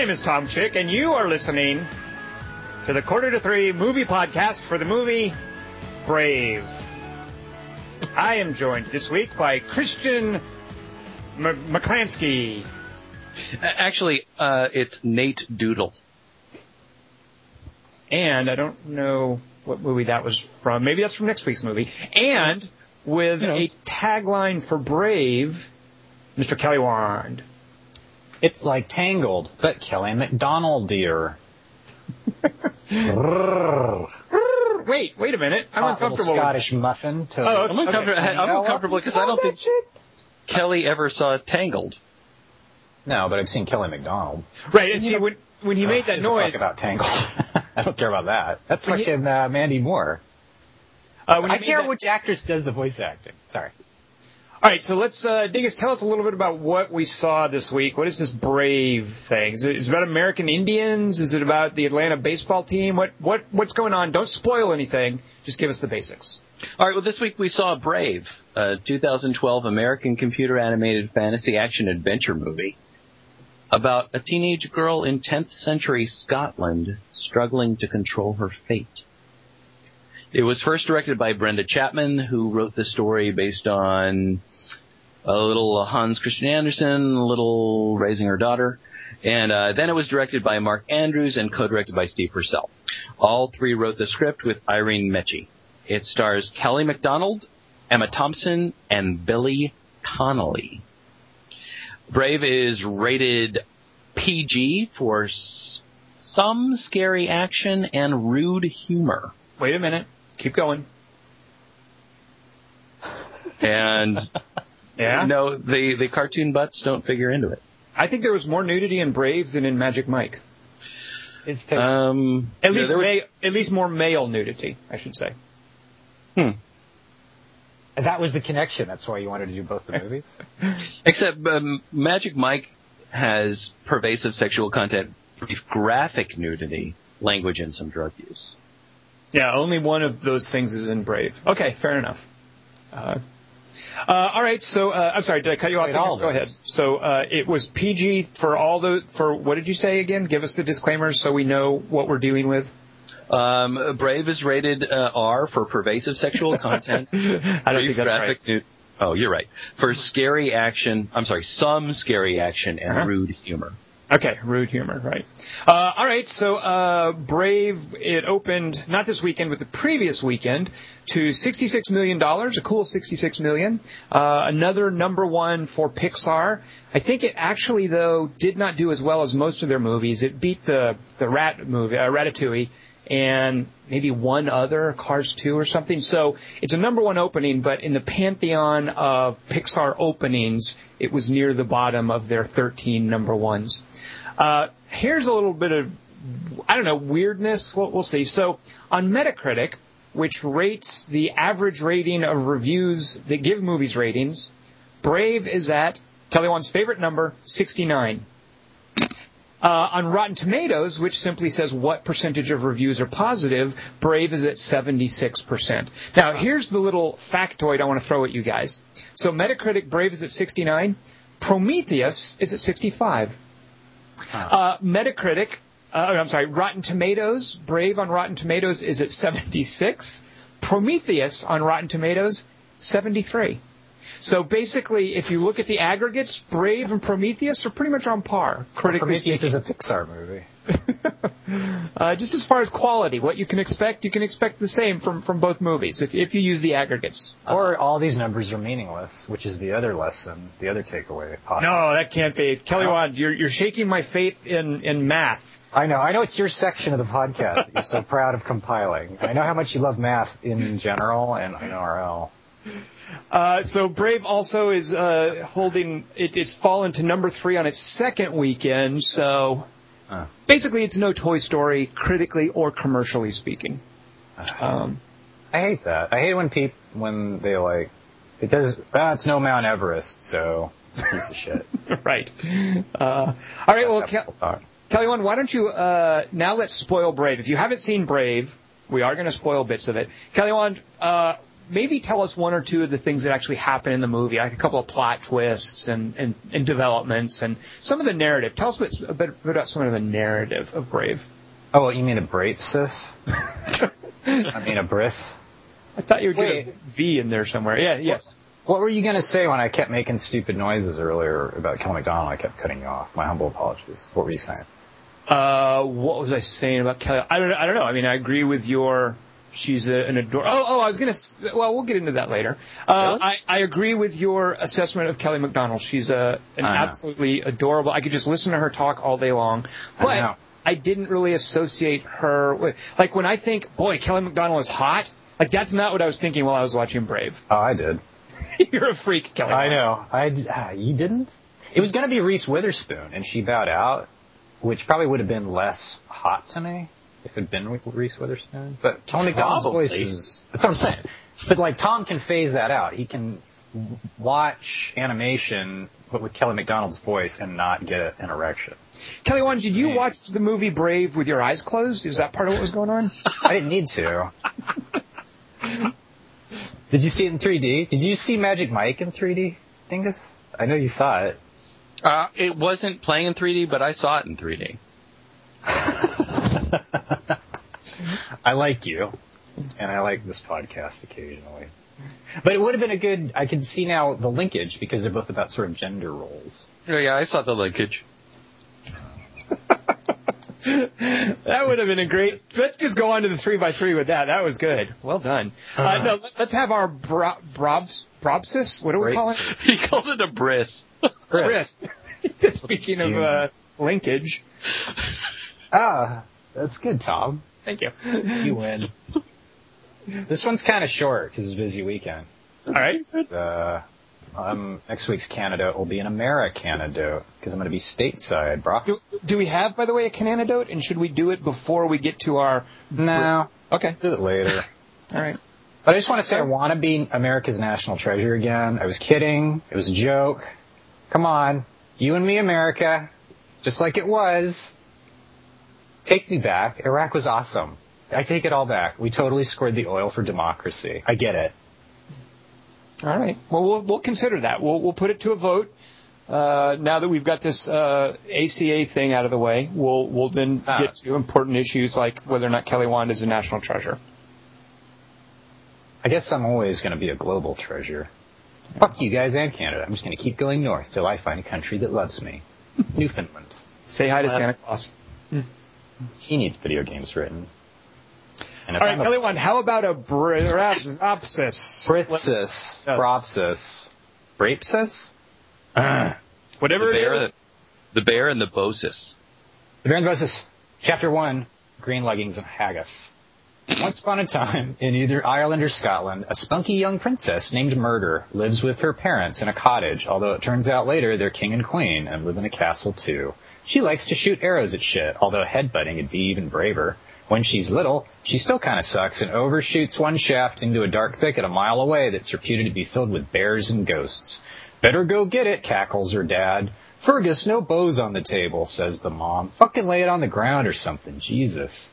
name is Tom Chick, and you are listening to the Quarter to Three movie podcast for the movie Brave. I am joined this week by Christian M- McClansky. Actually, uh, it's Nate Doodle. And I don't know what movie that was from. Maybe that's from next week's movie. And with You know. a tagline for Brave, Mr. Kelly Wand. It's like Tangled, but Kelly Macdonald dear. Wait, wait a minute. I'm Hot uncomfortable. Scottish muffin to Oh, I'm uncomfortable, Okay. I'm uncomfortable because I don't think Kelly ever saw Tangled. No, but I've seen Kelly Macdonald. Right, and see when when he made that who's a fuck noise, about Tangled. I don't care about that. That's When he- fucking uh, Mandy Moore. uh, when I care that- which actress does the voice acting. Sorry. All right, so let's uh, Dingus, tell us a little bit about what we saw this week. What is this Brave thing? Is it, is it about American Indians? Is it about the Atlanta baseball team? What what what's going on? Don't spoil anything. Just give us the basics. All right, well, this week we saw Brave, a 2012 American computer animated fantasy action adventure movie about a teenage girl in 10th century Scotland struggling to control her fate. It was first directed by Brenda Chapman, who wrote the story based on a little Hans Christian Andersen, a little Raising Her Daughter, and uh, then it was directed by Mark Andrews and co-directed by Steve Purcell. All three wrote the script with Irene Mecchi. It stars Kelly Macdonald, Emma Thompson, and Billy Connolly. Brave is rated PG for s- some scary action and rude humor. Wait a minute. Keep going. And Yeah. no, the, the cartoon butts don't figure into it. I think there was more nudity in Brave than in Magic Mike. It's Um, At least there was- ma- at least more male nudity, I should say. Hmm. that was the connection. That's why you wanted to do both the movies. Except um, Magic Mike has pervasive sexual content, brief graphic nudity, language, and some drug use. Yeah, only one of those things is in Brave. Okay, fair enough. Uh, uh, all right, so uh, I'm sorry, did I cut you off? Wait, all Go ahead. So uh, it was PG for all the for what did you say again? Give us the disclaimers so we know what we're dealing with. Um, Brave is rated uh, R for pervasive sexual content. I don't think that's graphic right. nu- Oh, you're right. For scary action, I'm sorry, some scary action and Uh-huh. rude humor. Okay, rude humor, right? Uh, all right, so uh, Brave it opened not this weekend, but the previous weekend to sixty-six million dollars, a cool sixty-six million. Uh, another number one for Pixar. I think it actually though did not do as well as most of their movies. It beat the the Rat movie, uh, Ratatouille, and maybe one other, Cars 2 or something. So it's a number one opening, but in the pantheon of Pixar openings, it was near the bottom of their 13 number ones. Uh, here's a little bit of, I don't know, weirdness. We'll, we'll see. So on Metacritic, which rates the average rating of reviews that give movies ratings, Brave is at Kelly Wand's favorite number, 69. Uh, on Rotten Tomatoes, which simply says what percentage of reviews are positive, Brave is at 76%. Now, here's the little factoid I want to throw at you guys. So Metacritic, Brave is at 69. Prometheus is at 65. Uh, Metacritic, uh, I'm sorry, Rotten Tomatoes, Brave on Rotten Tomatoes is at 76. Prometheus on Rotten Tomatoes, 73. So basically, if you look at the aggregates, Brave and Prometheus are pretty much on par, critically Prometheus speaking. is a Pixar movie. Uh, just as far as quality, what you can expect, you can expect the same from, from both movies if, if you use the aggregates. Or all these numbers are meaningless, which is the other lesson, the other takeaway. Possibly. No, that can't be. Kelly Wand, you're, you're shaking my faith in, in math. I know. I know it's your section of the podcast that you're so proud of compiling. I know how much you love math in general and NRL. Uh, so Brave also is uh, holding it, it's fallen to number three on its second weekend. So Uh. basically, it's no Toy Story, critically or commercially speaking. Um, I hate that. I hate when peop when they like it does. Ah, it's no Mount Everest, so it's a piece of shit. right. Uh, all right. Well, That's Ke- Kelly Wand, why don't you uh, now let's spoil Brave? If you haven't seen Brave, we are going to spoil bits of it. Kelly Wand, uh, maybe tell us one or two of the things that actually happen in the movie, like a couple of plot twists and, and, and developments and some of the narrative. Tell us a bit, a bit about some of the narrative of Brave. Oh, you mean a brape, sis? I mean a bris? I thought you were doing Wait. a V in there somewhere. Yeah, yes. What were you going to say when I kept making stupid noises earlier about Kel McDonald? I kept cutting you off. My humble apologies. What were you saying? Uh, what was I saying about Kelly? I don't, I don't know. I mean, I agree with your. She's a, an ador. Oh, oh, I was gonna. s- Well, we'll get into that later. Uh, Really? I, I agree with your assessment of Kelly Macdonald. She's a an absolutely adorable. I could just listen to her talk all day long. But know. I didn't really associate her with like when I think, boy, Kelly Macdonald is hot. Like that's not what I was thinking while I was watching Brave. Oh, I did. You're a freak, Kelly. I know. I ah, you didn't. It was going to be Reese Witherspoon, and she bowed out, which probably would have been less hot to me if it had been with Reese Witherspoon. But Tom McDonald's voice is. That's what I'm saying. But like Tom can phase that out. He can watch animation, but with Kelly Macdonald's voice, and not get an erection. Kelly Wand, did you watch the movie Brave with your eyes closed? Is that part of what was going on? I didn't need to. Did you see it in 3D? Did you see Magic Mike in 3D, Dingus? I know you saw it. Uh, it wasn't playing in 3D, but I saw it in 3D. I like you, and I like this podcast occasionally. But it would have been a good. I can see now the linkage because they're both about sort of gender roles. Oh, yeah, I saw the linkage. That would have been a great. Let's just go on to the three by three with that. That was good. Well done. Uh, no, let- let's have our bro, brobs, brobsis. What do we call it? He called it a bris. Bris. Speaking of uh, linkage, Ah, that's good, Tom. thank you. You win. this one's kind of short because it's a busy weekend. All right. Uh, um, next week's Canada will be an America Canada because I'm going to be stateside, bro. Do, do we have, by the way, a canantidote, and should we do it before we get to our? No, Okay. do it later. All right. But I just want to say I want to be America's national treasure again. I was kidding. It was a joke. Come on. You and me, America. Just like it was. Take me back. Iraq was awesome. I take it all back. We totally scored the oil for democracy. I get it. All right. Well, we'll we'll consider that. We'll we'll put it to a vote. Uh, now that we've got this uh, ACA thing out of the way, we'll we'll then Ah. get to important issues like whether or not Kelly Wand is a national treasure. I guess I'm always going to be a global treasure. Fuck you guys and Canada. I'm just going to keep going north till I find a country that loves me. Newfoundland. Say hi to Santa Claus. He needs video games written. And All right, I'm Wand. How about a brapsis? Bropsis, Brapsis? Uh, Whatever The it bear, is. the bear and the bosis. the Baron Bropsis, Chapter 1, Green Leggings and Haggis. Once upon a time, in either Ireland or Scotland, a spunky young princess named Murder lives with her parents in a cottage, although it turns out later they're king and queen and live in a castle too. She likes to shoot arrows at shit, although headbutting would be even braver. When she's little, she still kinda sucks and overshoots one shaft into a dark thicket a mile away that's reputed to be filled with bears and ghosts. Better go get it, cackles her dad. Fergus, no bows on the table, says the mom. Fucking lay it on the ground or something, Jesus.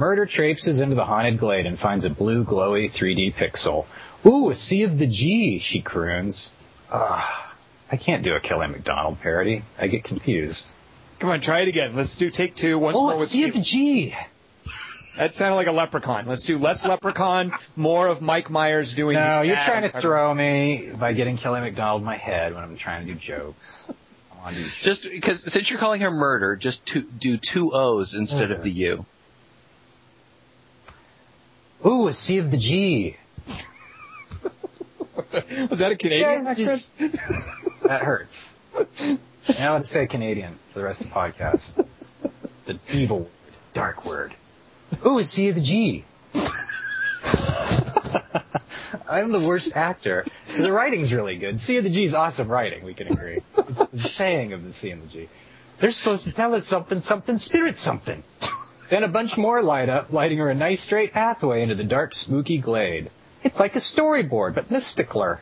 Murder traipses into the haunted glade and finds a blue, glowy 3D pixel. Ooh, a Sea of the G, she croons. Ah, I can't do a Kelly Macdonald parody. I get confused. Come on, try it again. Let's do take two once Oh, more a with Sea of the G. That sounded like a leprechaun. Let's do less leprechaun, more of Mike Myers doing. No, his you're trying to throw me by getting Kelly Macdonald in my head when I'm trying to do jokes. To do jokes. Just because since you're calling her murder, just to, do two O's instead of the U. Ooh, a Sea of the G. Was that a Canadian Yes, accent? just- That hurts. Now let's say Canadian for the rest of the podcast. It's an evil word, dark word. Ooh, a Sea of the G. I'm the worst actor. The writing's really good. C of the G is awesome writing, we can agree. The saying of the C and the G. They're supposed to tell us something, something, spirit something. Then a bunch more light up, lighting her a nice straight pathway into the dark, spooky glade. It's like a storyboard, but mysticler.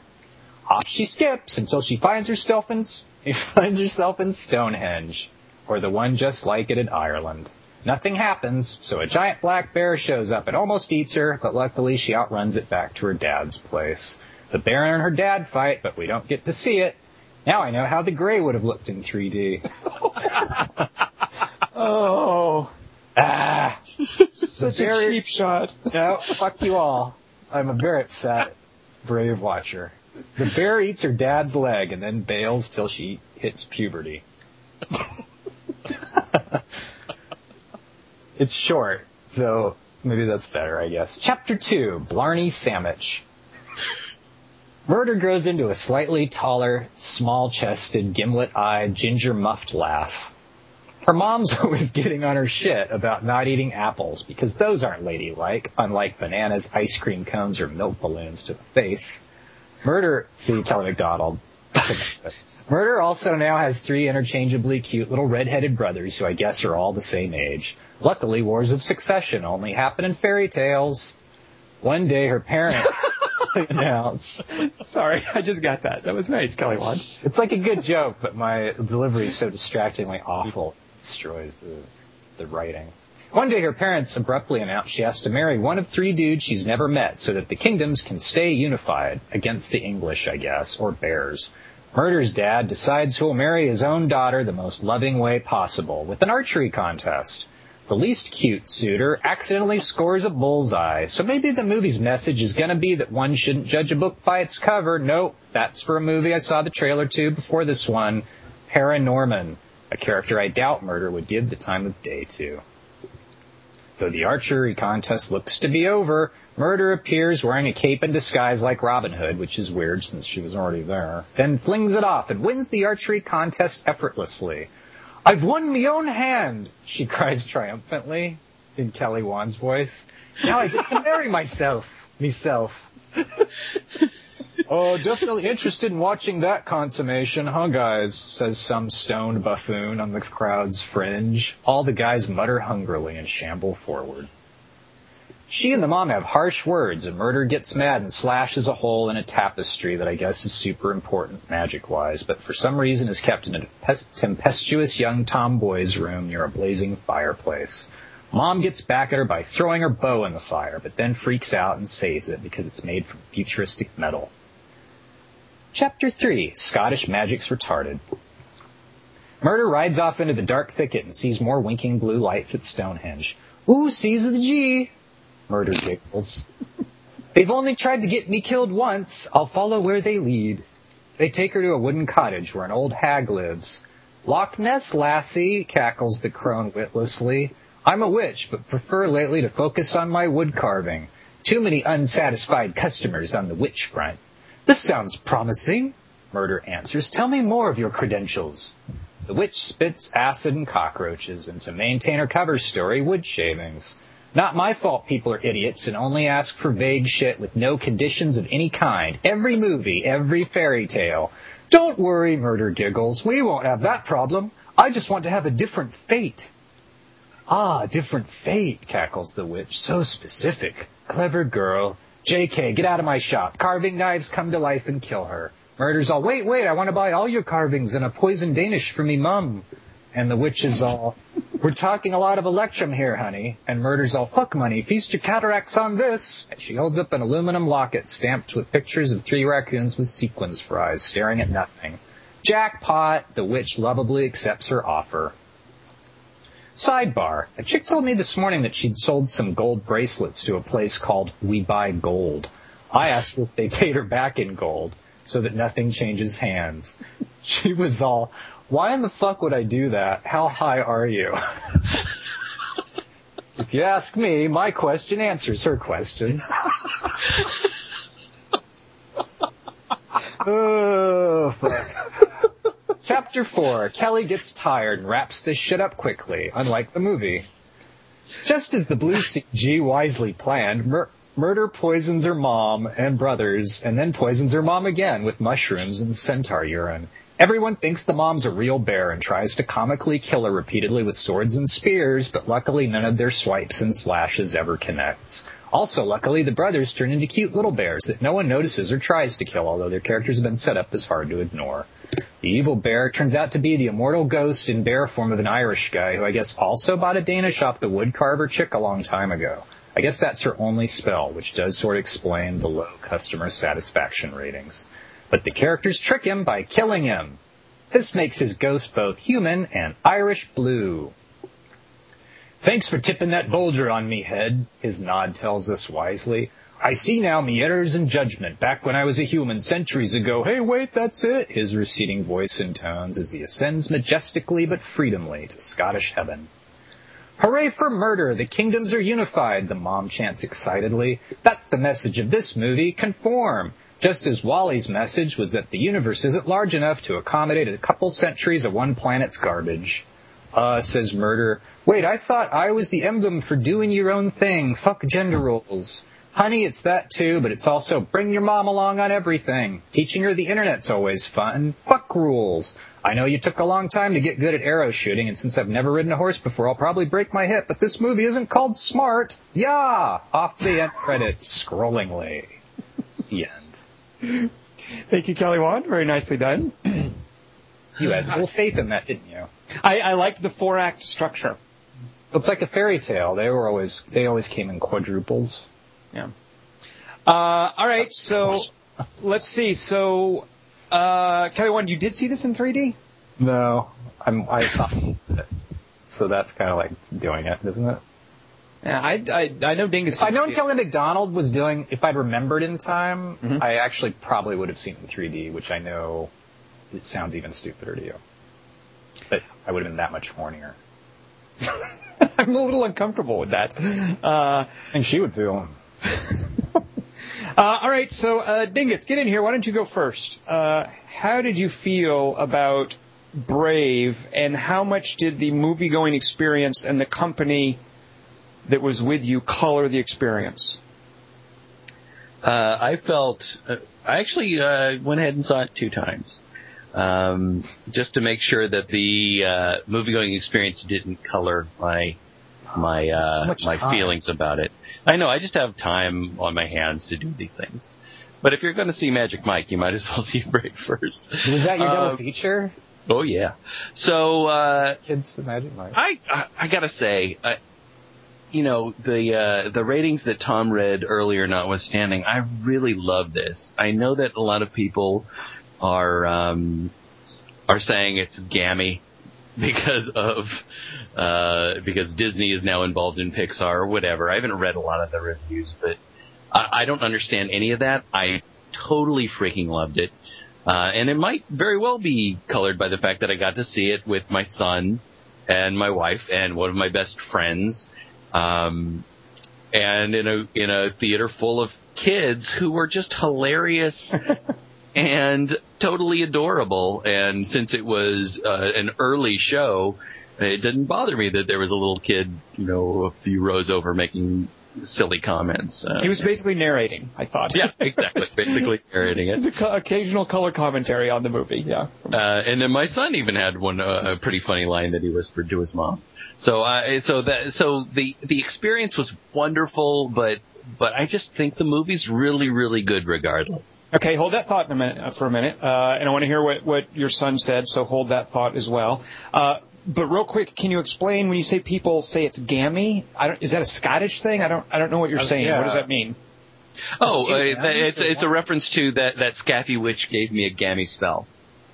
Off she skips until she finds herself in finds herself in Stonehenge, or the one just like it in Ireland. Nothing happens, so a giant black bear shows up and almost eats her, but luckily she outruns it back to her dad's place. The bear and her dad fight, but we don't get to see it. Now I know how the gray would have looked in 3D. Oh, ah, such a Very- cheap shot. no, fuck you all. I'm a very upset Brave watcher. The bear eats her dad's leg and then bails till she hits puberty. it's short, so maybe that's better, I guess. Chapter 2, Blarney Sandwich. Murder grows into a slightly taller, small-chested, gimlet-eyed, ginger-muffed lass. Her mom's always getting on her shit about not eating apples because those aren't ladylike, unlike bananas, ice cream cones, or milk balloons to the face. Murder, see Kelly Macdonald. Murder also now has three interchangeably cute little red-headed brothers who I guess are all the same age. Luckily, wars of succession only happen in fairy tales. One day her parents announce Sorry, I just got that. That was nice, Kelly Wand. it's like a good joke, but my delivery is so distractingly awful, destroys the, the writing. One day her parents abruptly announce she has to marry one of three dudes she's never met so that the kingdoms can stay unified against the English, I guess, or bears. Murder's dad decides he'll marry his own daughter the most loving way possible with an archery contest. The least cute suitor accidentally scores a bullseye, so maybe the movie's message is gonna be that one shouldn't judge a book by its cover. Nope, that's for a movie I saw the trailer to before this one. Paranorman, a character I doubt Murder would give the time of day to. Though the archery contest looks to be over, Murder appears wearing a cape and disguise like Robin Hood, which is weird since she was already there, then flings it off and wins the archery contest effortlessly. I've won me own hand, she cries triumphantly in Kelly Wand's voice. Now I get to marry myself, myself. Oh, definitely interested in watching that consummation, huh, guys? says some stoned buffoon on the crowd's fringe. All the guys mutter hungrily and shamble forward. She and the mom have harsh words, and Murder gets mad and slashes a hole in a tapestry that I guess is super important magic-wise, but for some reason is kept in a tempestuous young tomboy's room near a blazing fireplace. Mom gets back at her by throwing her bow in the fire, but then freaks out and saves it because it's made from futuristic metal. Chapter 3 Scottish Magic's Retarded. Murder rides off into the dark thicket and sees more winking blue lights at Stonehenge. Ooh, sees the G! Murder giggles. They've only tried to get me killed once. I'll follow where they lead. They take her to a wooden cottage where an old hag lives. Loch Ness lassie, cackles the crone witlessly. I'm a witch, but prefer lately to focus on my wood carving. Too many unsatisfied customers on the witch front. This sounds promising. Murder answers, tell me more of your credentials. The witch spits acid and cockroaches, and to maintain her cover story, wood shavings. Not my fault people are idiots and only ask for vague shit with no conditions of any kind. Every movie, every fairy tale. Don't worry, Murder giggles. We won't have that problem. I just want to have a different fate. Ah, different fate, cackles the witch. So specific. Clever girl. JK, get out of my shop. Carving knives come to life and kill her. Murder's all, wait, wait, I want to buy all your carvings and a poison Danish for me mum. And the witch is all, we're talking a lot of electrum here, honey. And Murder's all, fuck money, feast your cataracts on this. And she holds up an aluminum locket stamped with pictures of three raccoons with sequins for eyes staring at nothing. Jackpot, the witch lovably accepts her offer. Sidebar. A chick told me this morning that she'd sold some gold bracelets to a place called We Buy Gold. I asked if they paid her back in gold so that nothing changes hands. She was all, why in the fuck would I do that? How high are you? if you ask me, my question answers her question. oh, fuck. Chapter 4. Kelly gets tired and wraps this shit up quickly, unlike the movie. Just as the Blue CG wisely planned, Mur- Murder poisons her mom and brothers, and then poisons her mom again with mushrooms and centaur urine. Everyone thinks the mom's a real bear and tries to comically kill her repeatedly with swords and spears, but luckily none of their swipes and slashes ever connects. Also, luckily, the brothers turn into cute little bears that no one notices or tries to kill, although their characters have been set up as hard to ignore. The evil bear turns out to be the immortal ghost in bear form of an Irish guy who I guess also bought a Danish off the woodcarver chick a long time ago. I guess that's her only spell, which does sort of explain the low customer satisfaction ratings. But the characters trick him by killing him. This makes his ghost both human and Irish blue. Thanks for tipping that boulder on me, head, his nod tells us wisely. I see now me errors in judgment back when I was a human centuries ago. Hey, wait, that's it, his receding voice intones as he ascends majestically but freedomly to Scottish heaven. Hooray for murder! The kingdoms are unified, the mom chants excitedly. That's the message of this movie, conform! Just as WALL-E's message was that the universe isn't large enough to accommodate a couple centuries of one planet's garbage. Uh, says Murder. Wait, I thought I was the emblem for doing your own thing. Fuck gender roles. Honey, it's that too, but it's also bring your mom along on everything. Teaching her the internet's always fun. Fuck rules. I know you took a long time to get good at arrow shooting, and since I've never ridden a horse before, I'll probably break my hip, but this movie isn't called Smart. Yeah! Off the end credits, scrollingly. The end. Thank you, Kelly Wand. Very nicely done. You had full faith in that, didn't you? I, I liked the four act structure. It's like a fairy tale. They were always they always came in quadruples. Yeah. Uh, all right, so let's see. So, uh, Kelly Wand, you did see this in 3D? No, I'm I thought so. That's kind of like doing it, isn't it? Yeah, I, I, I know Dingus. If I'd known Kelly Macdonald was doing, if I'd remembered in time, Mhm. I actually probably would have seen it in 3D, which I know it sounds even stupider to you. But I would have been that much hornier. I'm a little uncomfortable with that. Uh, And she would feel. uh, all right, so uh, Dingus, get in here. Why don't you go first? Uh, how did you feel about Brave, and how much did the movie going experience and the company that was with you color the experience? Uh, I felt uh, I actually uh, went ahead and saw it two times, um, just to make sure that the uh, movie-going experience didn't color my my uh, So my time. feelings about it. I know I just have time on my hands to do these things. But if you're going to see Magic Mike, you might as well see Break first. Was that your double Uh, feature? Oh yeah. So uh, Kids Magic Mike. I, I I gotta say, I, you know, the uh, the ratings that Tom read earlier, notwithstanding, I really love this. I know that a lot of people are um, are saying it's gammy because of uh, because Disney is now involved in Pixar or whatever. I haven't read a lot of the reviews, but I, I don't understand any of that. I totally freaking loved it. Uh, and it might very well be colored by the fact that I got to see it with my son and my wife and one of my best friends, um, and in a in a theater full of kids who were just hilarious and totally adorable. And since it was uh, an early show, it didn't bother me that there was a little kid, you know, a few rows over making silly comments. Uh, He was basically narrating, I thought. yeah, exactly, basically narrating it. It's a co- occasional color commentary on the movie, yeah. Uh, and then my son even had one uh, a pretty funny line that he whispered to his mom. So uh, so that so the the experience was wonderful, but but I just think the movie's really really good regardless. Okay, hold that thought in a minute, uh, for a minute, uh, and I want to hear what, what your son said, so hold that thought as well. Uh, but real quick, can you explain when you say people say it's gammy? I don't, is that a Scottish thing? I don't I don't know what you're Uh, saying. yeah. What does that mean? Oh, uh, it's it's a reference to that that Scaffy witch gave me a gammy spell.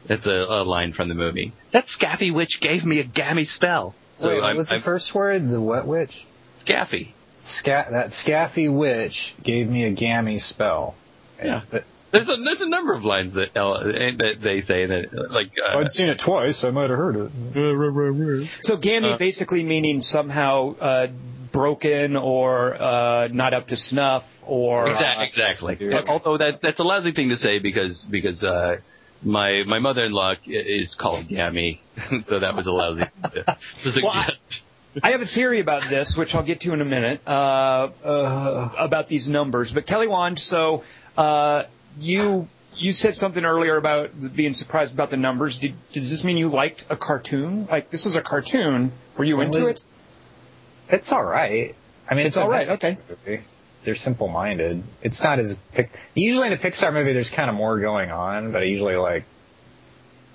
That's a, a line from the movie. That Scaffy witch gave me a gammy spell. So Wait, what I'm, was the I'm first word? The what witch? Scaffy. Sca- that Scaffy witch gave me a gammy spell. Yeah. But- There's a there's a number of lines that uh, that they say that uh, like uh, I'd seen it twice. I might have heard it. So gammy Uh, basically meaning somehow uh, broken or uh, not up to snuff or Exactly. exactly. Okay. Although that that's a lousy thing to say because because uh, my my mother-in-law is called Gammy, so that was a lousy thing to, to suggest. Well, I- I have a theory about this, which I'll get to in a minute, uh, uh, about these numbers. But Kelly Wand, so uh, you you said something earlier about being surprised about the numbers. Did, does this mean you liked a cartoon? Like this is a cartoon. Were you into it? It's all right. I mean, It's a all right, okay. movie. They're simple-minded. It's not as usually in a Pixar movie. There's kind of more going on, but I usually like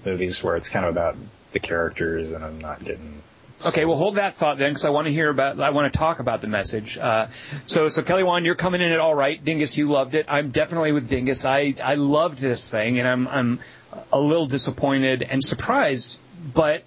movies where it's kind of about the characters, and I'm not getting. Okay, well, hold that thought then, because I want to hear about. I want to talk about the message. Uh, so, so Kelly Wand, you're coming in at all right. Dingus, you loved it. I'm definitely with Dingus. I I loved this thing, and I'm I'm a little disappointed and surprised, but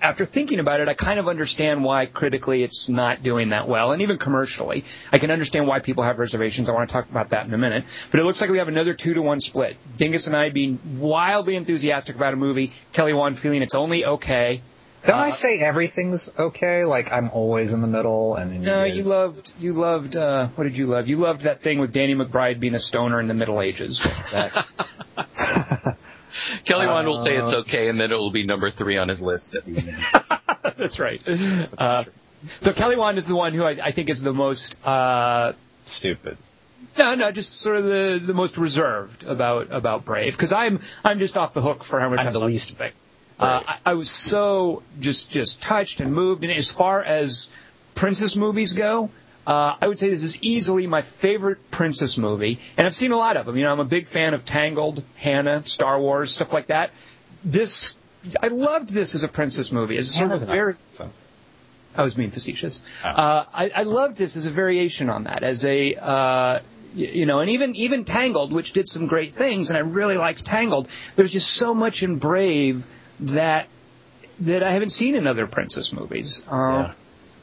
after thinking about it, I kind of understand why critically it's not doing that well, and even commercially. I can understand why people have reservations. I want to talk about that in a minute. But it looks like we have another two to one split. Dingus and I being wildly enthusiastic about a movie, Kelly Wand feeling it's only okay. Don't uh, I say everything's okay? Like I'm always in the middle, and no, you, you loved you loved uh, what did you love? You loved that thing with Danny McBride being a stoner in the Middle Ages. Kelly Wand will say it's uh, okay, and then it will be number three on his list at the end. That's right. That's uh, so Kelly Wand is the one who I, I think is the most uh, stupid. No, no, just sort of the the most reserved about about Brave because I'm I'm just off the hook for how much I'm I the least thing. Uh, I, I was so just just touched and moved, and as far as princess movies go, uh, I would say this is easily my favorite princess movie, and I've seen a lot of them. You know, I'm a big fan of Tangled, Hanna, Star Wars, stuff like that. This, I loved this as a princess movie. As sort of very. I was being facetious. Oh. Uh, I, I loved this as a variation on that, as a. Uh, you know, and even even Tangled, which did some great things, and I really liked Tangled. There's just so much in Brave that that I haven't seen in other princess movies. Uh, yeah.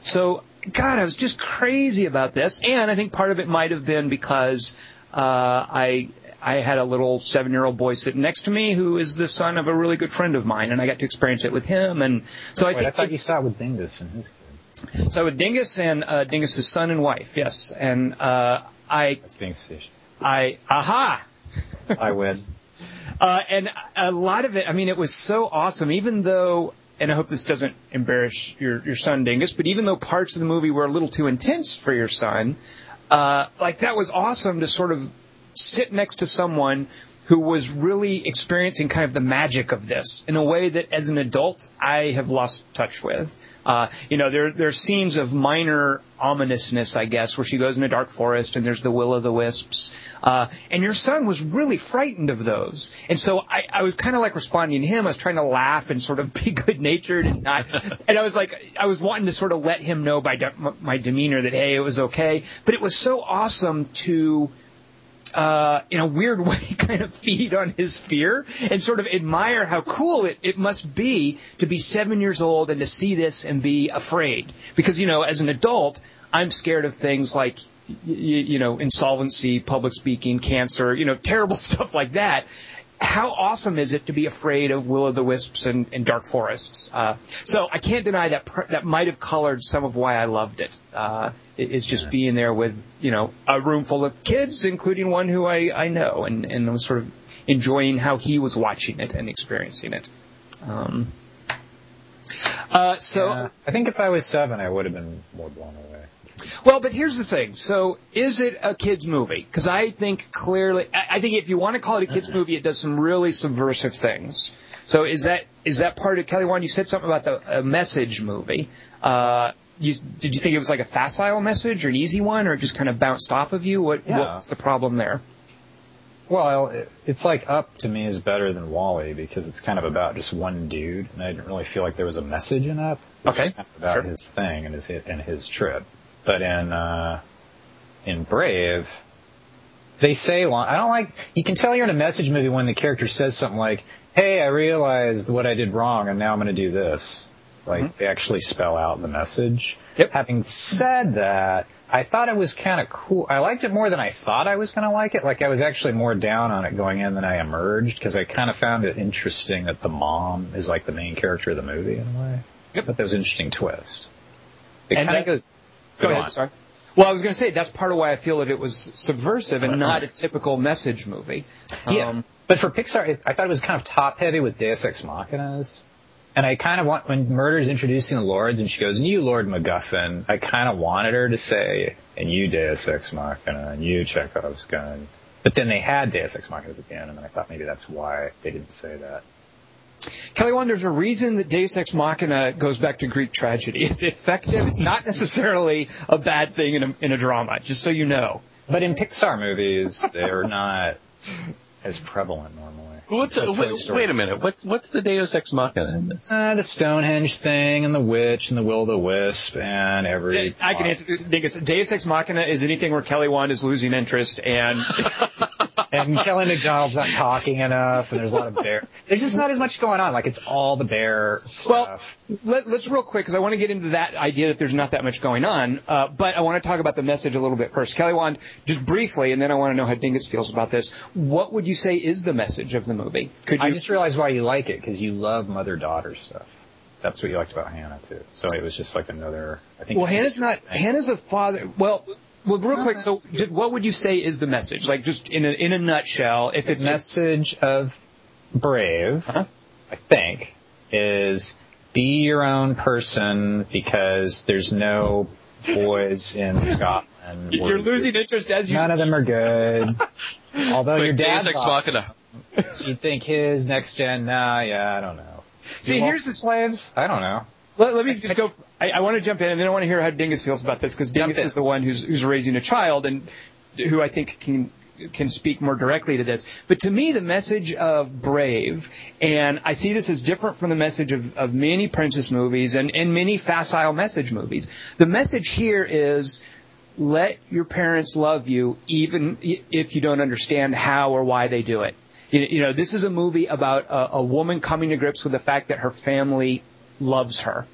So God, I was just crazy about this, and I think part of it might have been because uh, I I had a little seven year old boy sitting next to me who is the son of a really good friend of mine, and I got to experience it with him. And so I think I thought you saw it with Dingus and his kid. So with Dingus and uh, Dingus's son and wife, yes, and uh, I. That's being facetious. I aha. I win. Uh, and a lot of it, I mean, it was so awesome, even though and I hope this doesn't embarrass your, your son, Dingus, but even though parts of the movie were a little too intense for your son, uh, like that was awesome to sort of sit next to someone who was really experiencing kind of the magic of this in a way that as an adult I have lost touch with. Uh, you know, there there are scenes of minor ominousness, I guess, where she goes in a dark forest and there's the will o' the wisps. Uh, and your son was really frightened of those. And so I, I was kind of like responding to him. I was trying to laugh and sort of be good natured and not. and I was like, I was wanting to sort of let him know by de- my demeanor that hey, it was okay. But it was so awesome to uh, in a weird way, kind of feed on his fear and sort of admire how cool it, it must be to be seven years old and to see this and be afraid. Because, you know, as an adult, I'm scared of things like, you, you know, insolvency, public speaking, cancer, you know, terrible stuff like that how awesome is it to be afraid of will o' the wisps and, and dark forests? Uh, so I can't deny that per- that might have colored some of why I loved it. Uh, is just being there with you know a room full of kids, including one who I I know, and and was sort of enjoying how he was watching it and experiencing it. Um, uh, so yeah. I think if I was seven, I would have been more blown away. Well, but here's the thing. So, is it a kids movie? Because I think clearly, I think if you want to call it a kids movie, it does some really subversive things. So, is that is that part of Kelly Wand? You said something about the message movie. Uh, you, did you think it was like a facile message or an easy one, or it just kind of bounced off of you? What, yeah. What's the problem there? Well, it's like Up to me is better than WALL-E because it's kind of about just one dude, and I didn't really feel like there was a message in Up. okay. Kind of about sure. his thing and his and his trip. But in uh, in Brave, they say I don't like. You can tell you're in a message movie when the character says something like, "Hey, I realized what I did wrong, and now I'm going to do this." Like mm-hmm. they actually spell out the message. Yep. Having said that, I thought it was kind of cool. I liked it more than I thought I was going to like it. Like I was actually more down on it going in than I emerged because I kind of found it interesting that the mom is like the main character of the movie in a way. Yep. I thought that was an interesting twist. It kind of goes Go, Go ahead. On. Sorry. Well, I was going to say that's part of why I feel that it was subversive and not a typical message movie. Yeah. Um, but for Pixar, I thought it was kind of top heavy with Deus Ex Machinas. And I kind of want, when Murder's introducing the Lords and she goes, and you Lord MacGuffin, I kind of wanted her to say, and you Deus Ex Machina, and you Chekhov's gun. But then they had Deus Ex Machina at the end, and then I thought maybe that's why they didn't say that. Kelly Wand, there's a reason that Deus Ex Machina goes back to Greek tragedy. It's effective. It's not necessarily a bad thing in a, in a drama, just so you know. But in Pixar movies, they're not as prevalent normally. What's a, wait, wait, a minute? What's what's the Deus Ex Machina in this? Uh, the Stonehenge thing, and the witch, and the Will o' the Wisp, and every. I can answer this. Dingus. Deus Ex Machina is anything where Kelly Wand is losing interest and. and Kelly Macdonald's not talking enough, and there's a lot of bear. There's just not as much going on. Like it's all the bear stuff. Well, let, us real quick because I want to get into that idea that there's not that much going on. Uh, but I want to talk about the message a little bit first. Kelly Wand, just briefly, and then I want to know how Dingus feels about this. What would you say is the message of the movie? Could you... I just realized why you like it because you love mother-daughter stuff. That's what you liked about Hanna too. So it was just like another. I think. Well, Hanna's not. Hanna's a father. Well, well, real quick. So, what would you say is the message? Like, just in a in a nutshell, if it the message of Brave, uh-huh. I think, is be your own person because there's no boys in Scotland. You're losing interest as you. None of them are good. Although Wait, your dad's awesome. So you think his next gen? Nah, yeah, I don't know. See, here's the slams. I don't know. Let, let me just go. I, I, want to jump in, and then I want to hear how Dingus feels about this because Dingus is the one who's who's raising a child, and who I think can can speak more directly to this. But to me, the message of Brave, and I see this as different from the message of, of many princess movies and, and many facile message movies. The message here is let your parents love you even if you don't understand how or why they do it. You know, this is a movie about a, a woman coming to grips with the fact that her family loves her.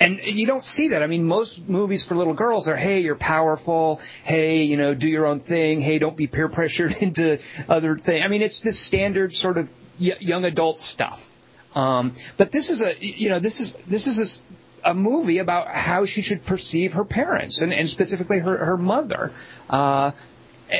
And you don't see that. I mean, most movies for little girls are, hey, you're powerful. Hey, you know, do your own thing. Hey, don't be peer pressured into other things. I mean, it's this standard sort of young adult stuff. Um, but this is a, you know, this is, this is a, a movie about how she should perceive her parents and, and specifically her, her mother. Uh,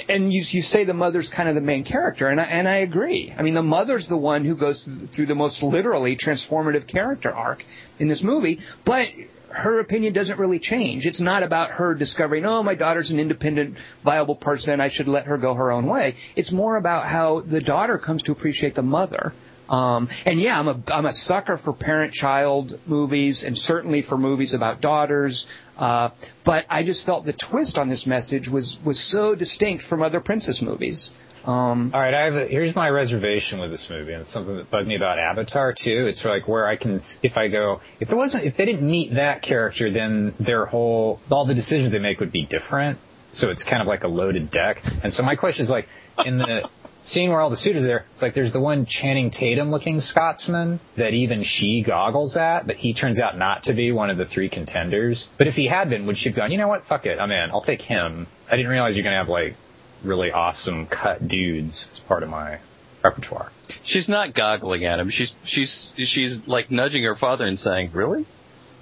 and you, you say the mother's kind of the main character, and I, and I agree. I mean, the mother's the one who goes through the most literally transformative character arc in this movie, but her opinion doesn't really change. It's not about her discovering, oh, my daughter's an independent, viable person. I should let her go her own way. It's more about how the daughter comes to appreciate the mother. Um, and yeah, I'm a I'm a sucker for parent-child movies, and certainly for movies about daughters. Uh, but I just felt the twist on this message was was so distinct from other princess movies. Um, All right, I have a, here's my reservation with this movie, and it's something that bugged me about Avatar too. It's like where I can, if I go, if there wasn't, if they didn't meet that character, then their whole, all the decisions they make would be different. So it's kind of like a loaded deck. And so my question is like, in the scene where all the suitors are it's like there's the one Channing Tatum looking Scotsman that even she goggles at, but he turns out not to be one of the three contenders. But if he had been, would she have gone, you know what, fuck it, I'm in, I'll take him. I didn't realize you're gonna have like really awesome cut dudes as part of my repertoire. She's not goggling at him. She's she's she's like nudging her father and saying, "Really?"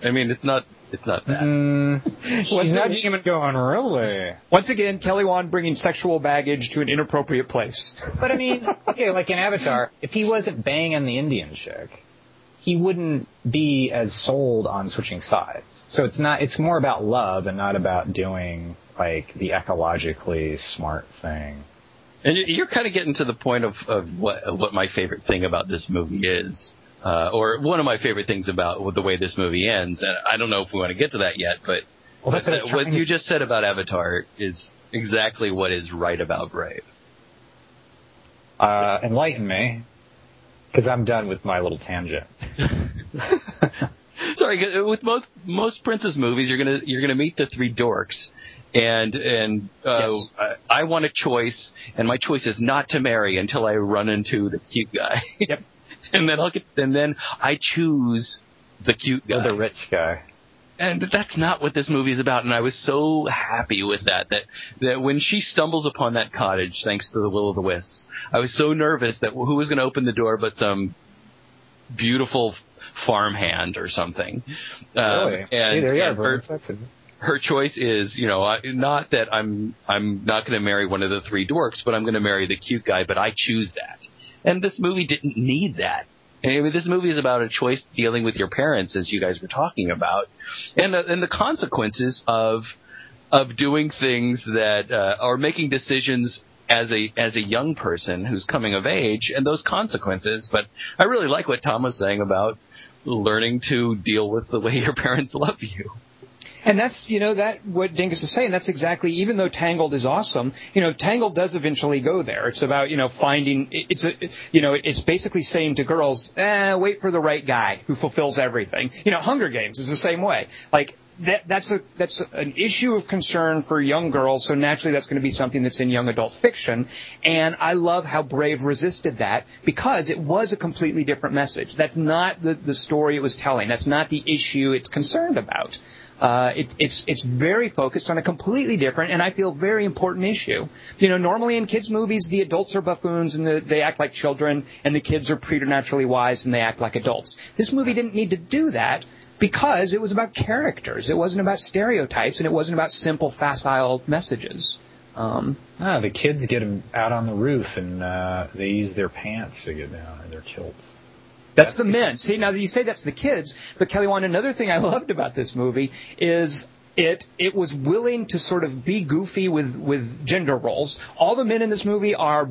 I mean, it's not it's not that. Mm, she's nudging him and going, really? Once again, Kelly Wand bringing sexual baggage to an inappropriate place. But I mean, okay, like in Avatar, if he wasn't banging the Indian chick, he wouldn't be as sold on switching sides. So it's not, it's more about love and not about doing like the ecologically smart thing. And you're kind of getting to the point of, of what, of what my favorite thing about this movie is uh, or one of my favorite things about the way this movie ends, and I don't know if we want to get to that yet, but well, that's what, what you just said about Avatar is exactly what is right about Brave. Uh, enlighten me, because I'm done with my little tangent. Sorry, with most most princess movies, you're gonna you're gonna meet the three dorks, and and uh, yes. I, I want a choice, and my choice is not to marry until I run into the cute guy. Yep. and then I'll get, and then I choose the cute guy, or the rich guy. And that's not what this movie is about. And I was so happy with that, that, that when she stumbles upon that cottage, thanks to the will of the wisps, I was so nervous that who was going to open the door but some beautiful farmhand or something. Um, really? And, See, there you are. Her, her choice is, you know, not that I'm I'm not going to marry one of the three dorks, but I'm going to marry the cute guy. But I choose that. And this movie didn't need that. I mean, this movie is about a choice dealing with your parents, as you guys were talking about, and uh, and the consequences of of doing things that uh, or making decisions as a as a young person who's coming of age, and those consequences. But I really like what Tom was saying about learning to deal with the way your parents love you. And that's, you know, that what Dingus is saying. That's exactly. Even though Tangled is awesome, you know, Tangled does eventually go there. It's about, you know, finding. It's a, you know, it's basically saying to girls, eh, wait for the right guy who fulfills everything. You know, Hunger Games is the same way. Like that, that's a that's an issue of concern for young girls. So naturally, that's going to be something that's in young adult fiction. And I love how Brave resisted that because it was a completely different message. That's not the the story it was telling. That's not the issue it's concerned about. Uh, it, it's it's very focused on a completely different and I feel very important issue. You know, normally in kids movies, the adults are buffoons and the, they act like children, and the kids are preternaturally wise and they act like adults. This movie didn't need to do that because it was about characters. It wasn't about stereotypes, and it wasn't about simple, facile messages. Um, ah, the kids get them out on the roof, and uh, they use their pants to get down, or their kilts. That's the men. See, now that you say that's the kids, but Kelly, one another thing I loved about this movie is it it was willing to sort of be goofy with with gender roles. All the men in this movie are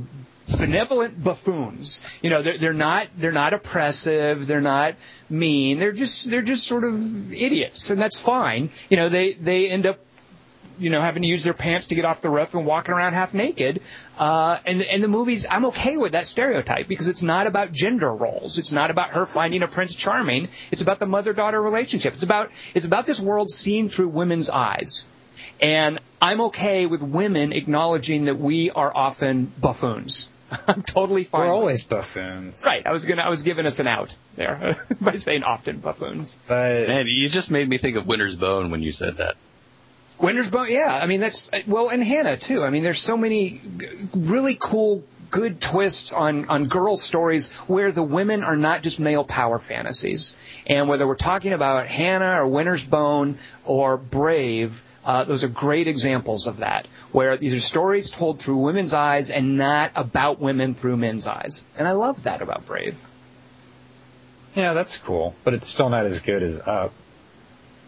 benevolent buffoons. You know, they're, they're not they're not oppressive. They're not mean. They're just they're just sort of idiots, and that's fine. You know, they they end up you know, having to use their pants to get off the roof and walking around half naked. Uh, and, and the movies, I'm okay with that stereotype because it's not about gender roles. It's not about her finding a Prince Charming. It's about the mother-daughter relationship. It's about, it's about this world seen through women's eyes. And I'm okay with women acknowledging that we are often buffoons. I'm totally fine. We're always buffoons. Right. I was gonna. I was giving us an out there by saying often buffoons. But man, you just made me think of Winter's Bone when you said that. Winter's Bone, yeah. I mean, that's well, and Hanna too. I mean, there's so many really cool, good twists on on girl stories where the women are not just male power fantasies. And whether we're talking about Hanna or Winter's Bone or Brave, uh, those are great examples of that, where these are stories told through women's eyes and not about women through men's eyes. And I love that about Brave. Yeah, that's cool, but it's still not as good as Up.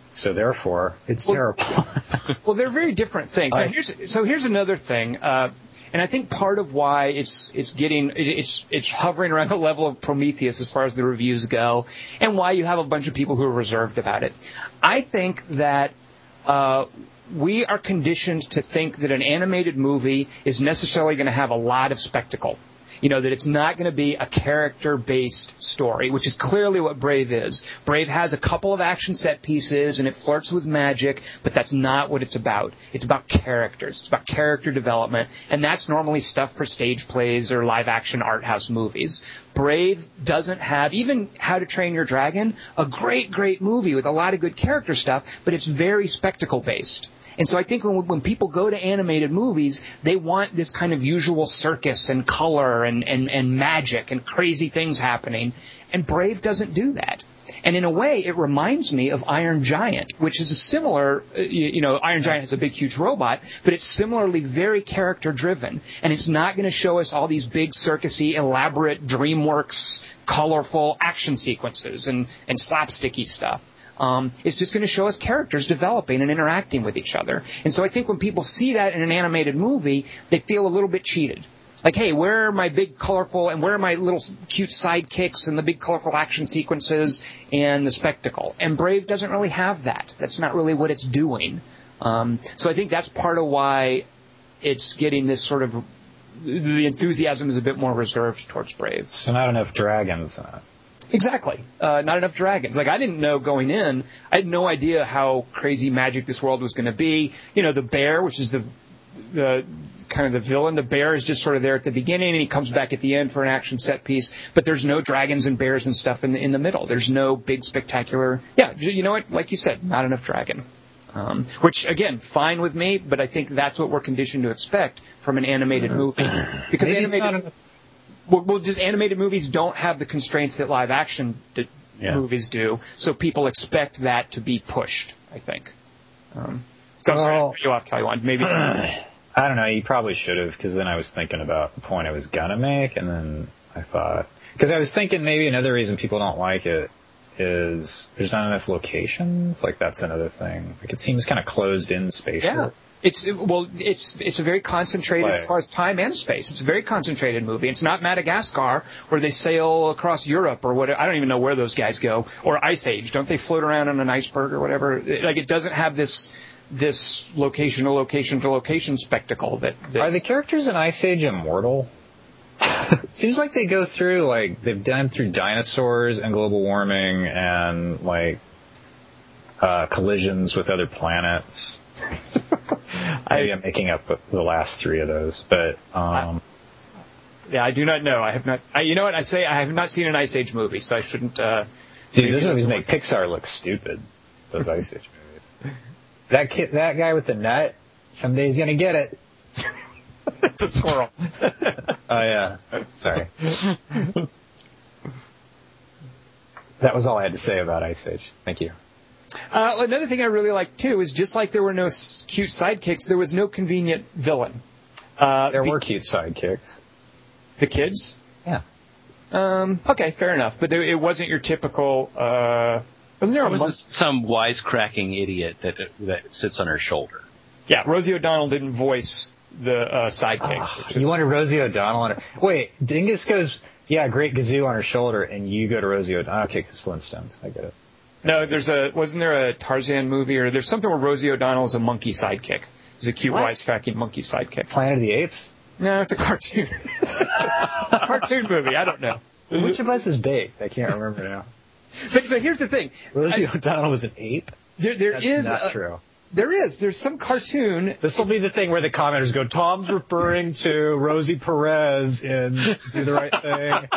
So therefore, it's well, terrible. well, they're very different things. So here's, so here's another thing. Uh, and I think part of why it's it's getting it's it's hovering around the level of Prometheus as far as the reviews go, and why you have a bunch of people who are reserved about it. I think that uh, we are conditioned to think that an animated movie is necessarily going to have a lot of spectacle. You know, that it's not going to be a character based story, which is clearly what Brave is. Brave has a couple of action set pieces and it flirts with magic, but that's not what it's about. It's about characters. It's about character development, and that's normally stuff for stage plays or live action art house movies. Brave doesn't have, even How to Train Your Dragon, a great, great movie with a lot of good character stuff, but it's very spectacle based. And so I think when, when people go to animated movies, they want this kind of usual circus and color and, and, and magic and crazy things happening. And Brave doesn't do that. And in a way, it reminds me of Iron Giant, which is a similar, uh, you know, Iron Giant has a big, huge robot, but it's similarly very character driven. And it's not going to show us all these big, circusy, elaborate, DreamWorks, colorful action sequences and, and slapsticky stuff. Um, it's just going to show us characters developing and interacting with each other. And so I think when people see that in an animated movie, they feel a little bit cheated. Like, hey, where are my big colorful and where are my little cute sidekicks and the big colorful action sequences and the spectacle? And Brave doesn't really have that. That's not really what it's doing. Um, so I think that's part of why it's getting this sort of the enthusiasm is a bit more reserved towards Brave. So not enough dragons. Exactly. Uh, not enough dragons. Like I didn't know going in. I had no idea how crazy magic this world was going to be. You know, the bear, which is the the kind of the villain. The bear is just sort of there at the beginning, and he comes back at the end for an action set piece. But there's no dragons and bears and stuff in the in the middle. There's no big spectacular. Yeah, you know what? Like you said, not enough dragon. Um, which again, fine with me, but I think that's what we're conditioned to expect from an animated movie. Because Maybe animated, well, well, just animated movies don't have the constraints that live action d- yeah. movies do, so people expect that to be pushed. I think. Um, so well, you off, Kelly. Maybe. I don't know. You probably should have, because then I was thinking about the point I was gonna make, and then I thought, because I was thinking maybe another reason people don't like it is there's not enough locations. Like that's another thing. Like it seems kind of closed in spatial. Yeah. It's well, it's it's a very concentrated as far as time and space. It's a very concentrated movie. It's not Madagascar where they sail across Europe or what. I don't even know where those guys go. Or Ice Age. Don't they float around on an iceberg or whatever? Like it doesn't have this this location to location to location spectacle that. that Are the characters in Ice Age immortal? it seems like they go through like they've done through dinosaurs and global warming and like uh, collisions with other planets. Maybe I'm making up the last three of those, but um, yeah, I do not know. I have not. I, you know what I say? I have not seen an Ice Age movie, so I shouldn't. Uh, dude, those movies make Pixar look stupid. Those Ice Age movies. That kid, that guy with the nut, someday he's gonna get it. it's a squirrel. Oh yeah. Sorry. that was all I had to say about Ice Age. Thank you. Uh, another thing I really liked too is just like there were no s- cute sidekicks, there was no convenient villain. Uh, There be- were cute sidekicks. the kids. Yeah. Um, okay, fair enough, but it it wasn't your typical. Uh, wasn't there There a was mon- this- some wisecracking idiot that that sits on her shoulder. Yeah, Rosie O'Donnell didn't voice the uh, sidekick. Ugh, which you is- wanted Rosie O'Donnell on her. Wait, Dingus goes, yeah, great gazoo on her shoulder, and you go to Rosie O'Donnell. Okay, because Flintstones. I get it. No, there's a wasn't there a Tarzan movie or there's something where Rosie O'Donnell is a monkey sidekick. Is a cute What? wisecracking monkey sidekick. Planet of the Apes? No, it's a cartoon. cartoon movie. I don't know. Which of us is baked? I can't remember now. But but here's the thing. Rosie O'Donnell was an ape? There there That's is not a- true. there is there's some cartoon This will be the thing where the commenters go, Tom's referring to Rosie Perez in Do the Right Thing.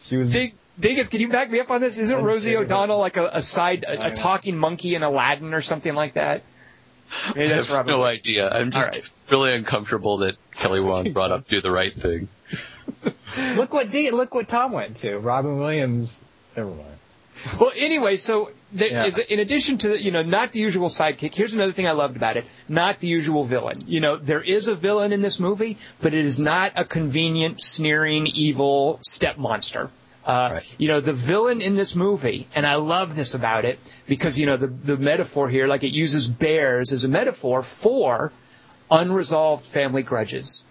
She was. Dig, Dingus, can you back me up on this? Isn't I'm Rosie O'Donnell like a, a side, I a, a know. talking monkey in Aladdin or something like that? Maybe I have Robin. no idea. I'm just All right. really uncomfortable that Kelly Wand brought up "Do the Right Thing." Look what D, look what Tom went to. Robin Williams. Never mind. Well, anyway, so there Yeah. is, in addition to the, you know not the usual sidekick, here's another thing I loved about it: not the usual villain. You know, there is a villain in this movie, but it is not a convenient, sneering, evil step monster. Uh, Right. You know, the villain in this movie, and I love this about it because you know the the metaphor here, like it uses bears as a metaphor for unresolved family grudges.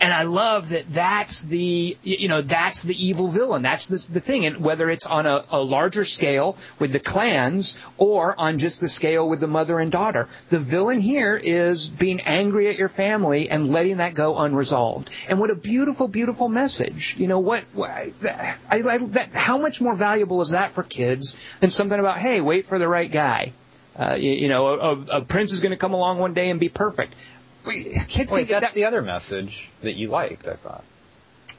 And I love that that's the, you know, that's the evil villain. That's the, the thing. And whether it's on a, a larger scale with the clans or on just the scale with the mother and daughter, the villain here is being angry at your family and letting that go unresolved. And what a beautiful, beautiful message. You know, what, I, I, that, how much more valuable is that for kids than something about, hey, wait for the right guy? Uh, you, you know, a, a prince is going to come along one day and be perfect. We- Kids Wait, that's that. the other message that you liked, I thought.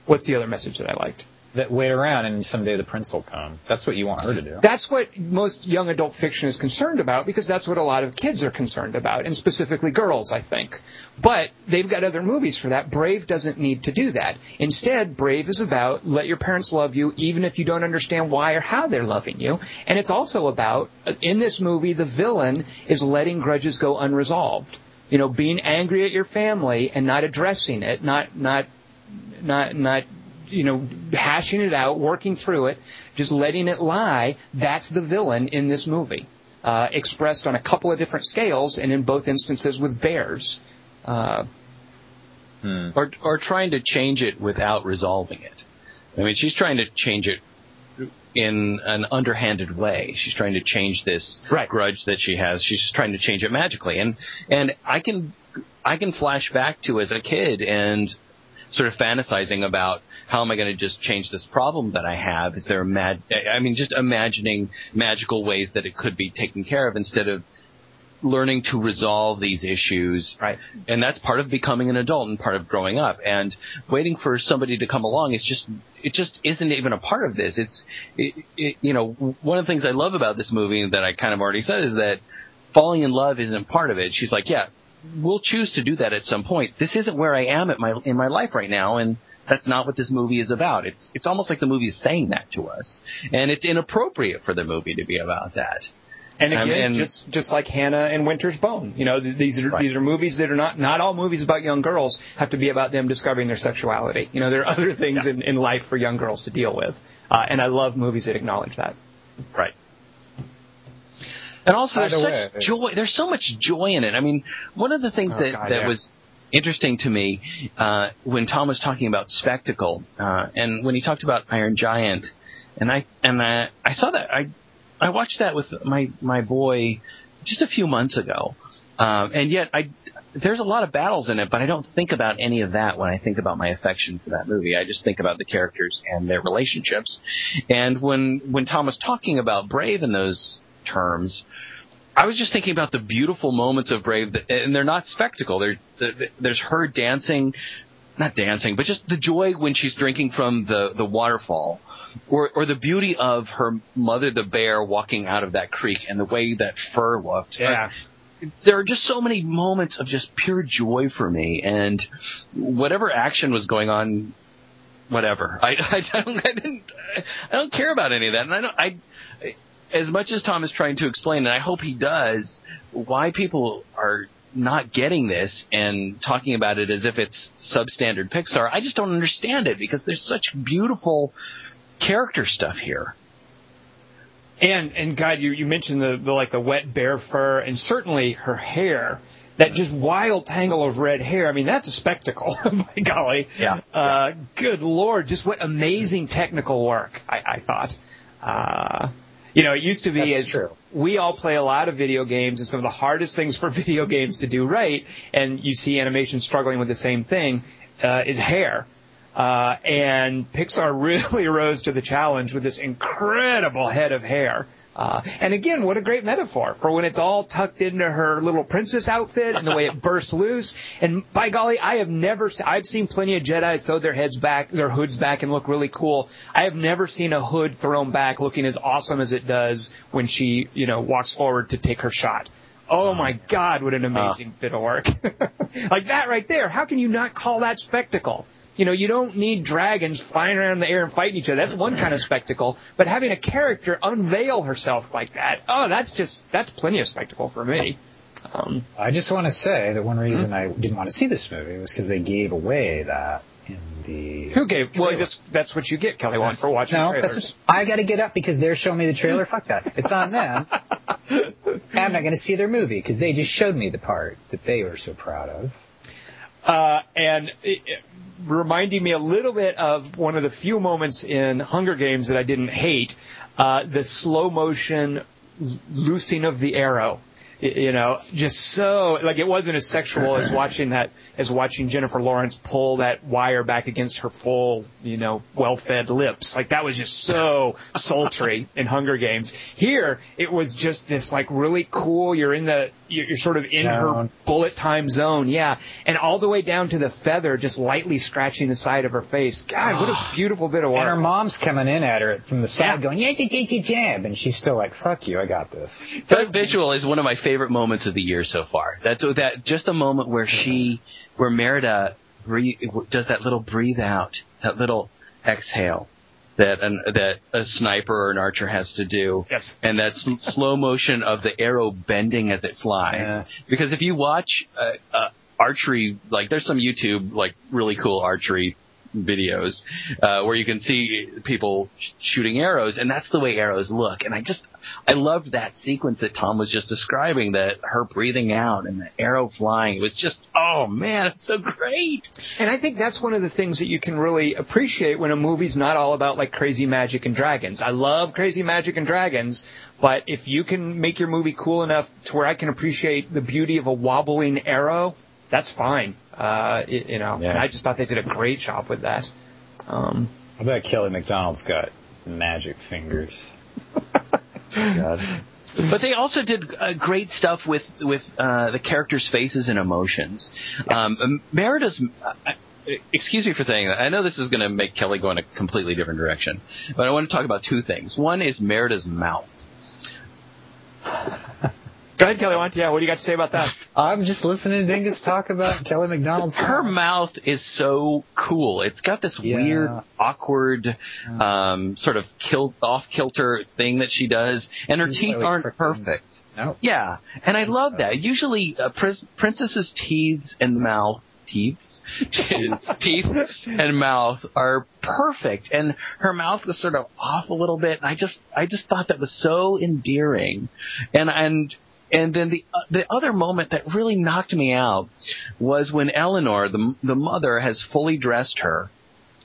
What's the other message that I liked? That wait around and someday the prince will come. That's what you want her to do. That's what most young adult fiction is concerned about because that's what a lot of kids are concerned about, and specifically girls, I think. But they've got other movies for that. Brave doesn't need to do that. Instead, Brave is about let your parents love you even if you don't understand why or how they're loving you. And it's also about, in this movie, the villain is letting grudges go unresolved. You know, being angry at your family and not addressing it, not, not not not you know hashing it out, working through it, just letting it lie. That's the villain in this movie, uh, expressed on a couple of different scales, and in both instances with bears. Uh, or or trying to change it without resolving it. I mean, she's trying to change it in an underhanded way. She's trying to change this Right. grudge that she has. She's just trying to change it magically. And and I can I can flash back to as a kid and sort of fantasizing about how am I going to just change this problem that I have? Is there a mad? I mean, just imagining magical ways that it could be taken care of instead of learning to resolve these issues. Right. and that's part of becoming an adult and part of growing up. And waiting for somebody to come along is just it just isn't even a part of this. It's it, it, you know one of the things i love about this movie that i kind of already said is that falling in love isn't part of it. She's like yeah we'll choose to do that at some point. This isn't where i am at my in my life right now and that's not what this movie is about. It's it's almost like the movie is saying that to us. And it's inappropriate for the movie to be about that And again, and- just just like Hanna and Winter's Bone, you know, th- these are Right. these are movies that are not not all movies about young girls have to be about them discovering their sexuality. You know, there are other things in, in life for young girls to deal with, uh, and I love movies that acknowledge that. right And also, By there's the such joy. There's so much joy in it. I mean, one of the things Oh, that God, that yeah. was interesting to me uh, when Tom was talking about spectacle, uh, and when he talked about Iron Giant, and I and I, I saw that I I watched that with my my boy just a few months ago, um, and yet I there's a lot of battles in it, but I don't think about any of that when I think about my affection for that movie. I just think about the characters and their relationships. And when when Tom was talking about Brave in those terms, I was just thinking about the beautiful moments of Brave, that, and they're not spectacle. There, there's her dancing, not dancing, but just the joy when she's drinking from the the waterfall, or or the beauty of her mother, the bear, walking out of that creek, and the way that fur looked. Yeah. there are just so many moments of just pure joy for me, and whatever action was going on, whatever. I, I don't, I didn't, I don't care about any of that, and I don't, I, as much as Tom is trying to explain, and I hope he does, why people are not getting this and talking about it as if it's substandard Pixar, I just don't understand it because there's such beautiful character stuff here. And and God, you, you mentioned the, the like the wet bear fur, and certainly her hair. That just wild tangle of red hair. I mean, that's a spectacle. by golly. Yeah. Uh, good lord, just what amazing technical work. I, I thought. Uh, you know, it used to be That's as true. we all play a lot of video games, and some of the hardest things for video games to do right, and you see animation struggling with the same thing, uh, is hair. Uh, and Pixar really rose to the challenge with this incredible head of hair. Uh, and again, what a great metaphor for when it's all tucked into her little princess outfit and the way it bursts loose. And by golly, I have never, se- I've seen plenty of Jedi's throw their heads back, their hoods back and look really cool. I have never seen a hood thrown back looking as awesome as it does when she, you know, walks forward to take her shot. Oh my God, what an amazing bit of work. like that right there. How can you not call that spectacle? You know, you don't need dragons flying around in the air and fighting each other. That's one kind of spectacle. But having a character unveil herself like that, oh, that's just, that's plenty of spectacle for me. Um, I just want to say that one reason I didn't want to see this movie was because they gave away that in the. who gave, well, that's, that's what you get, Kelly Wand, for watching No, trailers. that's I got to get up because they're showing me the trailer. Fuck that. It's on them. I'm not going to see their movie because they just showed me the part that they were so proud of. Uh, and it, it, reminding me a little bit of one of the few moments in Hunger Games that I didn't hate, uh, the slow motion loosing of the arrow. Y- You know, just so like it wasn't as sexual as watching that as watching Jennifer Lawrence pull that wire back against her full, you know, well-fed lips. Like that was just so sultry in Hunger Games. Here, it was just this like really cool. You're in the you're you're sort of in her bullet time zone, yeah, and all the way down to the feather just lightly scratching the side of her face. God, what a beautiful bit of wire. And her mom's coming in at her from the side Yeah. going, yeah, yeah, yeah, yeah, yeah, and she's still like, fuck you, I got this. That visual is one of my favorite moments of the year so far. That's that just a moment where she, where Merida breathe, does that little breathe out, that little exhale that an, that a sniper or an archer has to do. Yes. And that slow motion of the arrow bending as it flies. Yeah. Because if you watch uh, uh, archery, like there's some YouTube like really cool archery videos uh, where you can see people sh- shooting arrows, and that's the way arrows look. And I just, I loved that sequence that Tom was just describing, that her breathing out and the arrow flying. It was just, oh man, it's so great. And I think that's one of the things that you can really appreciate when a movie's not all about like crazy magic and dragons. I love crazy magic and dragons, but if you can make your movie cool enough to where I can appreciate the beauty of a wobbling arrow, that's fine. Uh, it, you know, Yeah. and I just thought they did a great job with that. Um, I bet Kelly Macdonald's got magic fingers. God. But they also did uh, great stuff with with uh, the characters' faces and emotions. Um, Merida's. Uh, excuse me for saying that. I know this is going to make Kelly go in a completely different direction, but I want to talk about two things. One is Merida's mouth. go ahead, Kelly. Want yeah? What do you got to say about that? I'm just listening to Dingus talk about Kelly Macdonald's. Her mouth is so cool. It's got this Yeah. weird, awkward, um, sort of kilt, off kilter thing that she does, and her teeth aren't crooked. perfect. No. Yeah, and I love that. Usually, uh, prin- princesses' teeth and mouth teeth teeth and mouth are perfect, and her mouth was sort of off a little bit. And I just, I just thought that was so endearing, and and and then the uh, the other moment that really knocked me out was when Elinor, the the mother, has fully dressed her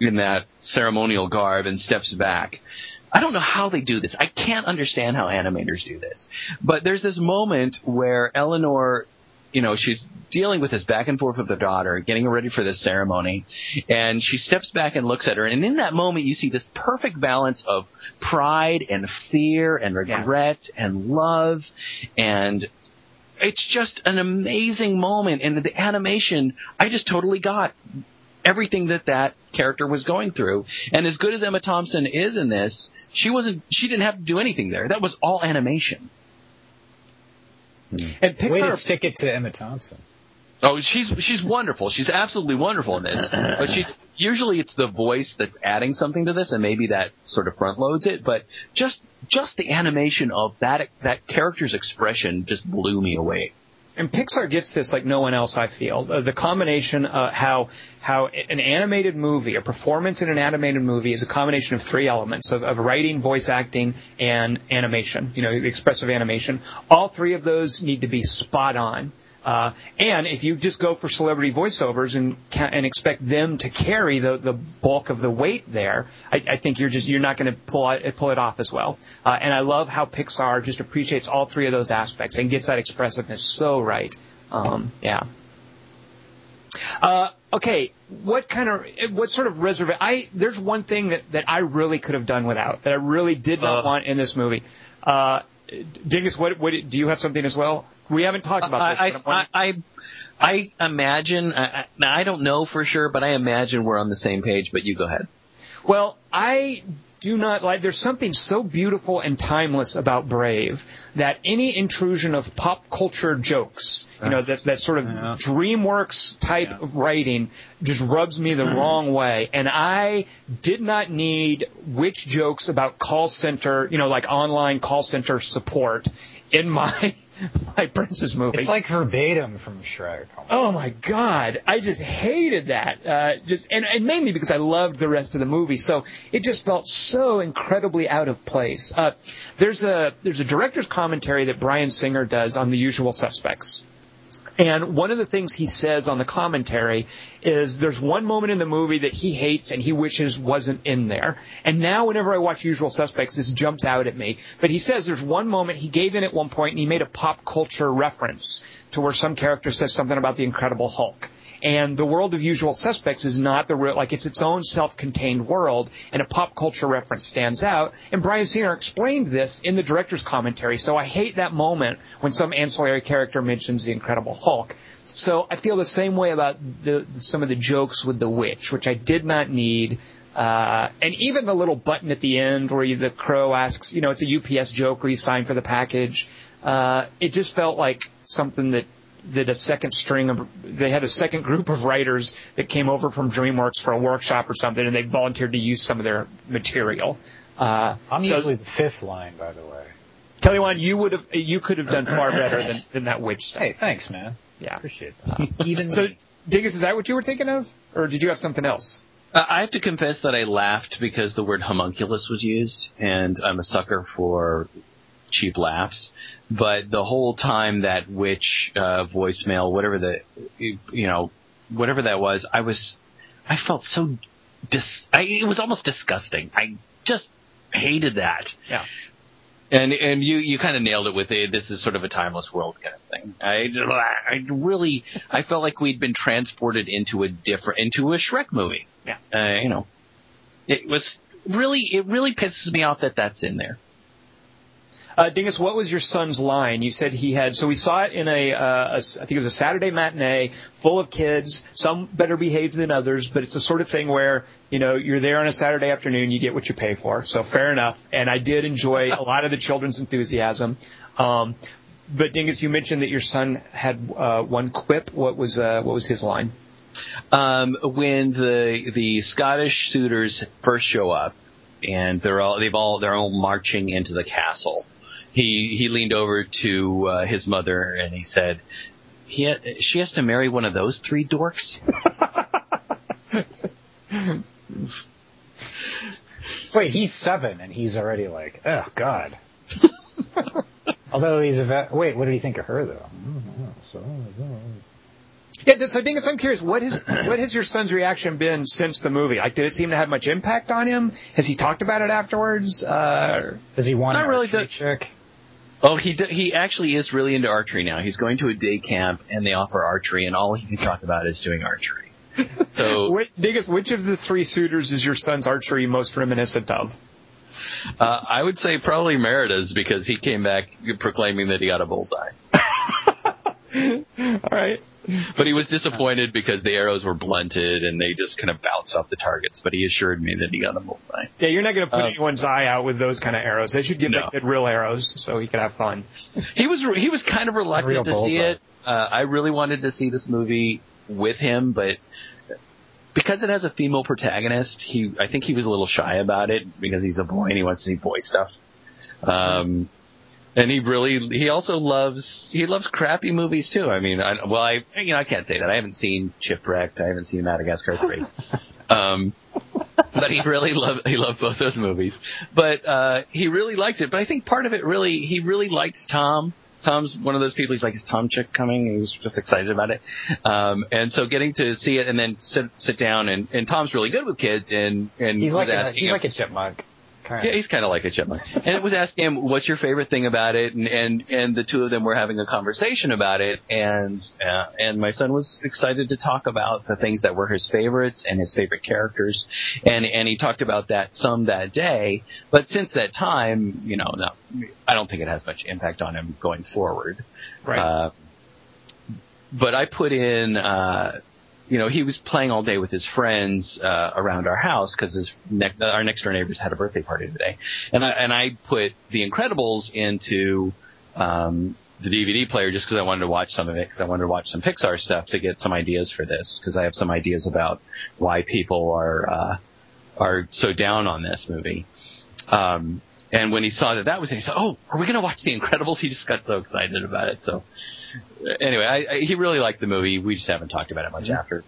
in that ceremonial garb and steps back. I don't know how they do this. I can't understand how animators do this. But there's this moment where Elinor you know, she's dealing with this back and forth with her daughter, getting her ready for this ceremony, and she steps back and looks at her, and in that moment you see this perfect balance of pride and fear and regret yeah. and love, and it's just an amazing moment, and the animation, I just totally got everything that that character was going through. And as good as Emma Thompson is in this, she wasn't, she didn't have to do anything there. That was all animation. Hmm. And Pixar, way to stick it to Emma Thompson. Oh, she's she's wonderful. She's absolutely wonderful in this. But she usually it's the voice that's adding something to this, and maybe that sort of front loads it. But just just the animation of that that character's expression just blew me away and Pixar gets this like no one else. I feel uh, the combination uh, how how an animated movie, a performance in an animated movie, is a combination of three elements of, of writing, voice acting, and animation. You know, expressive animation. All three of those need to be spot on. Uh, and if you just go for celebrity voiceovers and and expect them to carry the, the bulk of the weight there, I, I think you're just you're not going to pull it pull it off as well. Uh, and I love how Pixar just appreciates all three of those aspects and gets that expressiveness so right. Um, yeah. Uh, okay, what kind of what sort of reserve? I there's one thing that that I really could have done without that I really did not uh. want in this movie. Dingus, what, what do you have something as well? We haven't talked about this. I, I, I, I imagine. I, I don't know for sure, but I imagine we're on the same page. But you go ahead. Well, I do not like. There's something so beautiful and timeless about Brave that any intrusion of pop culture jokes, you know, that that sort of yeah. DreamWorks type yeah. of writing, just rubs me the wrong way. And I did not need witch jokes about call center, you know, like online call center support in my my Princess movie. It's like verbatim from Shrek. Oh my god, I just hated that. Uh, just and, and mainly because I loved the rest of the movie, so it just felt so incredibly out of place. Uh, there's a there's a director's commentary that Bryan Singer does on The Usual Suspects. And one of the things he says on the commentary is there's one moment in the movie that he hates and he wishes wasn't in there. And now whenever I watch Usual Suspects, this jumps out at me. But he says there's one moment he gave in at one point and he made a pop culture reference to where some character says something about the Incredible Hulk. And the world of usual suspects is not the real, like it's its own self-contained world, and a pop culture reference stands out. And Bryan Singer explained this in the director's commentary, so I hate that moment when some ancillary character mentions the Incredible Hulk. So I feel the same way about the, some of the jokes with the witch, which I did not need. Uh, and even the little button at the end where you, the crow asks, you know, it's a UPS joke where you sign for the package. Uh, it just felt like something that that a second string of they had a second group of writers that came over from DreamWorks for a workshop or something, and they volunteered to use some of their material. Uh, I'm so, usually the fifth line, by the way. Kelly Wand, you would have you could have done far better than, than that witch stuff. Hey, thanks, man. Yeah, appreciate that. Even so, Dingus, is that what you were thinking of, or did you have something else? Uh, I have to confess that I laughed because the word homunculus was used, and I'm a sucker for cheap laughs. But the whole time that witch uh, voicemail, whatever the, you know, whatever that was, I was, I felt so dis. I, it was almost disgusting. I just hated that. Yeah. And and you you kind of nailed it with it. This is sort of a timeless world kind of thing. I I really I felt like we'd been transported into a different into a Shrek movie. Yeah. Uh, you know, it was really it really pisses me off that that's in there. Uh, Dingus, what was your son's line? You said he had, so we saw it in a, uh, a, I think it was a Saturday matinee full of kids, some better behaved than others, but it's the sort of thing where, you know, you're there on a Saturday afternoon, you get what you pay for. So fair enough. And I did enjoy a lot of the children's enthusiasm. Um, but Dingus, you mentioned that your son had, uh, one quip. What was, uh, what was his line? Um, when the, the Scottish suitors first show up, and they're all they've all they're all marching into the castle he he leaned over to uh, his mother and he said, he ha- "She has to marry one of those three dorks." Wait, he's seven, and he's already like, oh god. Although he's a vet. Wait, what did he think of her though? Yeah, so Dingus, I'm curious, what has what has your son's reaction been since the movie? Like, did it seem to have much impact on him? Has he talked about it afterwards? Uh, Does he want to an really, archery the- chick? Oh, he d- he actually is really into archery now. He's going to a day camp and they offer archery, and all he can talk about is doing archery. So Which, Dingus, which of the three suitors is your son's archery most reminiscent of? uh, I would say probably Merida's because he came back proclaiming that he got a bullseye. All right. But he was disappointed because the arrows were blunted and they just kind of bounced off the targets. But he assured me that he got a bullseye. Yeah, you're not going to put Um, anyone's eye out with those kind of arrows. They should give No. like good real arrows so he can have fun. He was he was kind of reluctant to see it. Uh, I really wanted to see this movie with him, but because it has a female protagonist, he I think he was a little shy about it because he's a boy and he wants to see boy stuff. Um, and he really he also loves he loves crappy movies too. I mean, I, well, I you know I can't say that I haven't seen Chipwrecked, I haven't seen Madagascar three. Um, but he really loved he loved both those movies. But uh he really liked it. But I think part of it really he really likes Tom. Tom's one of those people. He's like, "Is Tom Chick coming?" He was just excited about it. Um, and so getting to see it and then sit sit down and and Tom's really good with kids and and He's like a, he's him- like a chipmunk. Kind yeah, he's kind of like a chipmunk. and it was asking him, "What's your favorite thing about it?" And and and the two of them were having a conversation about it. And uh, and my son was excited to talk about the things that were his favorites and his favorite characters. And and he talked about that some that day. But since that time, you know, no, I don't think it has much impact on him going forward. Right. Uh, but I put in, uh, you know, he was playing all day with his friends uh, around our house because his ne- our next door neighbors had a birthday party today, and I and I put The Incredibles into um, the DVD player just because I wanted to watch some of it because I wanted to watch some Pixar stuff to get some ideas for this because I have some ideas about why people are uh, are so down on this movie. Um, and when he saw that that was it, he said, "Oh, are we going to watch The Incredibles?" He just got so excited about it. So anyway, I, I, he really liked the movie. We just haven't talked about it much after.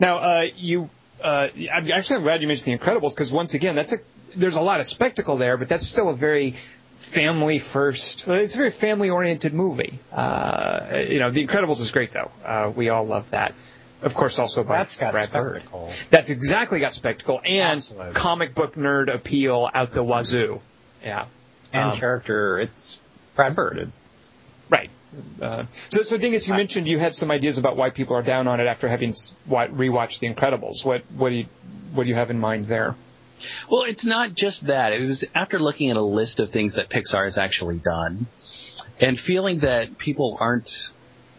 Now, uh, you, uh, I'm actually I'm glad you mentioned The Incredibles because once again, that's a there's a lot of spectacle there, but that's still a very family first. well, It's a very family oriented movie. Uh, you know, The Incredibles is great though. Uh, we all love that. Of course, also by That's got Brad Bird. That's exactly got spectacle and Absolutely. comic book nerd appeal out the wazoo. Yeah. And Um, character, it's Brad Bird. Right. Uh, so, so Dingus, you mentioned you had some ideas about why people are down on it after having rewatched The Incredibles. What, what do you, what do you have in mind there? Well, it's not just that. It was after looking at a list of things that Pixar has actually done, and feeling that people aren't.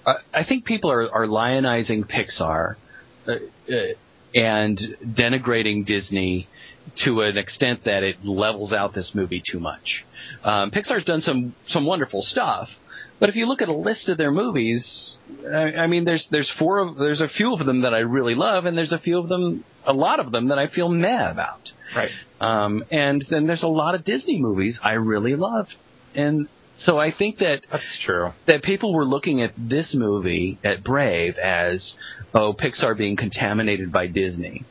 Uh, I think people are, are lionizing Pixar uh, uh, and denigrating Disney to an extent that it levels out this movie too much. Um, Pixar's done some some wonderful stuff, but if you look at a list of their movies, I, I mean, there's there's four of there's a few of them that I really love, and there's a few of them, a lot of them that I feel meh about. Right. Um, and then there's a lot of Disney movies I really loved, and so I think that That's true. that people were looking at this movie at Brave as oh Pixar being contaminated by Disney.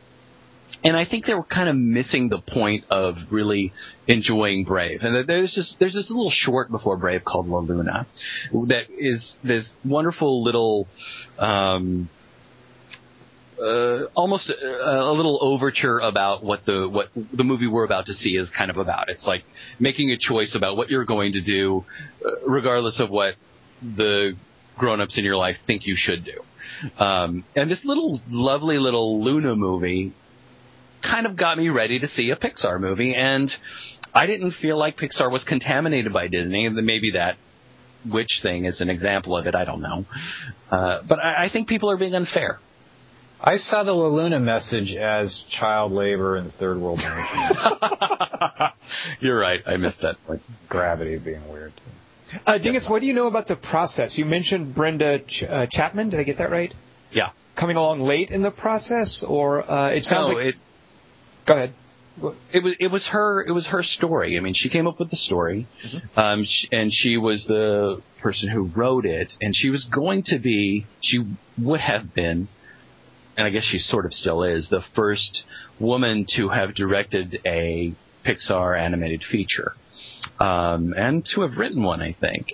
And I think they were kind of missing the point of really enjoying Brave. And there's just there's this little short before Brave called La Luna that is this wonderful little um uh, almost a, a little overture about what the what the movie we're about to see is kind of about. It's like making a choice about what you're going to do, uh, regardless of what the grown-ups in your life think you should do. Um, and this little lovely little Luna movie kind of got me ready to see a Pixar movie, and I didn't feel like Pixar was contaminated by Disney. And maybe that witch thing is an example of it. I don't know, uh, but I, I think people are being unfair. I saw the La Luna message as child labor in third world nations. You're right. I missed that point. Gravity being weird. Uh, Dingus, what do you know about the process? You mentioned Brenda Ch- uh, Chapman. Did I get that right? Yeah. Coming along late in the process, or uh, it sounds No, like. it, Go ahead. it was it was her it was her story. I mean, she came up with the story, um, sh- and she was the person who wrote it, and she was going to be she would have been and I guess she sort of still is, the first woman to have directed a Pixar animated feature. Um, and to have written one, I think.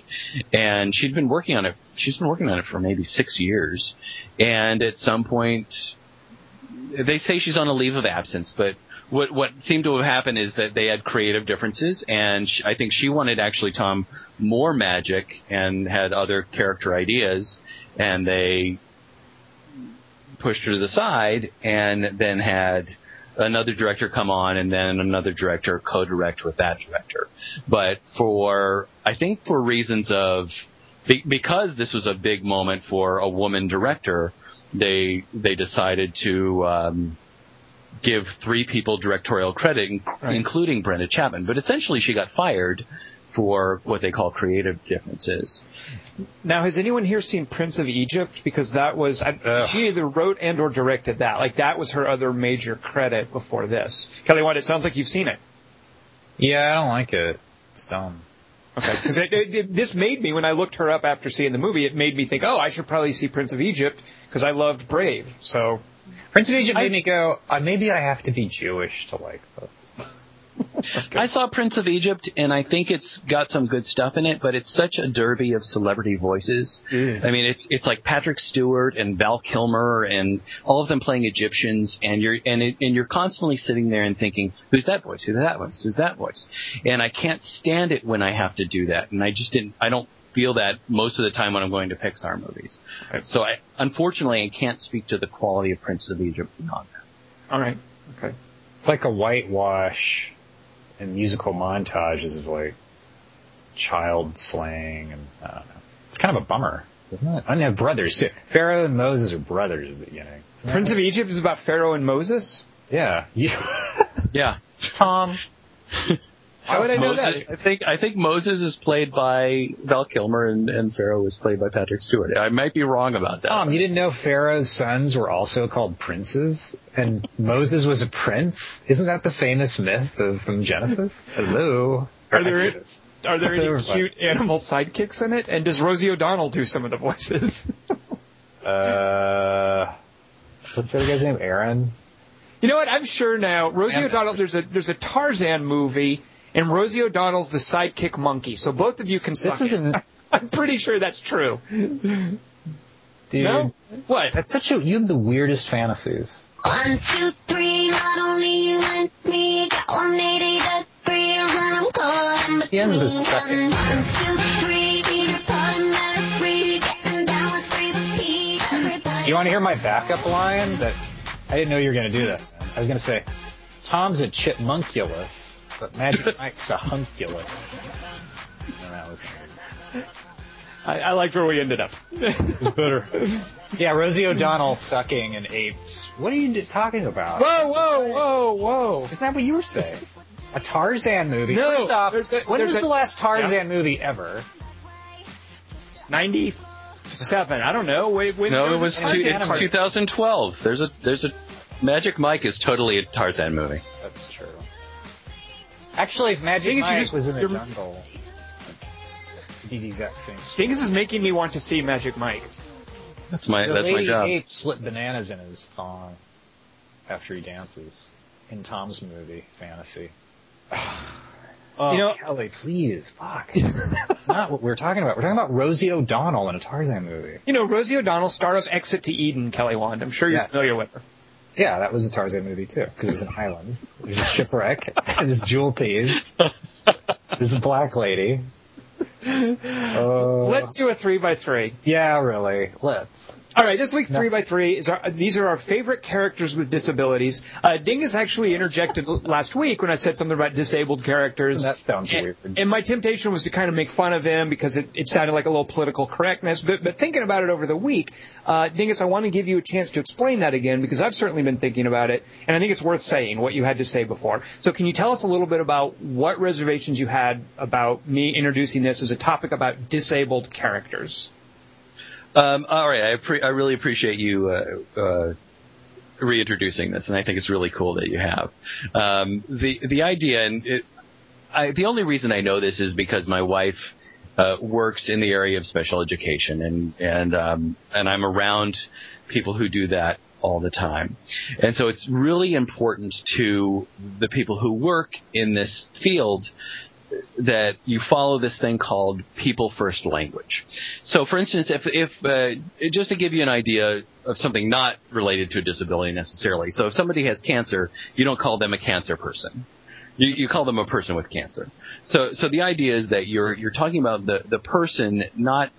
And she'd been working on it. She's been working on it for maybe six years. And at some point, they say she's on a leave of absence, but what what seemed to have happened is that they had creative differences, and sh- I think she wanted actually Tom more magic and had other character ideas, and they pushed her to the side, and then had another director come on, and then another director co-direct with that director. But for I think for reasons of because this was a big moment for a woman director, they they decided to. Um, give three people directorial credit, Right. including Brenda Chapman. But essentially, she got fired for what they call creative differences. Now, has anyone here seen Prince of Egypt? Because that was I, she either wrote and or directed that. Like that was her other major credit before this. Kelly White, it sounds like you've seen it. Yeah, I don't like it. It's dumb. Okay, because it, it, it, this made me when I looked her up after seeing the movie, it made me think, oh, I should probably see Prince of Egypt because I loved Brave. So Prince of Egypt I- made me go, uh, maybe I have to be Jewish to like this. I saw Prince of Egypt, and I think it's got some good stuff in it, but it's such a derby of celebrity voices. I mean, it's it's like Patrick Stewart and Val Kilmer and all of them playing Egyptians, and you're and it, and you're constantly sitting there and thinking, who's that voice? Who's that voice? Who's that voice? And I can't stand it when I have to do that, and I just didn't. I don't feel that most of the time when I'm going to Pixar movies. Right. So I unfortunately I can't speak to the quality of Prince of Egypt beyond that. all right, okay. It's like a whitewash and musical montages of like child slang and I don't know. It's kind of a bummer, isn't it? And they have brothers too. Pharaoh and Moses are brothers at the beginning. Prince of right? Egypt is about Pharaoh and Moses. Yeah. You, Yeah. Tom. How would I know Moses, that? I think I think Moses is played by Val Kilmer and, and Pharaoh was played by Patrick Stewart. I might be wrong about that. Tom, you didn't know Pharaoh's sons were also called princes, and Moses was a prince. Isn't that the famous myth of from Genesis? Hello. Are there- Are there any cute animal sidekicks in it? And does Rosie O'Donnell do some of the voices? Uh, what's the other guy's name? Aaron. You know what? I'm sure now. Rosie O'Donnell. There's a there's a Tarzan movie, and Rosie O'Donnell's the sidekick monkey. So both of you can suck This isn't. I'm pretty sure that's true. dude. No? What? That's such a. You have the weirdest fantasies. One, two, three, not only you and me, got 180 degrees and I'm caught in He ends between. with second. One, two, three, Peter Pan, let us free, getting down with three feet, everybody. You want to hear my backup line? That I didn't know you were going to do that. I was going to say, Tom's a chipmunculus, but Magic Mike's a hunculus. And was I, I liked where we ended up. better. yeah, Rosie O'Donnell sucking an apes. What are you talking about? whoa, whoa, whoa, whoa! Isn't that what you were saying? A Tarzan movie. No, First off, there's a- when there's was a- the last Tarzan movie ever? Ninety-seven. I don't know. Wait, when no, there it was two, it's 2012. There's a there's a Magic Mike is totally a Tarzan movie. That's true. Actually, Magic Thing is, Mike just- was in the you're- jungle. Did the exact same. Dingus is making me want to see Magic Mike. That's my The that's my lady job. ape slipped bananas in his thong after he dances in Tom's movie Fantasy. Oh, You know- Kelly, please, fuck. That's not what we're talking about. We're talking about Rosie O'Donnell in a Tarzan movie. You know, Rosie O'Donnell, star of Exit to Eden, Kelly Wand. I'm sure you're Yes. familiar with her. Yeah, that was a Tarzan movie too, because it was an island. There's a shipwreck. There's jewel thieves. There's a black lady. Uh, Let's do a three by three. yeah, really. Let's. All right, this week's three by three is our, these are our favorite characters with disabilities. Uh, Dingus actually interjected last week when I said something about disabled characters. That sounds and, weird. and my temptation was to kind of make fun of him because it, it sounded like a little political correctness. But, but thinking about it over the week, uh, Dingus, I want to give you a chance to explain that again because I've certainly been thinking about it, and I think it's worth saying what you had to say before. So can you tell us a little bit about what reservations you had about me introducing this as a topic about disabled characters? Um, all right, I, appre I really appreciate you uh, uh, reintroducing this, and I think it's really cool that you have. Um, the the idea, and it, I, the only reason I know this is because my wife uh, works in the area of special education, and and um, and I'm around people who do that all the time. And so it's really important to the people who work in this field that you follow this thing called people first language. So for instance, if, if, uh, just to give you an idea of something not related to a disability necessarily. So if somebody has cancer, you don't call them a cancer person. You, you call them a person with cancer. So, so the idea is that you're, you're talking about the, the person not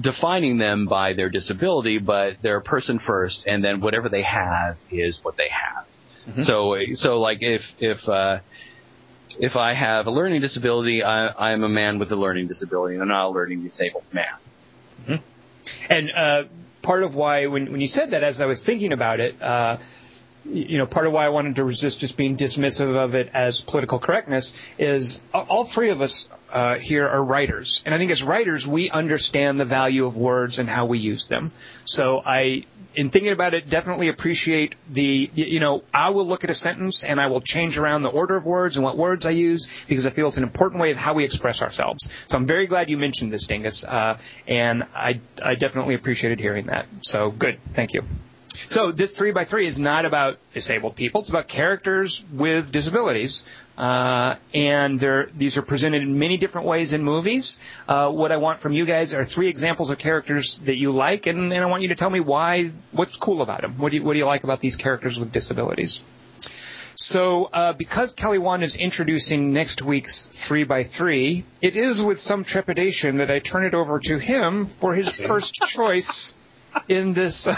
defining them by their disability, but they're a person first, and then whatever they have is what they have. Mm-hmm. So, so like if if uh, if I have a learning disability, I, I'm a man with a learning disability, and not a learning disabled man. Mm-hmm. And uh, part of why, when when you said that, as I was thinking about it. Uh, you know, part of why I wanted to resist just being dismissive of it as political correctness is all three of us uh, here are writers, and I think as writers we understand the value of words and how we use them. So I, in thinking about it, definitely appreciate the, you know, I will look at a sentence and I will change around the order of words and what words I use because I feel it's an important way of how we express ourselves. So I'm very glad you mentioned this, Dingus, uh, and I, I definitely appreciated hearing that. So good, thank you. So this three by three is not about disabled people. It's about characters with disabilities, uh, and these are presented in many different ways in movies. Uh, what I want from you guys are three examples of characters that you like, and, and I want you to tell me why. What's cool about them? What do you, what do you like about these characters with disabilities? So, uh, because Kelly Wand is introducing next week's three by three, it is with some trepidation that I turn it over to him for his first choice in this uh,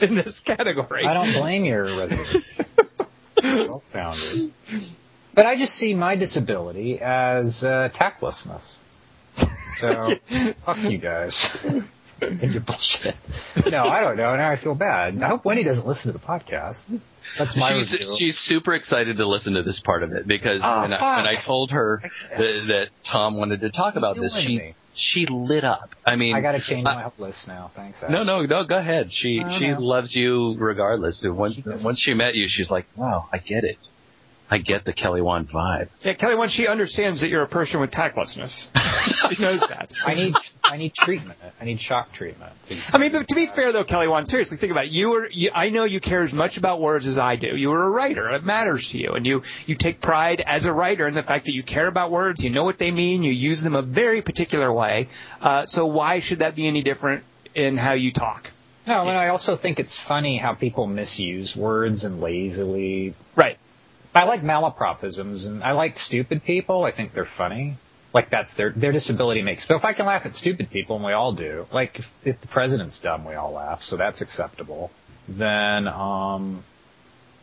in this category. I don't blame your reservation. well founded. But I just see my disability as uh, tactlessness. So fuck you guys and your bullshit. No, I don't know. Now I feel bad. I hope Wendy doesn't listen to the podcast. That's my she's, review. she's super excited to listen to this part of it because oh, when, I, when, I, told her that, that, Tom wanted to talk about this, she me she lit up. I mean, I got to change my list now. Thanks. Ash. No, no, no. Go ahead. She she know. loves you regardless. Once she once she met you, she's like, wow, I get it. I get the Kelly Wand vibe. Yeah, Kelly Wand, she understands that you're a person with tactlessness. she knows that. I need I need treatment. I need shock treatment. I mean, but to be fair though, Kelly Wand, seriously, think about it. You were you, I know you care as much about words as I do. You are a writer. It matters to you, and you you take pride as a writer in the fact that you care about words. You know what they mean. You use them a very particular way. Uh, so why should that be any different in how you talk? No, and I also think it's funny how people misuse words and lazily. Right I like malapropisms and I like stupid people. I think they're funny. Like that's their their disability makes. But if I can laugh at stupid people, and we all do, like if, if the president's dumb, we all laugh, so that's acceptable. Then um,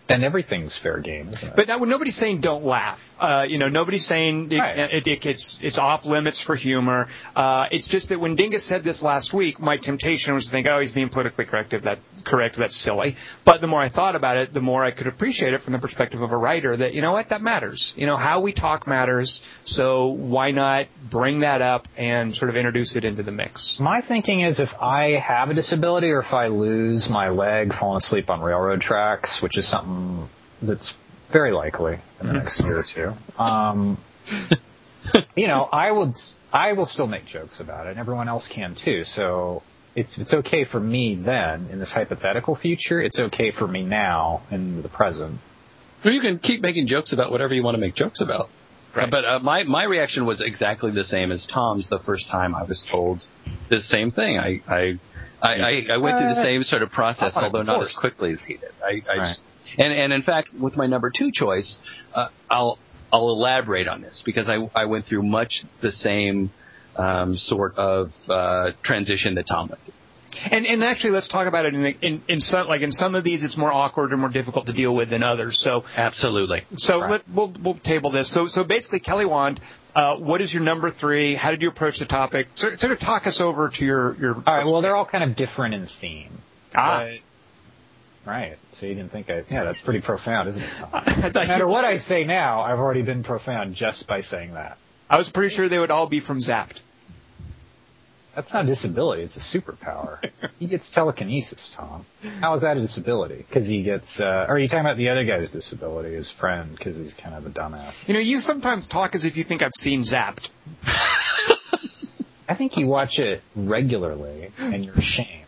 then everything's fair game. But now, nobody's saying don't laugh. Uh, you know, nobody's saying it, right. it, it, it's it's off limits for humor. Uh, it's just that when Dingus said this last week, my temptation was to think, oh, he's being politically correct. That correct, that's silly. But the more I thought about it, the more I could appreciate it from the perspective of a writer. That you know what, that matters. You know, how we talk matters. So why not bring that up and sort of introduce it into the mix? My thinking is, if I have a disability or if I lose my leg falling asleep on railroad tracks, which is something um, that's very likely in the next year or two. Um, you know, I would, I will still make jokes about it, and everyone else can too. So it's it's okay for me then in this hypothetical future. It's okay for me now in the present. Well, you can keep making jokes about whatever you want to make jokes about. Right. But uh, my my reaction was exactly the same as Tom's the first time I was told the same thing. I I I, I, went through the uh, same sort of process, although not as quickly as he did. I, I right. just, and, and in fact, with my number two choice, uh, I'll, I'll elaborate on this because I, I went through much the same um, sort of uh, transition that Tom went through. And, and actually, let's talk about it in, the, in, in some like in some of these, it's more awkward and more difficult to deal with than others. So absolutely. So right. let, we'll we'll table this. So so basically, Kelly Wand, uh, what is your number three? How did you approach the topic? Sort, sort of talk us over to your your. All right. Well, they're all kind of different in theme. Ah. Right. So you didn't think I, yeah, that's pretty profound, isn't it? no matter what I say now, I've already been profound just by saying that. I was pretty sure they would all be from Zapped. That's not a disability, it's a superpower. he gets telekinesis, Tom. How is that a disability? Because he gets, uh, or are you talking about the other guy's disability, his friend, because he's kind of a dumbass? You know, you sometimes talk as if you think I've seen Zapped. I think you watch it regularly and you're ashamed.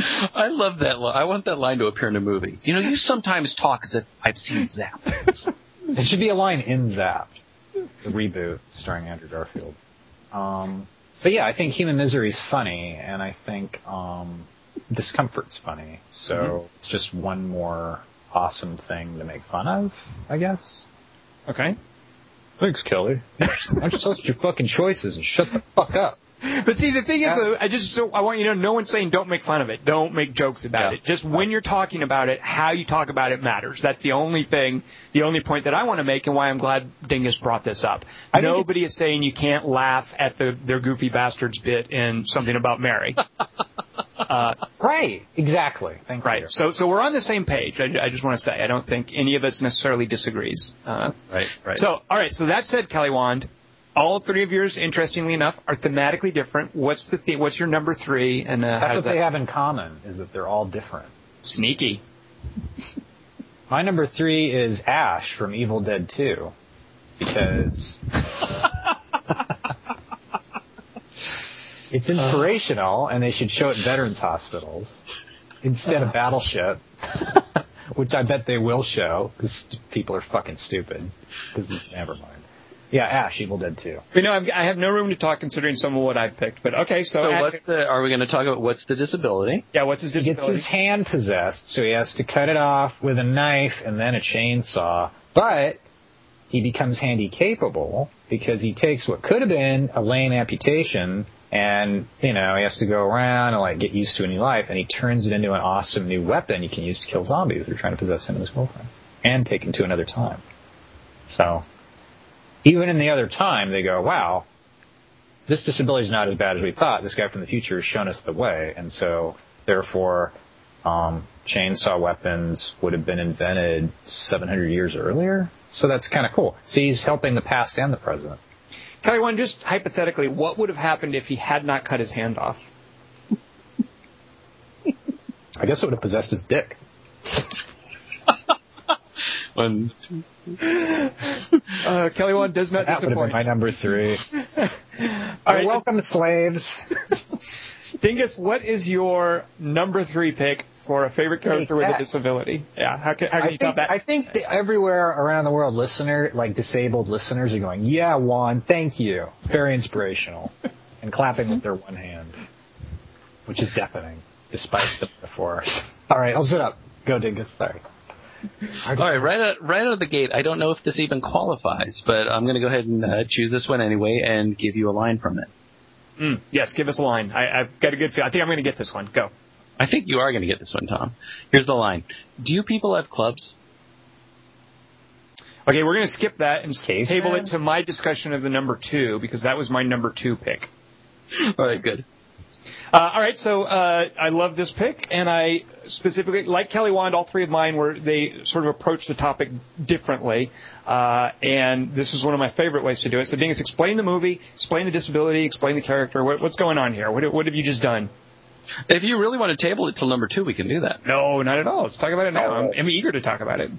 I love that. Li- I want that line to appear in a movie. You know, you sometimes talk as if I've seen Zap. It should be a line in Zapped, the reboot starring Andrew Garfield. Um, but yeah, I think Human Misery is funny, and I think um, Discomfort's funny. So it's just one more awesome thing to make fun of, I guess. Okay. Thanks, Kelly. Why don't you your fucking choices and shut the fuck up? But see, the thing is, though, I just so I want you to know, no one's saying don't make fun of it, don't make jokes about Yeah. it. Just when you're talking about it, how you talk about it matters. That's the only thing, the only point that I want to make, and why I'm glad Dingus brought this up. I Nobody is saying you can't laugh at the their goofy bastards bit in something about Mary. Right, exactly. Thank you. Right. So so we're on the same page. I, I just want to say I don't think any of us necessarily disagrees. Uh, Right, right. So all right. So that said, Kelly Wand, all three of yours, interestingly enough, are thematically different. What's the, the what's your number three? And uh, That's what that they have in common, is that they're all different. sneaky? My number three is Ash from Evil Dead 2. Because it's inspirational and they should show it in veterans hospitals instead of Battleship, which I bet they will show because people are fucking stupid. never mind. Yeah, Ash, Evil Dead 2. You know, I've, I have no room to talk considering some of what I've picked. But okay, so, So what's the, are we going to talk about what's the disability? yeah, what's his He gets disability? his hand possessed, so he has to cut it off with a knife and then a chainsaw. But he becomes handy capable because he takes what could have been a lame amputation and, you know, he has to go around and like get used to a new life and he turns it into an awesome new weapon he can use to kill zombies that are trying to possess him and his girlfriend. And take him to another time. So, even in the other time, they go, wow, this disability is not as bad as we thought. This guy from the future has shown us the way. And so, therefore, um, chainsaw weapons would have been invented 700 years earlier. So that's kind of cool. See, he's helping the past and the present. Kelly Wand, just hypothetically, what would have happened if he had not cut his hand off? I guess it would have possessed his dick. When Uh, Kelly Wand does not That would have been disappoint. my number three. All right, Welcome, slaves. Dingus, what is your number three pick for a favorite character with a disability? Yeah, how can, how can I you top think, that? I think that everywhere around the world, listener, like disabled listeners are going, yeah, Wand, thank you. Very inspirational. and clapping with their one hand, which is deafening, despite the metaphors. All right, I'll sit up. Go, Dingus. Sorry. All right, right out, right out of the gate, I don't know if this even qualifies, but I'm going to go ahead and uh, choose this one anyway and give you a line from it. Mm, yes, give us a line. I, I've got a good feel. I think I'm going to get this one. Go. I think you are going to get this one, Tom. Here's the line: Do you people have clubs? Okay, we're going to skip that and s- Caveman? table it to my discussion of the number two because that was my number two pick. All right, good. Uh, all right, so uh, I love this pick, and I specifically like Kelly Wand. All three of mine were they sort of approach the topic differently, uh, and this is one of my favorite ways to do it. So, Dingus, explain the movie, explain the disability, explain the character. What, what's going on here? What, what have you just done? If you really want to table it till number two, we can do that. No, not at all. Let's talk about it now. I'm, I'm eager to talk about it.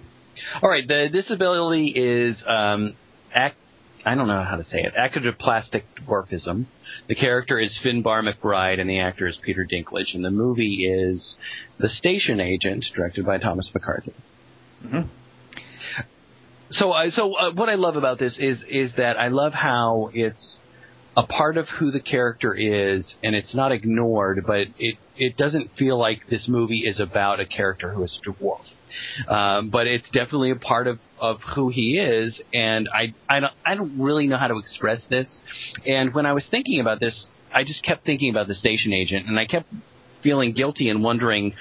All right, the disability is um, ac- I don't know how to say it. Acrodoplastic dwarfism. The character is Finbar McBride, and the actor is Peter Dinklage. And the movie is The Station Agent, directed by Thomas McCarthy. So, uh, so uh, what I love about this is is that I love how it's a part of who the character is, and it's not ignored, but it it doesn't feel like this movie is about a character who is dwarf. Um, but it's definitely a part of, of who he is, and I I don't I don't really know how to express this. And when I was thinking about this, I just kept thinking about the station agent, and I kept feeling guilty and wondering.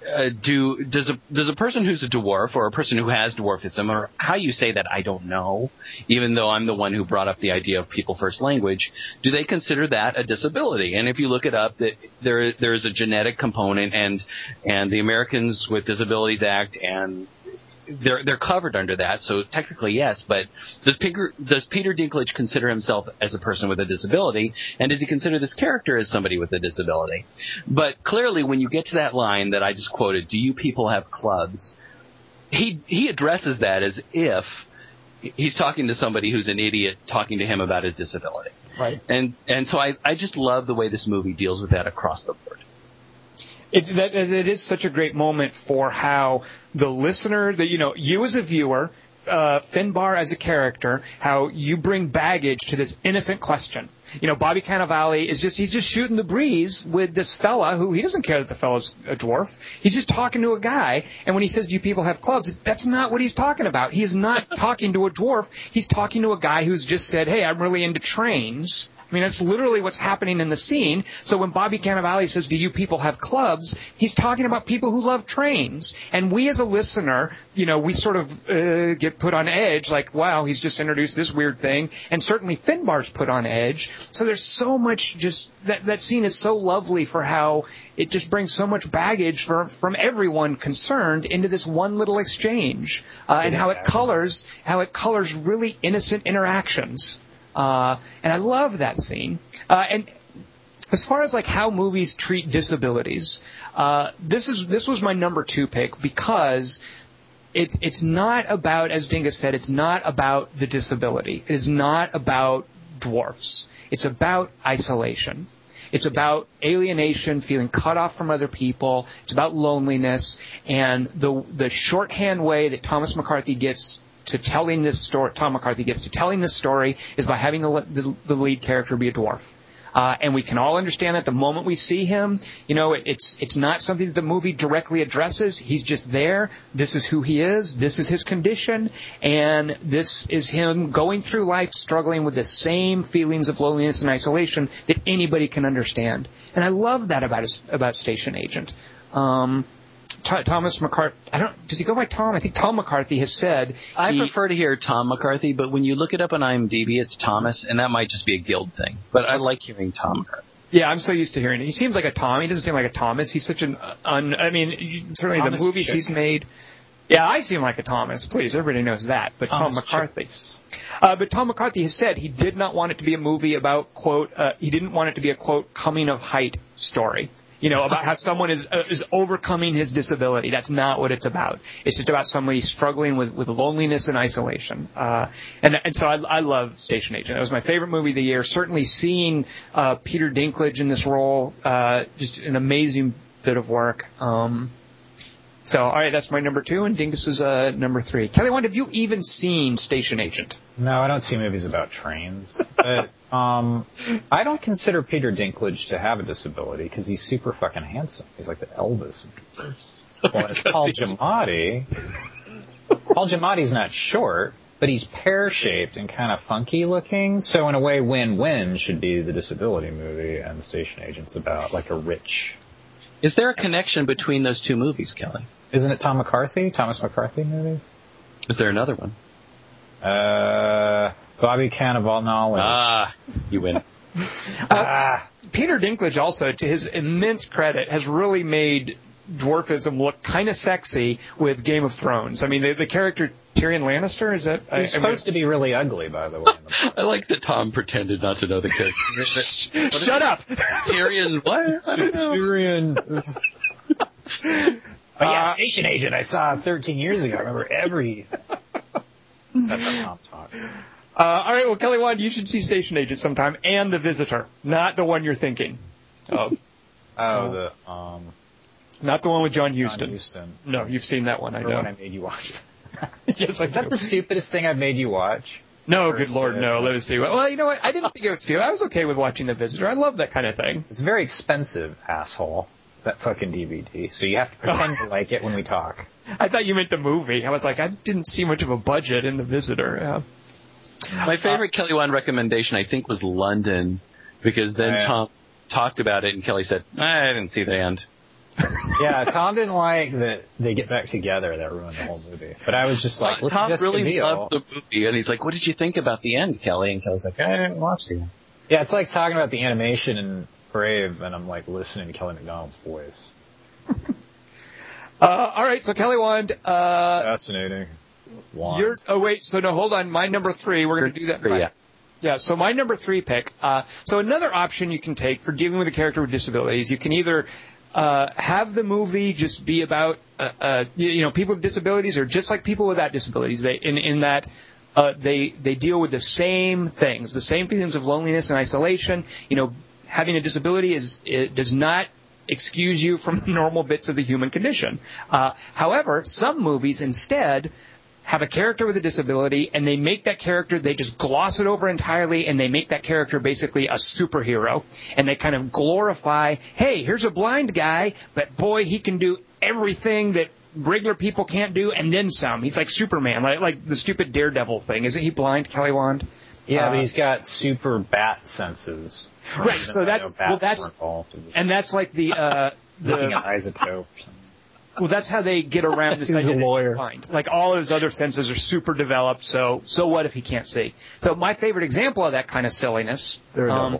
Uh, do does a does a person who's a dwarf or a person who has dwarfism or how you say that I don't know, even though I'm the one who brought up the idea of people first language, do they consider that a disability? And if you look it up, that there there is a genetic component, and and the Americans with Disabilities Act and they're they're covered under that. So technically, yes. But does Peter does Peter Dinklage consider himself as a person with a disability, and does he consider this character as somebody with a disability? But clearly, when you get to that line that I just quoted, "Do you people have clubs?" He he addresses that as if he's talking to somebody who's an idiot talking to him about his disability. Right. And and so I I just love the way this movie deals with that across the board. It, it is such a great moment for how the listener, that you know, you as a viewer, uh, Finbar as a character, how you bring baggage to this innocent question. You know, Bobby Cannavale is just, he's just shooting the breeze with this fella who he doesn't care that the fella's a dwarf. He's just talking to a guy, and when he says, do you people have clubs, that's not what he's talking about. He is not talking to a dwarf. He's talking to a guy who's just said, hey, I'm really into trains. I mean, that's literally what's happening in the scene. So when Bobby Cannavale says, do you people have clubs? He's talking about people who love trains. And we as a listener, you know, we sort of uh, get put on edge, like, wow, he's just introduced this weird thing. And certainly Finbar's put on edge. So there's so much just, that, that scene is so lovely for how it just brings so much baggage for, from everyone concerned into this one little exchange. Uh, and how it colors, how it colors really innocent interactions. Uh, and I love that scene. Uh, and as far as like how movies treat disabilities, uh, this is this was my number two pick because it, it's not about, as Dingus said, it's not about the disability. It is not about dwarfs. It's about isolation. It's about alienation, feeling cut off from other people. It's about loneliness, and the the shorthand way that Thomas McCarthy gets to telling this story, Tom McCarthy gets to telling this story is by having the, the, the lead character be a dwarf. Uh, and we can all understand that the moment we see him, you know, it, it's it's not something that the movie directly addresses. He's just there. This is who he is. This is his condition, and this is him going through life struggling with the same feelings of loneliness and isolation that anybody can understand. And I love that about his, about Station Agent. Um, Th- Thomas McCarthy. I don't. Does he go by Tom? I think Tom McCarthy has said. I he- prefer to hear Tom McCarthy, but when you look it up on IMDb, it's Thomas, and that might just be a guild thing. But I like hearing Tom McCarthy. Yeah, I'm so used to hearing it. He seems like a Tom. He doesn't seem like a Thomas. He's such an un. I mean, certainly Thomas the movies Chick. he's made. Yeah, I seem like a Thomas. Please, everybody knows that. But Thomas Tom McCarthy. Uh, but Tom McCarthy has said he did not want it to be a movie about quote. Uh, he didn't want it to be a quote coming of height story. You know, about how someone is uh, is overcoming his disability. That's not what it's about. It's just about somebody struggling with, with loneliness and isolation. Uh, and and so I, I love Station Agent. It was my favorite movie of the year. Certainly seeing uh, Peter Dinklage in this role, uh, just an amazing bit of work. Um, so all right, that's my number two, and Dingus is uh, number three. Kelly, Wand, have you even seen Station Agent? No, I don't see movies about trains. But um, I don't consider Peter Dinklage to have a disability because he's super fucking handsome. He's like the Elvis of dwarfs. Well, it's Paul Giamatti. Paul Giamatti's not short, but he's pear-shaped and kind of funky looking. So in a way, Win-Win should be the disability movie, and Station Agent's about like a rich. Is there a connection between those two movies, Kelly? Isn't it Tom McCarthy? Thomas McCarthy movie? Is there another one? Uh, Bobby Cannavale knowledge. Ah, you win. ah. Peter Dinklage also, to his immense credit, has really made dwarfism look kind of sexy with Game of Thrones. I mean, the, the character Tyrion Lannister is that? I, He's supposed to be really ugly, by the way. the. I like that Tom pretended not to know the character. Shut up. Tyrion, what? I don't know. Tyrion. But yeah, Station Agent I saw 13 years ago. I remember every. That's how Tom talks. Uh, all right, well, Kelly Wand, you should see Station Agent sometime, and The Visitor, not the one you're thinking of, Oh, the um, not the one with John John Huston. Houston. No, you've seen that one, I Or know. when I made you watch. yes, I Is that do. the stupidest thing I've made you watch? No, good lord, it- no. Let me see. Well, you know what? I didn't think it was stupid. I was okay with watching The Visitor. I love that kind of thing. It's very expensive, asshole. That fucking DVD. So you have to pretend to like it when we talk. I thought you meant the movie. I was like, I didn't see much of a budget in The Visitor. Yeah. My favorite Kelly Wand recommendation, I think, was London, because then yeah. Tom talked about it, and Kelly said, I didn't see the end. Yeah, Tom didn't like that they get back together. That ruined the whole movie. But I was just like, look Tom at really Biel. loved the movie, and he's like, "What did you think about the end, Kelly?" And Kelly's like, "I didn't watch the end." Yeah, it's like talking about the animation in Brave, and I'm like listening to Kelly Macdonald's voice. Uh, all right, so Kelly Wand, uh, Fascinating. Wand. you're. Oh wait, so no, hold on. My number three. We're going to do that. Yeah. Yeah, so my number three pick. Uh, so another option you can take for dealing with a character with disabilities, you can either uh, have the movie just be about uh, uh, you, you know people with disabilities, or just like people without disabilities. They in in that. Uh, they they deal with the same things, the same feelings of loneliness and isolation. You know, having a disability is does not excuse you from the normal bits of the human condition. Uh, however, some movies instead have a character with a disability and they make that character, they just gloss it over entirely and they make that character basically a superhero and they kind of glorify, hey, here's a blind guy, but boy, he can do everything that regular people can't do and then some. He's like Superman, like, like the stupid Daredevil thing. Isn't he blind, Kelly Wand? Yeah, Uh, but he's got super bat senses. Right, so that's- well, that's- were involved. It was And that's like the, uh, the, isotope. Well, that's how they get around this He's lawyer. blind. Like all his other senses are super developed. So, so what if he can't see? So my favorite example of that kind of silliness um,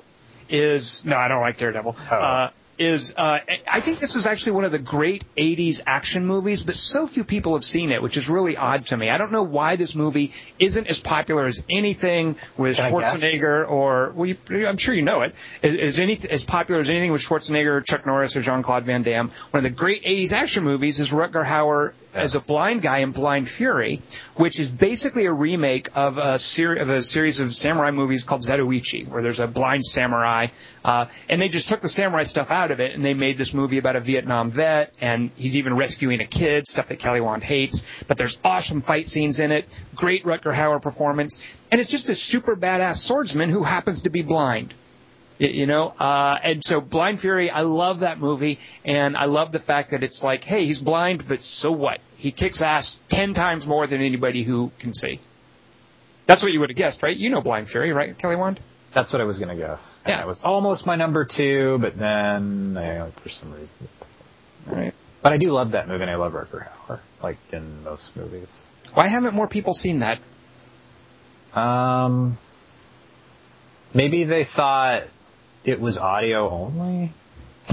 is no, I don't like Daredevil. Oh. Uh, is uh, I think this is actually one of the great '80s action movies, but so few people have seen it, which is really odd to me. I don't know why this movie isn't as popular as anything with Can Schwarzenegger or well, you, I'm sure you know it. Is, is any as popular as anything with Schwarzenegger, Chuck Norris, or Jean Claude Van Damme? One of the great '80s action movies is Rutger Hauer as a blind guy in Blind Fury, which is basically a remake of a series of a series of samurai movies called Zatoichi, where there's a blind samurai, uh, and they just took the samurai stuff out of it and they made this movie about a Vietnam vet, and he's even rescuing a kid, stuff that Kelly Wand hates. But there's awesome fight scenes in it, great Rutger Hauer performance, and it's just a super badass swordsman who happens to be blind. You know, uh, and so Blind Fury, I love that movie, and I love the fact that it's like, hey, he's blind, but so what? He kicks ass ten times more than anybody who can see. That's what you would have guessed, right? You know Blind Fury, right, Kelly Wand? That's what I was gonna guess. And Yeah. it was almost my number two, but then I, for some reason. All right. But I do love that movie, and I love Rutger Hauer, like in most movies. Why haven't more people seen that? Um, maybe they thought it was audio only.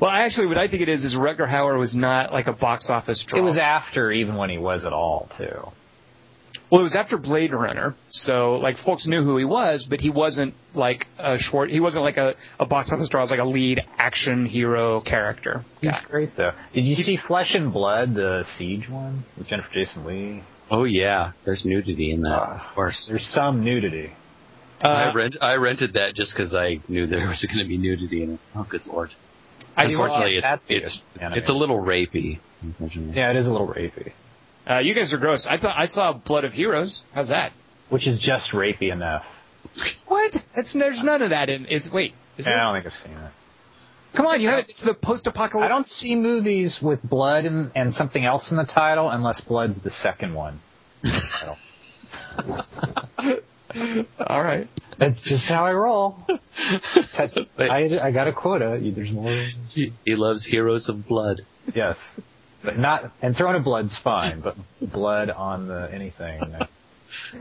Well, actually, what I think it is is Rutger Hauer was not like a box office draw. It was after even when he was at all too. Well, it was after Blade Runner, so like folks knew who he was, but he wasn't like a short. He wasn't like a, a box office draw as like a lead action hero character. He's Yeah. great though. Did you see Flesh and Blood, the Siege one with Jennifer Jason Leigh? Oh yeah, there's nudity in that. Uh, of course. There's some nudity. I Uh, rent I rented that just because I knew there was going to be nudity in it. Oh, good lord! I saw, Unfortunately, it's that's it's, good. it's a little rapey. Yeah, it is a little rapey, uh, you guys are gross. I thought I saw Blood of Heroes. How's that? which is just rapey enough. What? That's there's none of that in. Is wait? Is Yeah, I don't think I've seen it. Come on, you have it. It's the post-apocalyptic. I don't see movies with blood and, and something else in the title unless blood's the second one. All right. That's just how I roll. That's, I, I got a quota. There's more. He, he loves heroes of blood. Yes. But not, and throwing a blood's fine, but blood on the anything,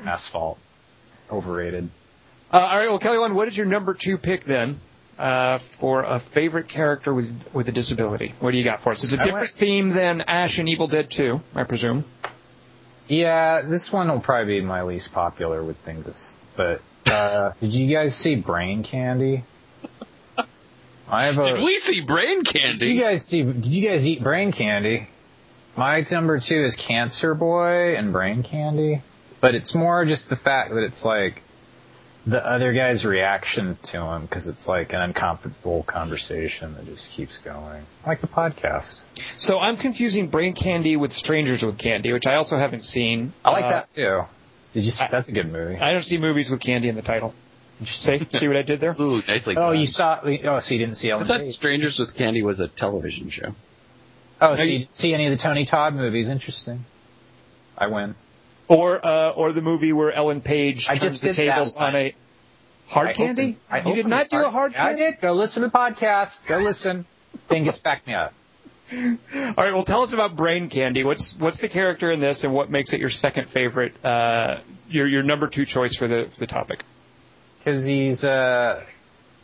asphalt, overrated. Uh, all right. Well, Kelly, Wand. What is your number two pick then? Uh, for a favorite character with with a disability, what do you got for us? It's a different went- theme than Ash and Evil Dead 2, I presume. Yeah, this one will probably be my least popular with things. But uh, did you guys see Brain Candy? I have a. Did we see brain candy? Did candy? you guys see? Did you guys eat Brain Candy? My number two is Cancer Boy and Brain Candy, but it's more just the fact that it's like the other guy's reaction to him because it's like an uncomfortable conversation that just keeps going, like the podcast. So I'm confusing Brain Candy with Strangers with Candy, which I also haven't seen. I like Uh, that too. Did you? See, I- that's a good movie. I don't see movies with candy in the title. See, see what I did there? Ooh, nicely Oh, done. you saw? Oh, so you didn't see I Ellen thought Page? Strangers with Candy was a television show. Oh, so you- you didn't see any of the Tony Todd movies? Interesting. I win. Or uh, or the movie where Ellen Page I turns just the tables on a hard I candy. opened- I you did not do a hard Yeah, I candy. did. Go listen to the podcast. Go listen. Dingus, back me up. All right, well, tell us about Brain Candy. What's what's the character in this, and what makes it your second favorite, uh, your your number two choice for the for the topic? Because he's uh,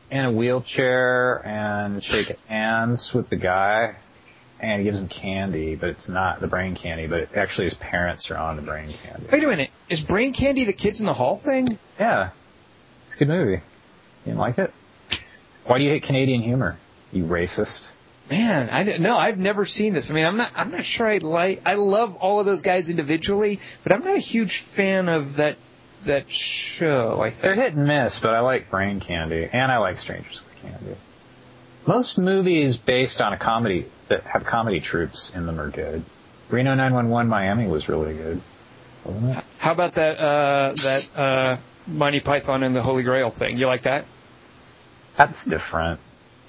in a wheelchair and shaking hands with the guy, and he gives him candy, but it's not the brain candy, but actually his parents are on the brain candy. Wait a minute, is Brain Candy the Kids in the Hall thing? Yeah, it's a good movie. You didn't like it? Why do you hate Canadian humor? You racist. Man, I didn't know. I've never seen this. I mean, I'm not. I'm not sure I like. I love all of those guys individually, but I'm not a huge fan of that that show. I think They're hit and miss, but I like brain candy, and I like Strangers with Candy. Most movies based on a comedy that have comedy troupes in them are good. Reno 911 Miami was really good. How about that uh, that uh, Monty Python and the Holy Grail thing? You like that? That's different.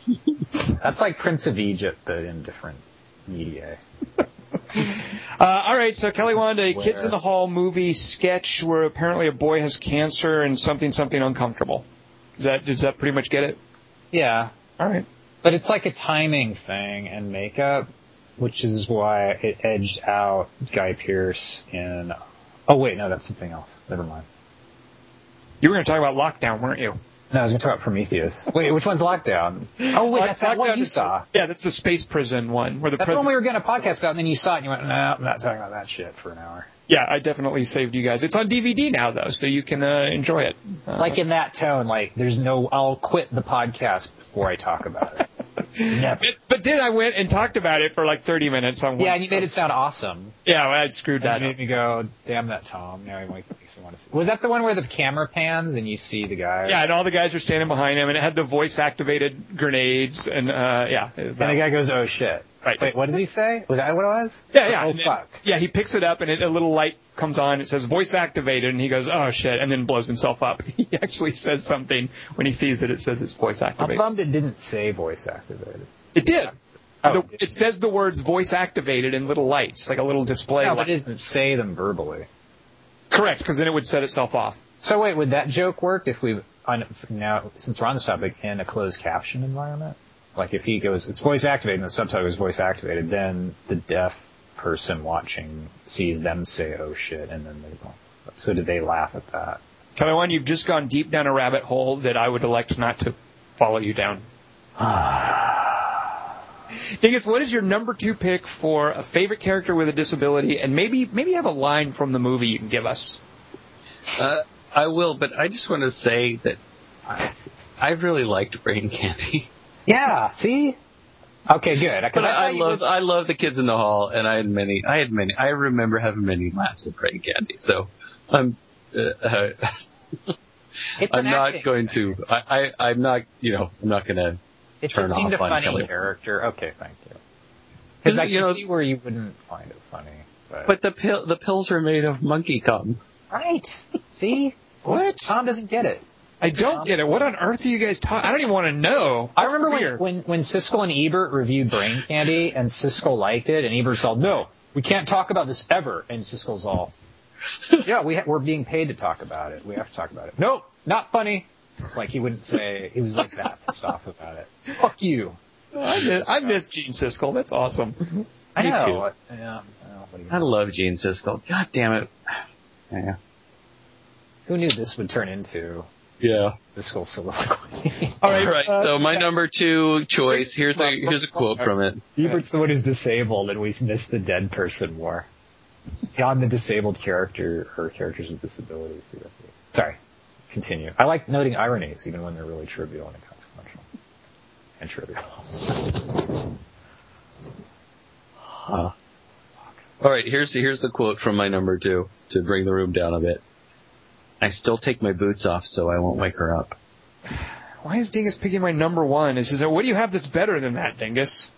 That's like Prince of Egypt, but in different media. Uh, all right, so Kelly wanted a Where? Kids in the Hall movie sketch where apparently a boy has cancer and something something uncomfortable. Does that does that pretty much get it? Yeah, All right. but it's like a timing thing and makeup, which is why it edged out Guy Pearce in. Oh wait, no, that's something else. Never mind. You were going to talk about lockdown, weren't you? No, I was going to talk about Prometheus. Wait, which one's Lockdown? Oh wait, that's that one you saw. Yeah, that's the space prison one where the That's the president. one we were going to podcast about, and then you saw it and you went, no, I'm not talking about that shit for an hour. Yeah, I definitely saved you guys. It's on DVD now though, so you can uh, enjoy it. Uh, Like in that tone, like there's no, I'll quit the podcast before I talk about it. Never. but, but then I went and talked about it for like 30 minutes on. Yeah, and you made it sound awesome. Yeah, well, I screwed That that up. made me go, damn that Tom. Now he makes me want to see. Was that the one where the camera pans and you see the guy? Yeah, and all the guys are standing behind him, and it had the voice-activated grenades, and uh, yeah, And that the guy goes, oh shit. Right. Wait, what does he say? Was that what it was? Yeah, yeah. Oh then- fuck. yeah, he picks it up and it, a little light comes on. It says voice activated, and he goes, "Oh shit!" and then blows himself up. He actually says something when he sees it. It says it's voice activated. I'm bummed it didn't say voice activated. It did. Oh, The- it did. it says the words voice activated in little lights, like a little display. No, light. but it doesn't say them verbally. Correct, because then it would set itself off. So wait, would that joke work if we on now since we're on this topic in a closed caption environment? Like if he goes, it's voice activated and the subtitle is voice activated, then the deaf person watching sees them say "oh shit" and then they go. So did they laugh at that? Kelly, Wand, you've just gone deep down a rabbit hole that I would elect not to follow you down. Dingus, what is your number two pick for a favorite character with a disability, and maybe maybe you have a line from the movie you can give us? Uh, I will, but I just want to say that I, I really liked Brain Candy. Yeah. See. Okay, good. Because But I, I love would- I love the kids in the hall, and I had many. I had many. I remember having many laughs at Brain Candy. So I'm. Uh, uh, It's I'm not acting going to. I, I I'm not. You know. I'm not going to. It turn just seemed a off on funny Kelly. character. Okay, thank you. Because I You can know- see where you wouldn't find it funny. But, But the pill the pills are made of monkey cum. right. See. What? Tom doesn't get it. I don't get it. What on earth are you guys talking? I don't even want to know. I remember when, weird. when when Siskel and Ebert reviewed Brain Candy, and Siskel liked it, and Ebert's all, "No, we can't talk about this ever." And Siskel's all, "Yeah, we ha- we're being paid to talk about it. We have to talk about it." Nope, not funny. Like he wouldn't say. He was like that pissed off about it. Fuck you. I miss, I miss Gene Siskel. That's awesome. I know. too. Yeah, I know, what do you- I love Gene Siskel. God damn it. Yeah. Who knew this would turn into Yeah. Siskel soliloquy? All right. All right. uh, so my number two choice. Here's a here's a quote from it. Ebert's the one who's disabled, and we miss the dead person more. Beyond the disabled character or characters with disabilities. Sorry, continue. I like noting ironies, even when they're really trivial and inconsequential. And trivial. All right. Here's here's the quote from my number two to bring the room down a bit. I still take my boots off so I won't wake her up. Why is Dingus picking my number one? Is there, what do you have that's better than that, Dingus?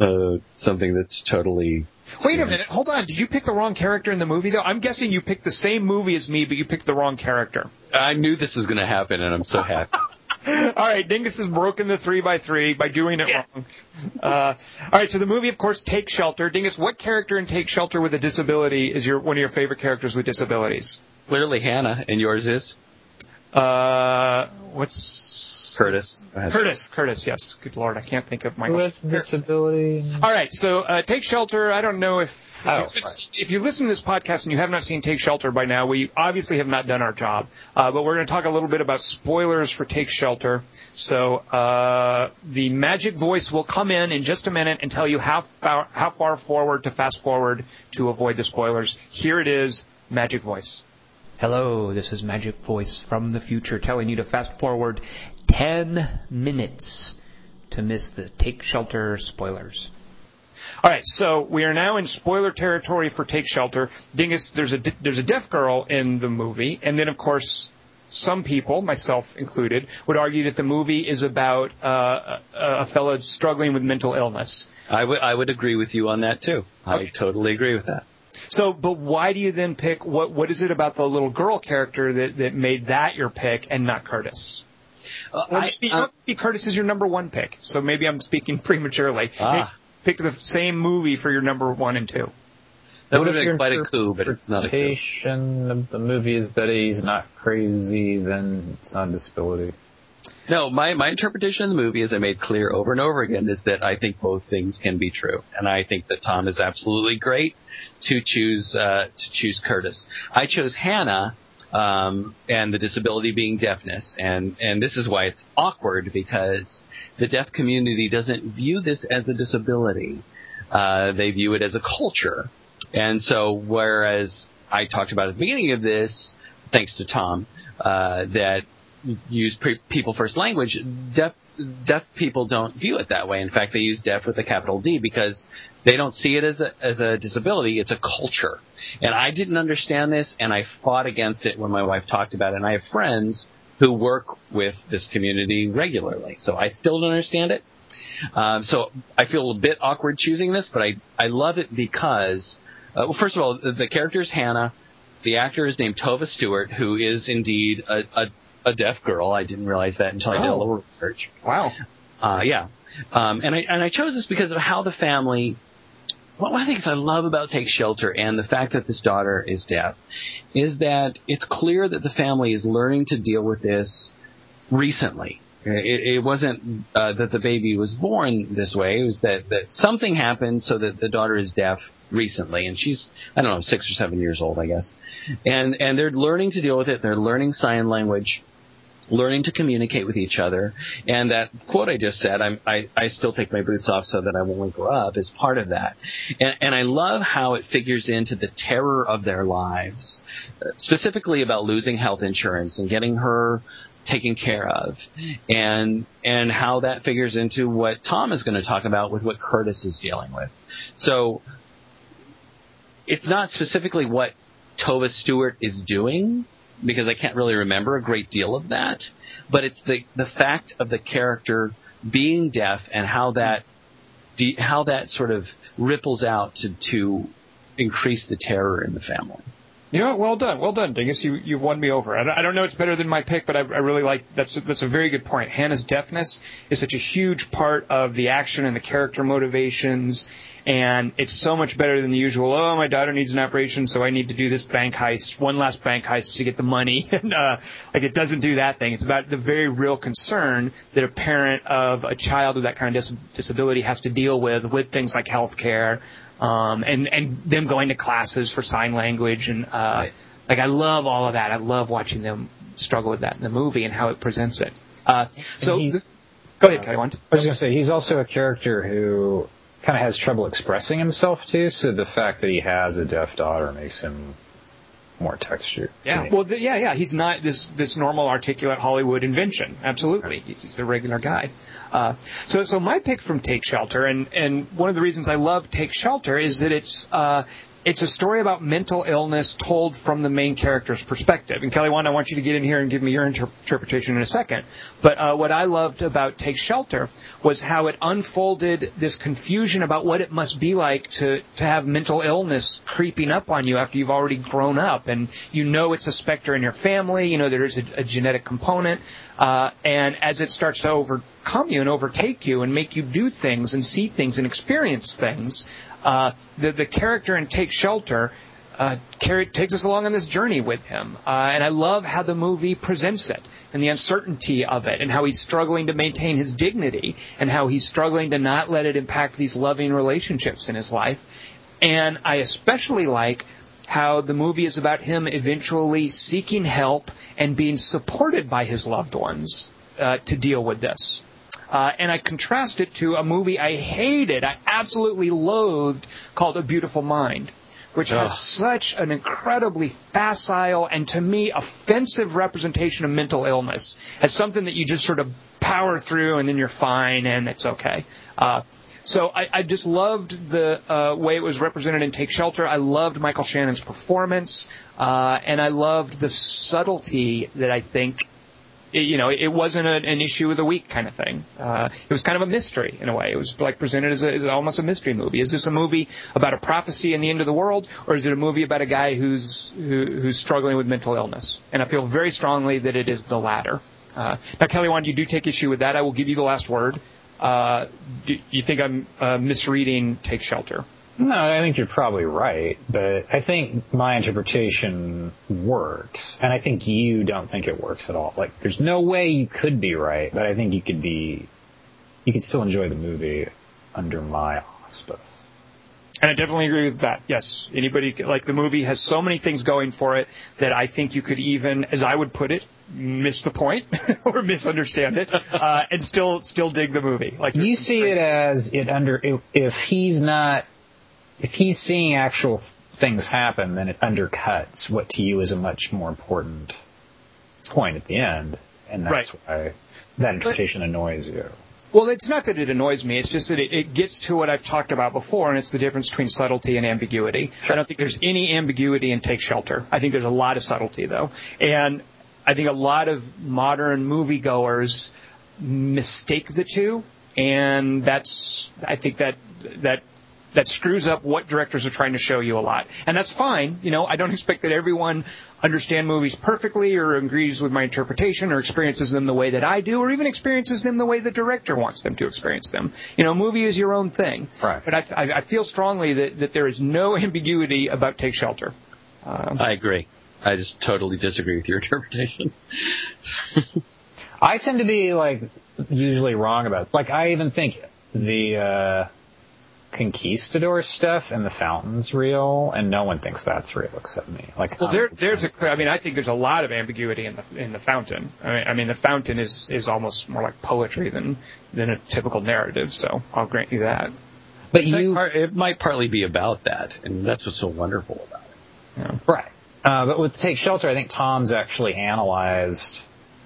Uh, something that's totally. Wait a minute. Hold on. Did you pick the wrong character in the movie, though? I'm guessing you picked the same movie as me, but you picked the wrong character. I knew this was going to happen, and I'm so happy. All right, Dingus has broken the three by three by doing it wrong. Uh, all right, so the movie, of course, Take Shelter. Dingus, what character in Take Shelter with a disability is your one of your favorite characters with disabilities? Clearly, Hannah, and yours is Uh, what's Curtis. Curtis? Curtis, yes. Good lord, I can't think of my. Who has disability? All right, so uh, Take Shelter. I don't know if if, Oh, you, right. if you listen to this podcast and you have not seen Take Shelter by now, we obviously have not done our job. Uh, but we're going to talk a little bit about spoilers for Take Shelter. So uh, the magic voice will come in in just a minute and tell you how far how far forward to fast forward to avoid the spoilers. Here it is, magic voice. Hello, this is Magic Voice from the future telling you to fast forward 10 minutes to miss the Take Shelter spoilers. All right, so we are now in spoiler territory for Take Shelter. Dingus, there's a there's a deaf girl in the movie, and then of course some people, myself included, would argue that the movie is about uh, a, a fellow struggling with mental illness. I would I would agree with you on that too. I totally agree with that. So, but why do you then pick what? What is it about the little girl character that that made that your pick and not Curtis? Uh, Or I- maybe, uh, maybe Curtis is your number one pick. So maybe I'm speaking prematurely. Ah. Pick the same movie for your number one and two. that would have been quite a coup, but it's not a coup. interpretation of the movie is that he's not crazy, then it's not a disability. No, my, my interpretation of the movie, as I made clear over and over again, is that I think both things can be true, and I think that Tom is absolutely great to choose uh, to choose Curtis. I chose Hannah, um, and the disability being deafness, and and this is why it's awkward because the deaf community doesn't view this as a disability; uh, they view it as a culture, and so whereas I talked about at the beginning of this, thanks to Tom, uh, that use pre- people first language, deaf deaf people don't view it that way. In fact, they use deaf with a capital D because they don't see it as a as a disability. It's a culture, and I didn't understand this, and I fought against it when my wife talked about it. And I have friends who work with this community regularly, so I still don't understand it. Um, so I feel a bit awkward choosing this, but I I love it because, uh, well, first of all, the, the character is Hannah. The actor is named Tova Stewart, who is indeed a, a, a deaf girl. I didn't realize that until I did a Oh. little research. Wow. Uh, yeah. Um, and I and I chose this because of how the family. One one of the things I love about Take Shelter and the fact that this daughter is deaf is that it's clear that the family is learning to deal with this recently. It, it wasn't uh, that the baby was born this way. It was that, that something happened so that the daughter is deaf recently, and she's I don't know six or seven years old, I guess. And and they're learning to deal with it. They're learning sign language learning to communicate with each other. And that quote I just said, I'm, I, I still take my boots off so that I won't wake her up, is part of that. And, and I love how it figures into the terror of their lives, specifically about losing health insurance and getting her taken care of, and and how that figures into what Tom is going to talk about with what Curtis is dealing with. So it's not specifically what Tova Stewart is doing because I can't really remember a great deal of that, but it's the the fact of the character being deaf and how that de- how that sort of ripples out to to increase the terror in the family. What? Well done, well done, Dingus. You you've won me over. I I don't know it's better than my pick, but I, I really like that's that's a very good point. Hannah's deafness is such a huge part of the action and the character motivations, and it's so much better than the usual. Oh, my daughter needs an operation, so I need to do this bank heist, one last bank heist to get the money. and uh, like it doesn't do that thing. It's about the very real concern that a parent of a child with that kind of dis- disability has to deal with with things like health care um, and and them going to classes for sign language and uh, like I love all of that. I love watching them struggle with that in the movie and how it presents it. Uh, so he- go ahead, Kelly. I was gonna say he's also a character who kind of has trouble expressing himself too. So the fact that he has a deaf daughter makes him more texture. Yeah. Well, th- yeah, yeah. He's not this this normal articulate Hollywood invention. Absolutely, he's, he's a regular guy. Uh, so, so my pick from Take Shelter, and and one of the reasons I love Take Shelter is that it's. Uh, it's a story about mental illness told from the main character's perspective. And Kelly, Wand, I want you to get in here and give me your inter- interpretation in a second. But uh, what I loved about Take Shelter was how it unfolded this confusion about what it must be like to to have mental illness creeping up on you after you've already grown up, and you know it's a specter in your family. You know there is a, a genetic component, uh, and as it starts to overcome you and overtake you and make you do things and see things and experience things, uh, the the character in Take Shelter uh, takes us along on this journey with him. Uh, and I love how the movie presents it and the uncertainty of it and how he's struggling to maintain his dignity and how he's struggling to not let it impact these loving relationships in his life. And I especially like how the movie is about him eventually seeking help and being supported by his loved ones uh, to deal with this. Uh, and I contrast it to a movie I hated, I absolutely loathed, called A Beautiful Mind, which Ugh. has such an incredibly facile and to me offensive representation of mental illness as something that you just sort of power through and then you're fine and it's okay. Uh, so I, I just loved the uh, way it was represented in Take Shelter. I loved Michael Shannon's performance, uh, and I loved the subtlety that I think it, you know, it wasn't a, an issue of the week kind of thing. Uh, it was kind of a mystery in a way. It was like presented as, a, as almost a mystery movie. Is this a movie about a prophecy and the end of the world, or is it a movie about a guy who's who, who's struggling with mental illness? And I feel very strongly that it is the latter. Uh, now, Kelly, Wand, you do take issue with that. I will give you the last word. Uh, do you think I'm uh, misreading Take Shelter? No, I think you're probably right, but I think my interpretation works, and I think you don't think it works at all. Like, there's no way you could be right, but I think you could be, you could still enjoy the movie under my auspice. And I definitely agree with that. Yes, anybody like the movie has so many things going for it that I think you could even, as I would put it, miss the point or misunderstand it, uh, and still still dig the movie. Like You see it as it under, if he's not, if he's seeing actual things happen, then it undercuts what to you is a much more important point at the end, and that's why that interpretation annoys you. Well, it's not that it annoys me. It's just that it, it gets to what I've talked about before, and it's the difference between subtlety and ambiguity. I don't think there's any ambiguity in Take Shelter. I think there's a lot of subtlety, though. And I think a lot of modern moviegoers mistake the two, and that's, I think that, that, that screws up what directors are trying to show you a lot. And that's fine. You know, I don't expect that everyone understand movies perfectly or agrees with my interpretation or experiences them the way that I do or even experiences them the way the director wants them to experience them. You know, a movie is your own thing. Right. But I, I, I feel strongly that, that there is no ambiguity about Take Shelter. Um, I agree. I just totally disagree with your interpretation. I tend to be like usually wrong about like I even think the uh conquistador stuff and the fountain's real and no one thinks that's real except me. Like Well, there, there's a clear. I mean, I think there's a lot of ambiguity in the in the fountain. I mean, I mean, the fountain is is almost more like poetry than than a typical narrative. So I'll grant you that. but It might you par- it might partly be about that, and that's what's so wonderful about it. right. Uh, but with Take Shelter, I think Tom's actually analyzed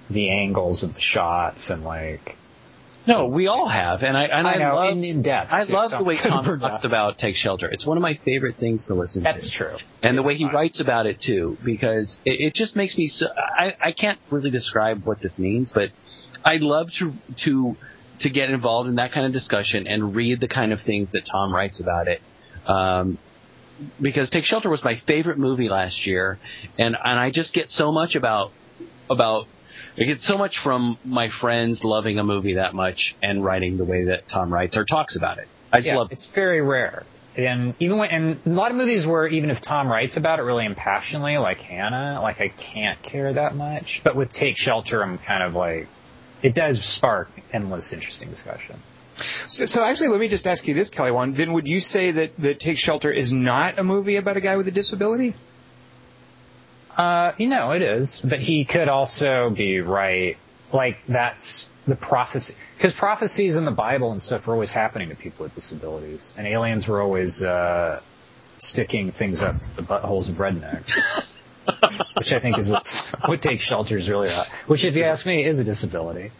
the angles of the shots and like No, we all have, and I and I, I know love in, in depth. I too, love so the way Tom talks about Take Shelter. It's one of my favorite things to listen That's to. That's true. and the way he fine. writes about it too, because it, it just makes me so. I, I can't really describe what this means, but I love to to to get involved in that kind of discussion and read the kind of things that Tom writes about it. Um, because Take Shelter was my favorite movie last year, and and I just get so much about about. I get so much from my friends loving a movie that much and writing the way that Tom writes or talks about it. I just yeah, love it's very rare. And even when, and a lot of movies where even if Tom writes about it really impassionately, like Hanna, like I can't care that much. But with Take Shelter, I'm kind of like, it does spark endless interesting discussion. So, so actually, let me just ask you this, Kelly. One. Then would you say that that Take Shelter is not a movie about a guy with a disability? Uh, you know, it is, but he could also be right. Like that's the prophecy, because prophecies in the Bible and stuff are always happening to people with disabilities, and aliens were always uh, sticking things up the buttholes of rednecks, which I think is what's, what takes shelter is really about. Which, if you ask me, is a disability.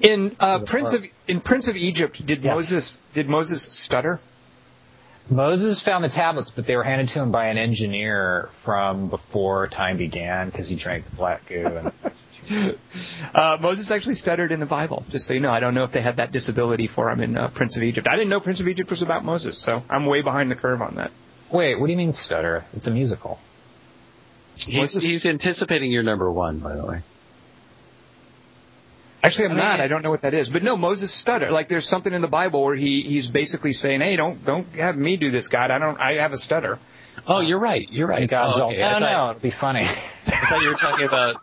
In uh, Prince of in Prince of Egypt, did Yes. Moses did Moses stutter? Moses found the tablets, but they were handed to him by an engineer from before time began because he drank the black goo. And Uh, Moses actually stuttered in the Bible. Just so you know, I don't know if they had that disability for him in uh, Prince of Egypt. I didn't know Prince of Egypt was about Moses, so I'm way behind the curve on that. wait, what do you mean stutter? It's a musical. He's, Moses- he's anticipating your number one, by the way. Actually, I'm I mean- not. I don't know what that is. But no, Moses stutter. Like there's something in the Bible where he he's basically saying, "Hey, don't don't have me do this, God. I don't. I have a stutter." Oh, you're right. You're right. God's oh, all, okay. no, I, thought, no, it'll be funny. I thought you were talking about.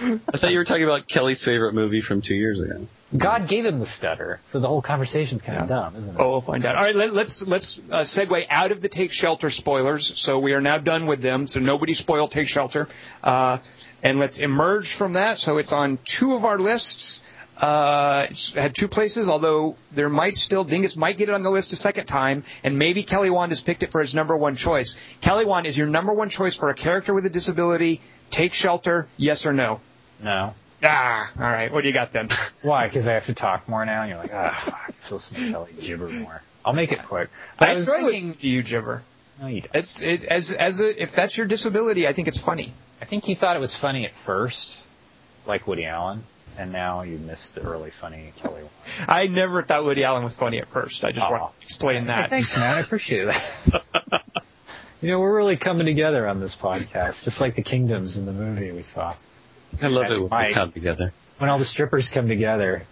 I thought you were talking about Kelly's favorite movie from two years ago. God gave him the stutter, so the whole conversation's kind of dumb, isn't it? Oh, we'll find out. All right, let, let's let's uh, segue out of the Take Shelter spoilers. So we are now done with them. So nobody spoiled Take Shelter, uh, and let's emerge from that. So it's on two of our lists. Uh, it's had two places, although there might still Dingus might get it on the list a second time, and maybe Kelly Wand has picked it for his number one choice. Kelly Wand is your number one choice for a character with a disability. Take shelter, yes or no? No. Ah, all right. What do you got then? Why? Because I have to talk more now. And you're like, ah, fuck, I feel listen to Kelly gibber more. I'll make it quick. But I, was enjoy thinking, to you gibber. No, you don't. It's it, as as a, if that's your disability, I think it's funny. I think you thought it was funny at first, like Woody Allen, and now you missed the early funny Kelly. Wand. I never thought Woody Allen was funny at first. I just Aw. want to explain Hey, that. thanks, man. I appreciate that. you know, we're really coming together on this podcast, just like the kingdoms in the movie we saw. I love it when Mike. we come together. When all the strippers come together.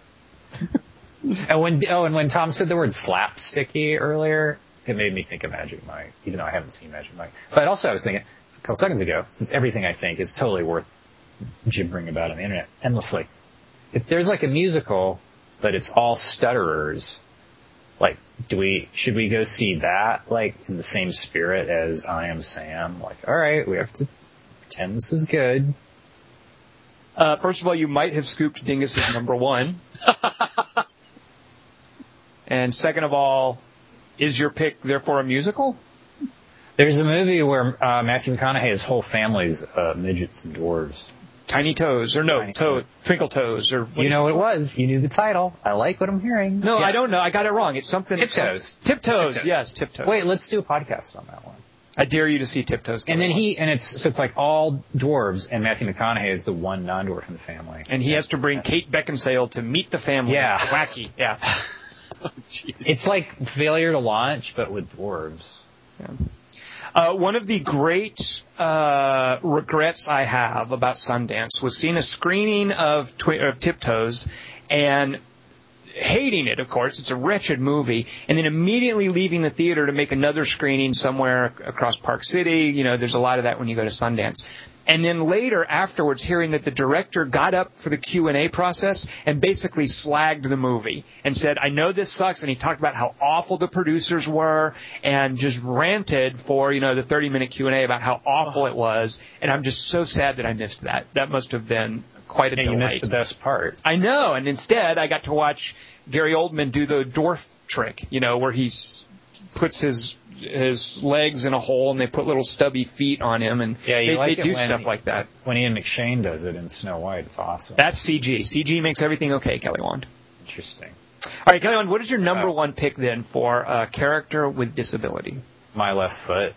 and when oh, and when Tom said the word slapsticky earlier, it made me think of Magic Mike, even though I haven't seen Magic Mike. But also, I was thinking a couple seconds ago, since everything I think is totally worth gibbering about on the internet endlessly. If there's like a musical, but it's all stutterers, like, do we, should we go see that, like, in the same spirit as I Am Sam? Like, alright, we have to pretend this is good. Uh, first of all, you might have scooped Dingus's number one. and second of all, is your pick therefore a musical? There's a movie where uh, Matthew McConaughey's whole family's uh, midgets and dwarves. Tiny Toes, or no, Tiny toe, Twinkle Toes, or what You know it? what it was. You knew the title. I like what I'm hearing. No, Yeah. I don't know. I got it wrong. It's something. Tiptoes. Tiptoes. Tiptoes. Yes, Tiptoes. Wait, let's do a podcast on that one. I dare you to see Tiptoes. And then he, and it's, so it's like all dwarves and Matthew McConaughey is the one non-dwarf in the family. and he has to bring Kate Beckinsale to meet the family. Yeah. wacky. Yeah. It's like failure to launch, but with dwarves. Uh, one of the great uh, regrets I have about Sundance was seeing a screening of, Twi- of Tiptoes and hating it, of course. It's a wretched movie. And then immediately leaving the theater to make another screening somewhere across Park City. You know, there's a lot of that when you go to Sundance. And then later, afterwards, hearing that the director got up for the Q&A process and basically slagged the movie and said, I know this sucks. And he talked about how awful the producers were and just ranted for, you know, the 30 minute Q&A about how awful it was. And I'm just so sad that I missed that. That must have been quite a Yeah, you missed the best part. I know, and instead I got to watch Gary Oldman do the dwarf trick, you know, where he puts his his legs in a hole and they put little stubby feet on him, and Yeah, they, like they do stuff like that. When Ian McShane does it in Snow White, it's awesome. That's CG. CG makes everything okay, Kelly Wand. Interesting. All right, Kelly Wand, what is your number Oh. one pick then for a character with disability? My left foot.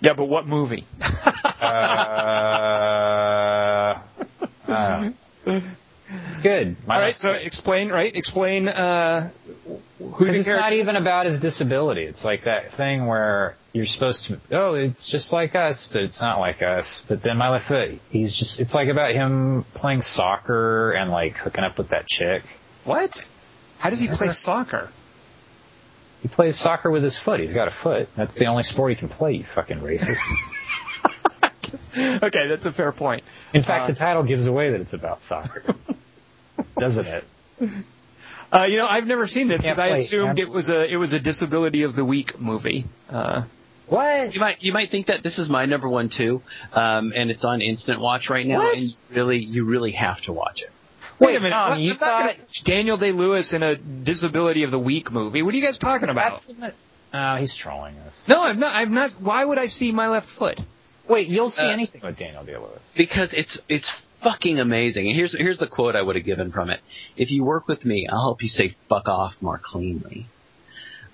Yeah, but what movie? Uh, uh, good. My All right, so foot. explain, right? Explain uh, who Because the it's not even about his disability. It's like that thing where you're supposed to, oh, it's just like us, but it's not like us. But then my left foot, he's just, it's like about him playing soccer and like hooking up with that chick. What? How does he play soccer? He plays soccer with his foot. He's got a foot. That's the only sport he can play, you fucking racist. okay, that's a fair point. In fact, Uh, the title gives away that it's about soccer. Doesn't it? Uh, you know, I've never seen this because I play, assumed man. it was a it was a disability of the week movie. Uh, What? You might you might think that this is my number one too, um, and it's on instant watch right now. What? And really, you really have to watch it. Wait, a minute, Tom, what- you I'm not gonna thought- Daniel Day Lewis in a disability of the week movie? What are you guys talking about? That's, oh, he's trolling us. No, I'm not. I'm not. Why would I see my left foot? Wait, you'll see Uh, anything with Daniel Day-Lewis. because it's it's fucking amazing. And here's here's the quote I would have given from it: "If you work with me, I'll help you say fuck off more cleanly."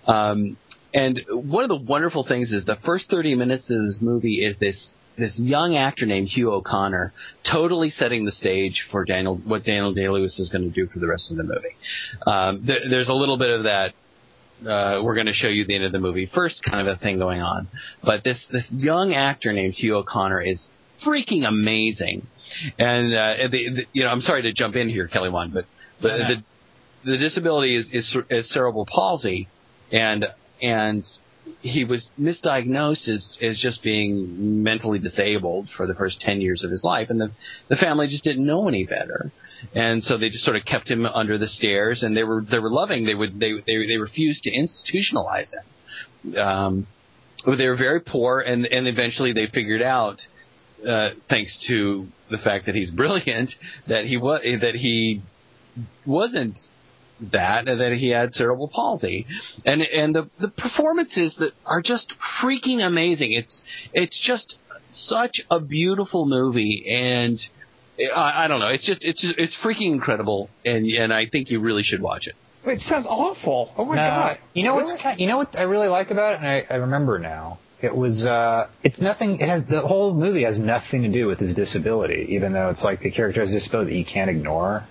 Um, and one of the wonderful things is the first 30 minutes of this movie is this this young actor named Hugh O'Connor totally setting the stage for Daniel what Daniel Day Lewis is going to do for the rest of the movie. Um, there, there's a little bit of that uh, we're going to show you the end of the movie first kind of a thing going on. But this this young actor named Hugh O'Connor is freaking amazing. And uh, the, the, you know, I'm sorry to jump in here, Kelly Wand, but No, no. the the disability is, is is cerebral palsy, and and he was misdiagnosed as as just being mentally disabled for the first ten years of his life, and the the family just didn't know any better. And so they just sort of kept him under the stairs, and they were they were loving. They would they they they refused to institutionalize him. Um, they were very poor, and and eventually they figured out uh, thanks to the fact that he's brilliant, that he was that he wasn't that and that he had cerebral palsy and and the the performances that are just freaking amazing it's it's just such a beautiful movie and I, I don't know it's just it's just, it's freaking incredible and and I think you really should watch it It sounds awful. Oh my No. god. You know what's Really? kind, you know what I really like about it, and I, I remember now. It was uh, it's nothing. It has the whole movie has nothing to do with his disability, even though it's like the character has a disability that you can't ignore.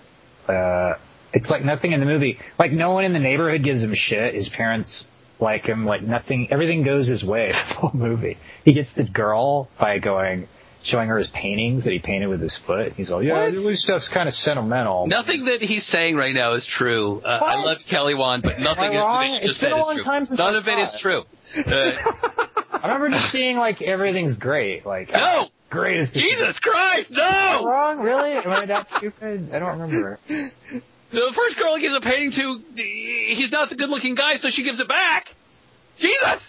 Uh, it's like nothing in the movie. Like no one in the neighborhood gives him shit. His parents like him. Like nothing. Everything goes his way. The whole movie. He gets the girl by going. Showing her his paintings that he painted with his foot. He's all, yeah, What? this stuff's kind of sentimental. Nothing that he's saying right now is true. Uh, I love Kelly Wand, but nothing is, wrong? that he It's been a long true. time since None I of it is true. Uh, I remember just being like, everything's great. Like, no, greatest. Jesus Christ, Am I no! wrong? Really? Am I that stupid? I don't remember. The first girl he gives a painting to, he's not the good-looking guy, so she gives it back. Jesus!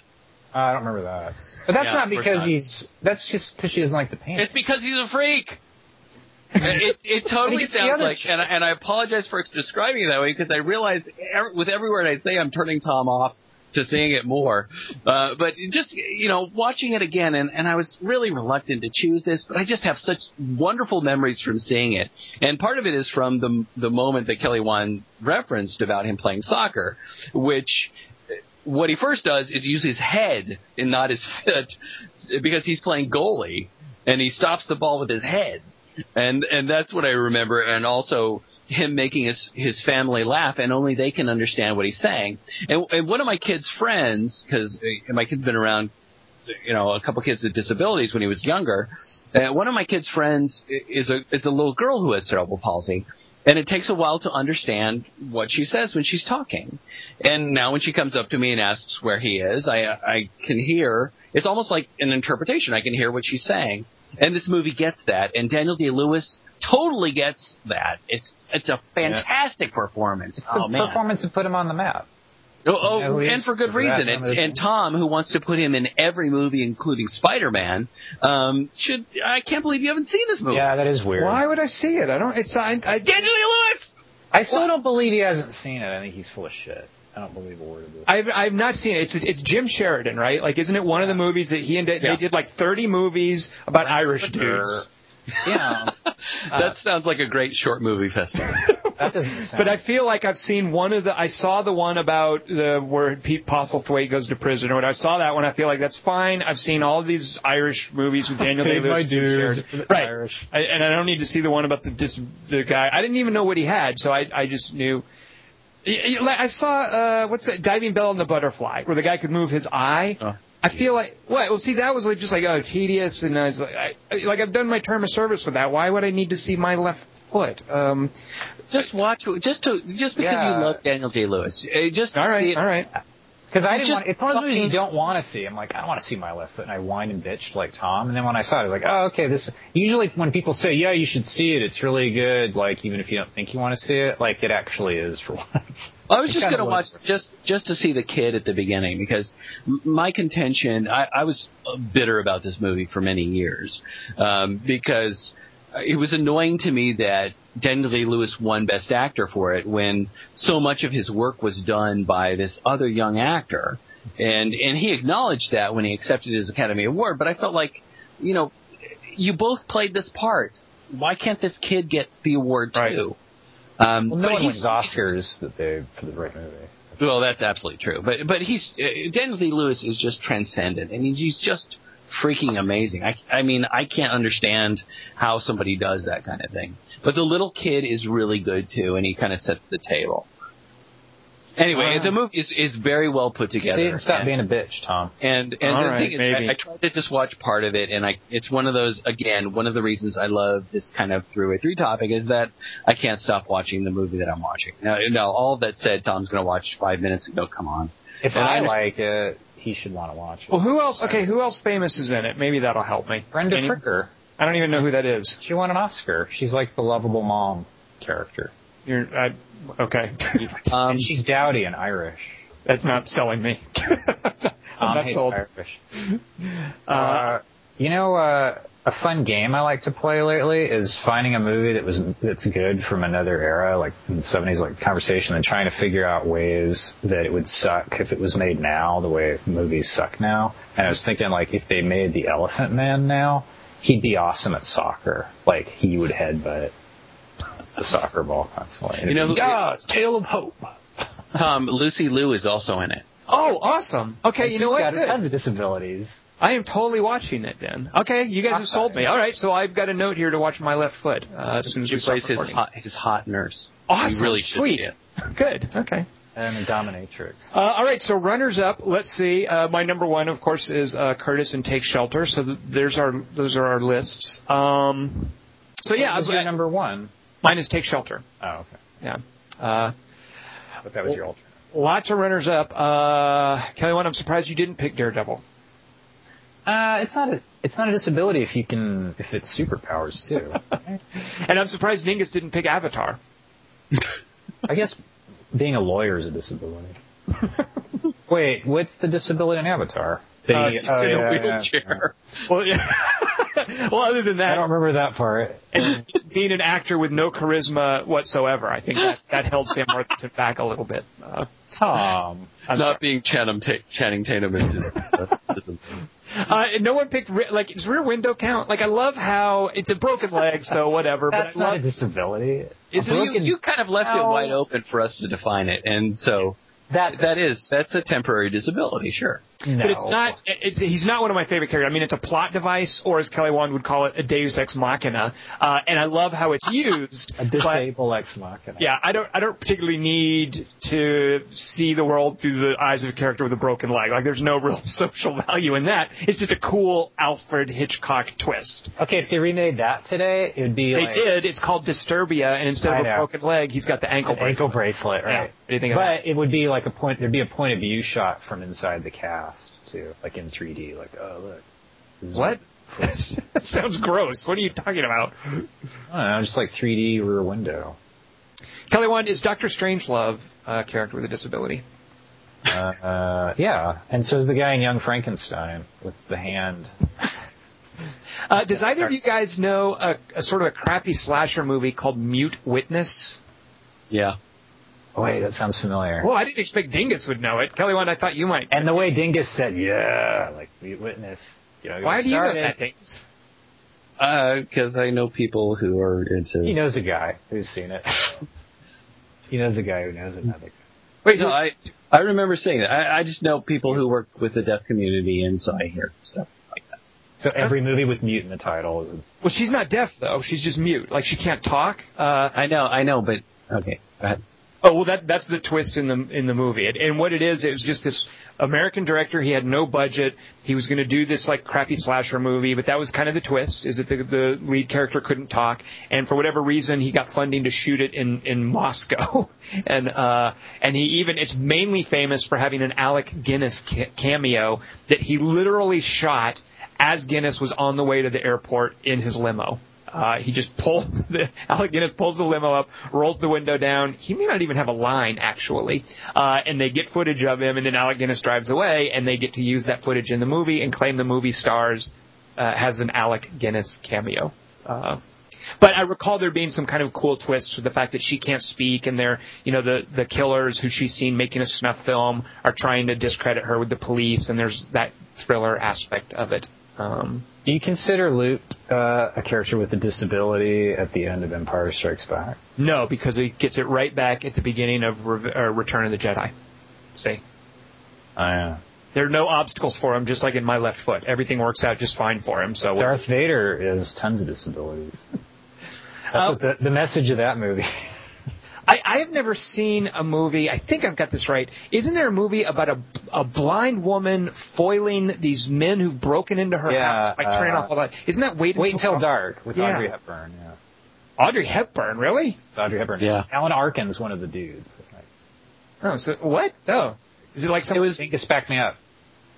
Uh, I don't remember that. But that's Yeah, not because not. he's. That's just because she doesn't like the painting. It's because he's a freak. it, it totally sounds like, and, I, and I apologize for describing it that way because I realized every, with every word I say, I'm turning Tom off to seeing it more. Uh, but just you know, watching it again, and, and I was really reluctant to choose this, but I just have such wonderful memories from seeing it, and part of it is from the the moment that Kelly Wand referenced about him playing soccer, which what he first does is use his head and not his foot because he's playing goalie and he stops the ball with his head. And and that's what I remember and also him making his his family laugh and only they can understand what he's saying. And, and one of my kids' friends cuz my kid's been around you know a couple kids with disabilities when he was younger. Uh, one of my kids' friends is a is a little girl who has cerebral palsy, and it takes a while to understand what she says when she's talking. And now when she comes up to me and asks where he is, I I can hear. It's almost like an interpretation. I can hear what she's saying, and this movie gets that. And Daniel Day-Lewis totally gets that. It's it's a fantastic performance. It's the oh man. performance that put him on the map. Oh, oh, You know who he and for good reason. And, and? Tom, who wants to put him in every movie, including Spider-Man, um, should. I can't believe you haven't seen this movie. Yeah, that is weird. Why would I see it? I don't. It's I. I Daniel Day-Lewis. I still don't believe he hasn't seen it. I think he's full of shit. I don't believe a word of it. I've I've not seen it. It's it's Jim Sheridan, right? Like, isn't it one of the movies that he and they Yeah. did like 30 movies about Irish dudes? Yeah, that sounds like a great short movie festival. that doesn't sound. But I feel like I've seen one of the. I saw the one about the where Pete Postlethwaite goes to prison, or what. I saw that one. I feel like that's fine. I've seen all of these Irish movies with Daniel Day Lewis, Jim dues Sheridan. for the right? Irish. I, and I don't need to see the one about the dis, the guy. I didn't even know what he had, so I I just knew. Y- y- I saw uh, what's that? Diving Bell and the Butterfly, where the guy could move his eye. Oh. I feel like what? Well, see, that was like just like oh tedious, and I was like, I, I- like I've done my term of service with that. Why would I need to see my left foot? Um, just watch. Just to just because Yeah. you love Daniel Day Lewis. Uh, Just all see right, it. all right. Because I didn't just want, it's one of those movies you don't want to see. I'm like, I don't want to see my left foot, and I whined and bitched like Tom. And then when I saw it, I was like, oh, okay, this. Usually when people say, yeah, you should see it, it's really good. Like even if you don't think you want to see it, like it actually is for once. I was just going to like watch just just to see the kid at the beginning because m- my contention. I, I was bitter about this movie for many years um, because it was annoying to me that Day Lewis won Best Actor for it when so much of his work was done by this other young actor, and and he acknowledged that when he accepted his Academy Award. But I felt like, you know, you both played this part. Why can't this kid get the award Right. too? Um, Well, no one wins Oscars that they for the right movie. well, that's absolutely true. But but he's uh, Day Lewis is just transcendent. I mean, he's just freaking amazing. I I mean, I can't understand how somebody does that kind of thing. But the little kid is really good too, and he kind of sets the table. Anyway, Wow. the movie is is very well put together. See it stop and, being a bitch, Tom. and and All the right, thing is, maybe. I, I tried to just watch part of it, and I it's one of those again one of the reasons I love this kind of three way three topic is that I can't stop watching the movie that I'm watching. Now, now all that said, Tom's going to watch five minutes and go, come on. If And I I like it, he should want to watch it. Well, who else? Okay, who else famous is in it? Maybe that'll help me. Brenda Any- Fricker. I don't even know who that is. She won an Oscar. She's like the lovable mom character. You're I, okay. Um, and she's dowdy and Irish. That's not selling me. I'm Tom not sold. Irish. Uh, You know, uh, a fun game I like to play lately is finding a movie that was that's good from another era, like in the seventies, like conversation, and trying to figure out ways that it would suck if it was made now, the way movies suck now. And I was thinking, like, if they made the Elephant Man now, he'd be awesome at soccer. Like, he would headbutt the soccer ball constantly. You know who- yeah, Tale of Hope. Um, Lucy Liu is also in it. Oh, awesome. Okay, you know He's what? got Good. tons of disabilities. I am totally watching it then. Okay, you guys have sold me. All right, so I've got a note here to watch my left foot uh, as soon as She we plays his hot, his hot nurse. Awesome, You really sweet, good. Okay. And a dominatrix. Uh, all right, so runners up. Let's see. Uh, my number one, of course, is uh, Curtis and Take Shelter. So th- there's our those are our lists. Um, so yeah, What was I- your number one? mine is Take Shelter. Oh, okay. Yeah. Uh, But that was your alternate. lots of runners up. Uh, Kelly, one, I'm surprised you didn't pick Daredevil. Uh, it's not a it's not a disability if you can if it's superpowers too. And I'm surprised Dingus didn't pick Avatar. I guess being a lawyer is a disability. Wait, what's the disability in Avatar? That Uh, he- sit in a yeah, yeah, Wheelchair. Well, yeah. well, other than yeah. I don't remember that part. and being an actor with no charisma whatsoever, I think that, that held Sam Worthington back a little bit. Uh, Tom. I'm Not sorry. being Channing, Ta- Channing Tatum is his, Uh, no one picked re- like does Rear Window count? Like I love how it's a broken leg, so whatever. That's but I not a love, disability. Is A it- you, you kind of left it wide open for us to define it, and so that's that is that's a temporary disability, sure. no. but it's not. It's he's not one of my favorite characters. I mean, it's a plot device, or as Kelly Wand would call it, a Deus ex machina. Uh, and I love how it's used. a but- disabled ex machina. Yeah, I don't. I don't particularly need to see the world through the eyes of a character with a broken leg. Like, there's no real social value in that. It's just a cool Alfred Hitchcock twist. Okay, if they remade that today, it would be They like did. It's called Disturbia, and instead I of a know. broken leg, he's got the ankle an ankle bracelet. bracelet, right? Yeah. What do you think of but it would be like a point. There'd be a point of view shot from inside the cast too, like in 3D. Like, oh look, What? that sounds gross. What are you talking about? I don't know, just like 3D rear window. Kelly Wand is Doctor Strangelove a character with a disability. Uh, uh, yeah, and so is the guy in Young Frankenstein with the hand. Uh, does either of you guys know a, a sort of a crappy slasher movie called Mute Witness? Yeah. Oh, wait, that sounds familiar. Well, I didn't expect Dingus would know it. Kelly Wand, I thought you might. And the way Dingus said, "Yeah," like mute witness. You know, Why do you know that, Dingus? Uh because I know people who are into. He knows a guy who's seen it. he knows a guy who knows another guy. Wait, No, who- I I remember saying that. I, I just know people who work with the deaf community, and so I hear stuff like that. So every movie with mute in the title is. A, well, she's not deaf though. She's just mute. Like she can't talk. Uh, I know, I know, but okay. Go ahead. Oh well, that that's the twist in the in the movie. It, and what it is, it was just this American director. He had no budget. He was going to do this like crappy slasher movie, but that was kind of the twist: is that the, the lead character couldn't talk, and for whatever reason, he got funding to shoot it in in Moscow. and uh, and he even it's mainly famous for having an Alec Guinness ca- cameo that he literally shot as Guinness was on the way to the airport in his limo. Uh, he just pulled the Alec Guinness pulls the limo up, rolls the window down. He may not even have a line actually, uh, and they get footage of him, and then Alec Guinness drives away, and they get to use that footage in the movie and claim the movie stars uh, has an Alec Guinness cameo. Uh, but I recall there being some kind of cool twists with the fact that she can't speak, and they're, you know, the the killers who she's seen making a snuff film are trying to discredit her with the police, and there's that thriller aspect of it. Um, do you consider Luke uh, a character with a disability at the end of Empire Strikes Back? No, because he gets it right back at the beginning of Re- uh, Return of the Jedi. See, Oh, yeah. there are no obstacles for him, just like in my left foot. Everything works out just fine for him. So Darth Vader is tons of disabilities. That's Uh, what the, the message of that movie. I, I have never seen a movie. I think I've got this right. Isn't there a movie about a, a blind woman foiling these men who've broken into her Yeah, house by turning uh, off all that? Isn't that Wait, Wait until dark with Yeah. Audrey Hepburn. Yeah, Audrey Hepburn, really? It's Audrey Hepburn. Yeah. Alan Arkin's one of the dudes. Like, Oh, so what? Oh, is it like something? It was Dingus back me up.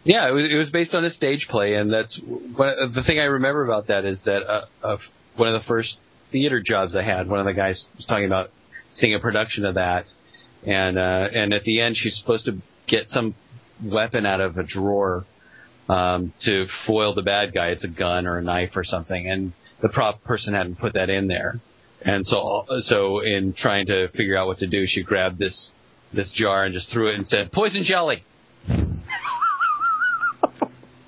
Yeah, it was, it was based on a stage play, and that's what, the thing I remember about that is that uh, uh, one of the first theater jobs I had, one of the guys was talking about seeing a production of that, and uh, and at the end she's supposed to get some weapon out of a drawer um, to foil the bad guy. It's a gun or a knife or something, and the prop person hadn't put that in there. And so, so in trying to figure out what to do, she grabbed this this jar and just threw it and said, "Poison jelly."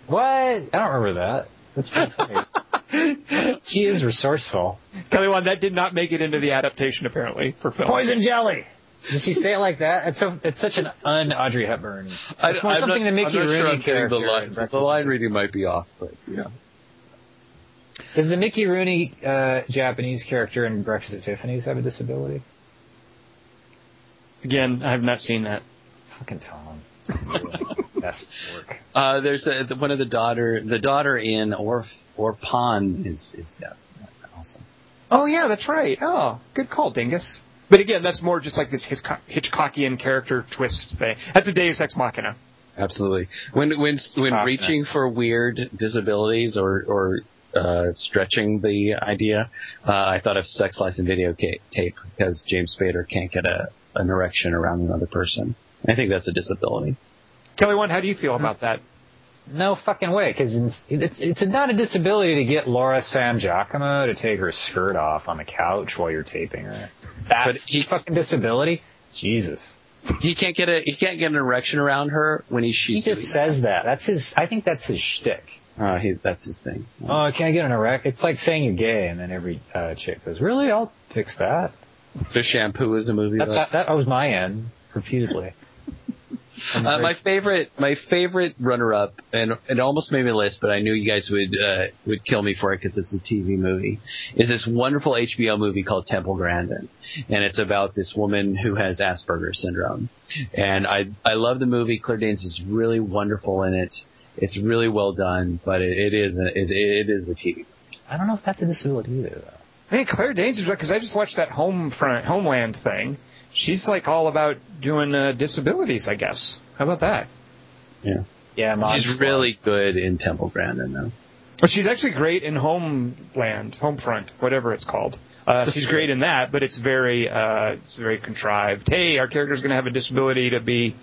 What? I don't remember that. That's pretty funny. she is resourceful. Kelly Wand, that did not make it into the adaptation apparently for film. Poison jelly. Did she say it like that? It's so it's such an un Audrey Hepburn. It's more I'm something not- the Mickey I'm not Rooney sure I'm character. The line, the line reading might be off, but yeah. Does the Mickey Rooney uh, Japanese character in Breakfast at Tiffany's have a disability? Again, I have not seen that. Fucking Tom. Best work. Uh, there's a, one of the daughter, the daughter in Or Orphan is is deaf. Also. Oh yeah, that's right. Oh, good call, Dingus. But again, that's more just like this Hitchcockian character twist thing. That's a Deus Ex Machina. Absolutely. When when when reaching for weird disabilities or or uh, stretching the idea, uh, I thought of sex and videotape because James Spader can't get a an erection around another person. I think that's a disability. Kelly Wand, how do you feel about that? No fucking way, because it's, it's it's not a disability to get Laura San Giacomo to take her skirt off on the couch while you're taping her. That's But he- fucking disability. Jesus. He can't get a he can't get an erection around her when He she's He just says that. That's his. I think that's his shtick. that. Uh, he, that's his thing. Oh, can I get an erect? It's like saying you're gay, and then every uh, chick goes, "Really? I'll fix that." So shampoo is a movie. That's about- that was my end repeatedly. Uh, my favorite, my favorite runner-up, and it almost made my list, but I knew you guys would uh, would kill me for it because it's a TV movie. Is this wonderful HBO movie called Temple Grandin, and it's about this woman who has Asperger's syndrome. And I I love the movie. Claire Danes is really wonderful in it. It's really well done, but it, it is a, it, it is a TV. I don't know if that's a disability either, though. Hey, Claire Danes is because I just watched that home front Homeland thing. She's like all about doing uh, disabilities, I guess. How about that? Yeah, Yeah, Mod she's Squad. really good in Temple Grandin though. Well, she's actually great in Homeland, Homefront, whatever it's called. Uh, she's great in that, but it's very, uh, it's very contrived. Hey, our character's going to have a disability to be.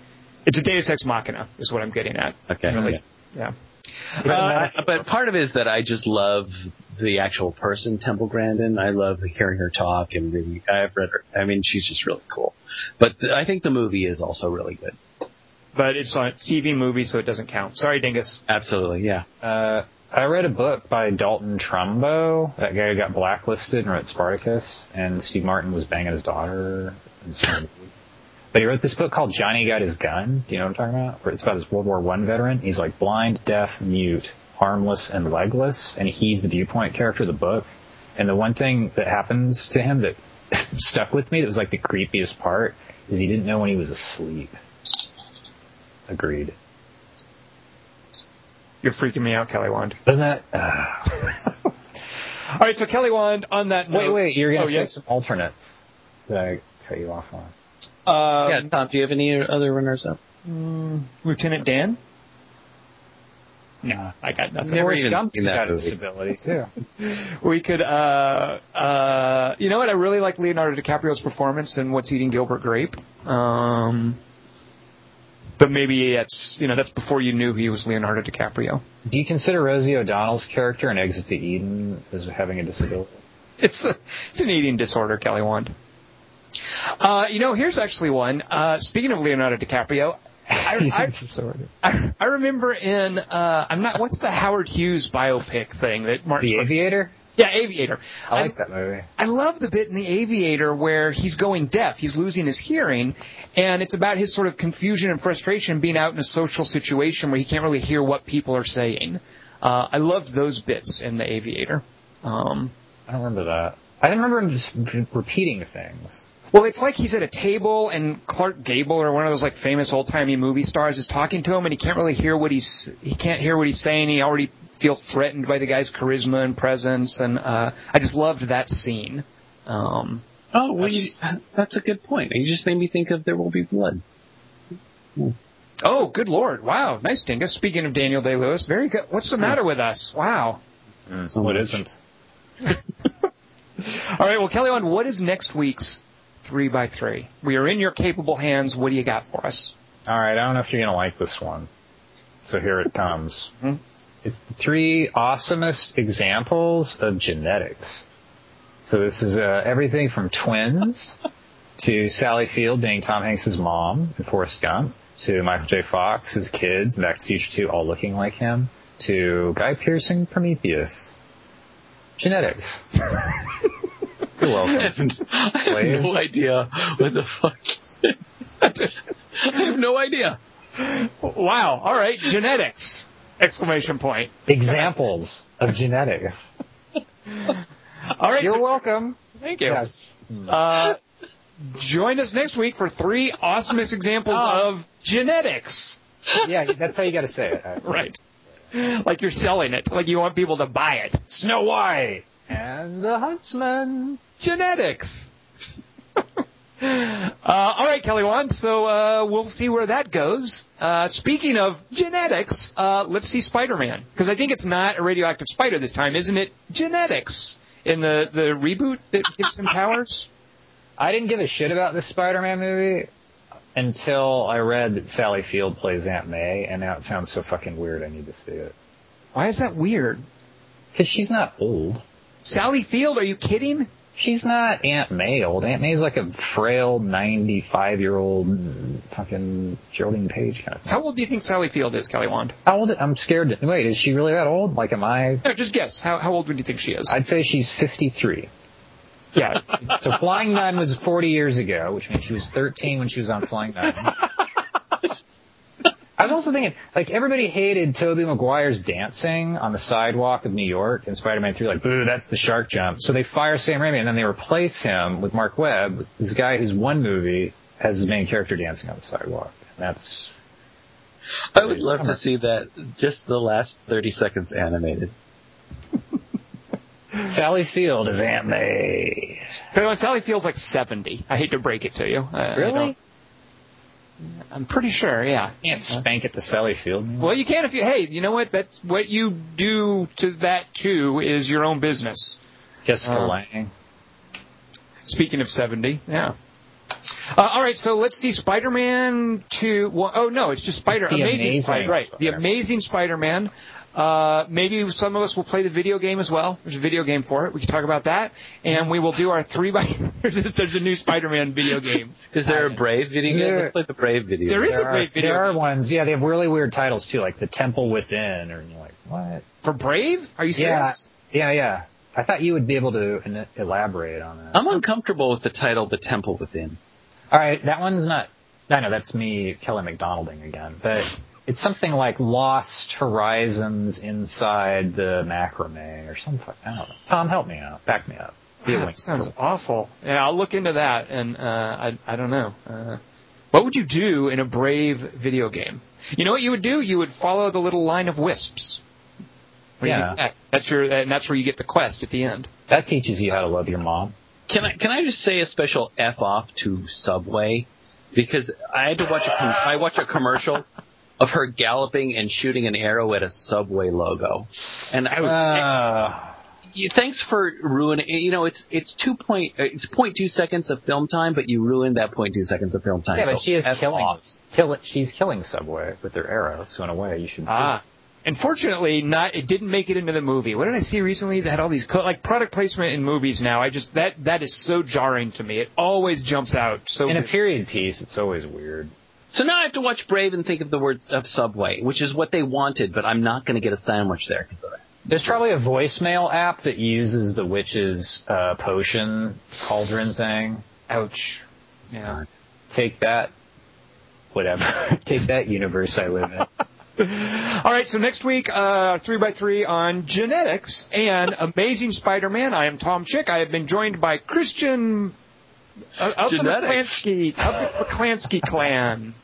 It's a Deus Ex Machina, is what I'm getting at. Okay, Really. yeah. Yeah. But, Uh, but part of it is that I just love the actual person, Temple Grandin. I love hearing her talk and reading. I've read her. I mean, she's just really cool. But the, I think the movie is also really good. but it's on a TV movie, so it doesn't count. Sorry, Dingus. Absolutely, yeah. Uh, I read a book by Dalton Trumbo, that guy who got blacklisted and wrote Spartacus, and Steve Martin was banging his daughter. But he wrote this book called Johnny Got His Gun. Do you know what I'm talking about? Where it's about this World War One veteran. He's like blind, deaf, mute, armless, and legless, and he's the viewpoint character of the book. And the one thing that happens to him that stuck with me, that was like the creepiest part, is he didn't know when he was asleep. Agreed. You're freaking me out, Kelly Wand. Doesn't that? Uh, All right, so Kelly Wand, on that note. Wait, wait, you're gonna Oh, say yes. some alternates that I cut you off on. Um, yeah, Tom, do you have any other runners up? Lieutenant Dan? No, I got nothing. Never Forrest even Gump's seen that got a movie. disability too. We could, uh, uh, you know what? I really like Leonardo DiCaprio's performance in What's Eating Gilbert Grape. Um, but maybe it's, you know, that's before you knew he was Leonardo DiCaprio. Do you consider Rosie O'Donnell's character in Exit to Eden as having a disability? It's a, it's an eating disorder, Kelly Wand. Uh, you know, here's actually one. Uh, speaking of Leonardo DiCaprio, I, I. I, I remember in, uh, I'm not, what's the Howard Hughes biopic thing that Martin The Aviator? Yeah, Aviator. I like that movie. I love the bit in The Aviator where he's going deaf. He's losing his hearing, and it's about his sort of confusion and frustration being out in a social situation where he can't really hear what people are saying. Uh, I loved those bits in The Aviator. Um, I remember that. I didn't remember him just repeating things. well, it's like he's at a table and Clark Gable or one of those like famous old timey movie stars is talking to him, and he can't really hear what he's he can't hear what he's saying. He already feels threatened by the guy's charisma and presence, and uh, I just loved that scene. Um, Oh, well, you, that's a good point. You just made me think of There Will Be Blood. Oh, good lord! Wow, nice dingus. Speaking of Daniel Day Lewis, very good. What's the matter with us? Wow. So what much. isn't? All right, well, Kelly, on what is next week's three by three? We are in your capable hands. What do you got for us? All right, I don't know if you're gonna like this one. So here it comes. Hmm? It's the three awesomest examples of genetics. So this is uh, everything from twins to Sally Field being Tom Hanks' mom in Forrest Gump to Michael J. Fox, his kids, in Back to the Future 2 all looking like him to Guy Pearson, Prometheus. Genetics. You're welcome. I have no idea what the fuck. I have no idea. Wow. All right. Genetics. Exclamation point. Examples of genetics. All right. You're so- welcome. thank you. Yes. Uh, join us next week for three awesomest examples Oh. of genetics. Yeah, that's how you gotta say it. Right. Like you're selling it. Like you want people to buy it. Snow White and the Huntsman. Genetics. Uh, all right, Kelly Wand. So uh, we'll see where that goes. Uh, speaking of genetics, uh, let's see Spider-Man because I think it's not a radioactive spider this time, isn't it? Genetics in the the reboot that gives him powers. I didn't give a shit about this Spider-Man movie until I read that Sally Field plays Aunt May, and now it sounds so fucking weird. I need to see it Why is that weird? because she's not old. Sally Field? Are you kidding? She's not Aunt May old. Aunt May's like a frail 95 year old fucking Geraldine Page kind of thing. How old do you think Sally Field is, Kelly Wand? How old? I'm scared. To, wait, is she really that old? Like, am I? No, just guess. How how old would you think she is? I'd say she's 53. Yeah. So Flying Nun was 40 years ago, which means she was 13 when she was on Flying Nun. I was also thinking, like, everybody hated Tobey Maguire's dancing on the sidewalk of New York in Spider-Man 3, like, boo, that's the shark jump. So they fire Sam Raimi and then they replace him with Marc Webb, this guy who's one movie has his main character dancing on the sidewalk. And that's, I would love to see that. Just the last thirty seconds animated. Sally Field is Aunt May. Kelly Sally Field's like 70. I hate to break it to you. Uh, I don't- I'm pretty sure, yeah. Can't spank it to Sally Field. Well, you can if you. Hey, you know what? That's what you do to that too is your own business. Jessica uh, Lange. Speaking of seventy, yeah. Uh, all right, so let's see Spider-Man two. Well, oh no, it's just Spider. It's amazing, Amazing Spider. Right, the Amazing Spider-Man. Uh, maybe some of us will play the video game as well. There's a video game for it. We can talk about that, and we will do our three by. there's, a, there's a new Spider-Man video game. Is there a Brave video Is game? there- Let's play the Brave video. There a There are, great video there are ones, yeah, they have really weird titles too, like The Temple Within, or you're like, what? for Brave. Are you Yeah, serious? yeah, yeah. I thought you would be able to elaborate on that. I'm uncomfortable with the title "The Temple Within." All right, that one's not. I know that's me, Kelly McDonalding again, but it's something like Lost Horizons inside the macrame or something. I don't know. Tom, help me out. Back me up. Be a That sounds awful. Yeah, I'll look into that, and uh, I I don't know. Uh, what would you do in a Brave video game? You know what you would do? You would follow the little line of wisps. Where you- Yeah. that's your and that's where you get the quest at the end. That teaches you how to love your mom. Can I can I just say a special f off to Subway because I had to watch a com- I watch a commercial of her galloping and shooting an arrow at a Subway logo, and I Uh, you, thanks for ruining. You know, it's it's two point uh, it's point two seconds of film time, but you ruined that point two seconds of film time. yeah, but so she is F killing. off. Kill it. She's killing Subway with her arrow. So in a way, you should. Ah. Unfortunately, not it didn't make it into the movie. What did I see recently that had all these co- like product placement in movies now? I just that that is so jarring to me. It always jumps out. So in a period piece, it's always weird. So now I have to watch Brave and think of the words of Subway, which is what they wanted, but I'm not going to get a sandwich there. There's probably a voicemail app that uses the witch's uh, potion cauldron thing. ouch. Yeah. Take that, whatever. Take that universe I live in. All right, so next week, uh, three by three on genetics and Amazing Spider-Man. I am Tom Chick. I have been joined by Christian uh, of the Genetics. McClansky, of the McClansky clan,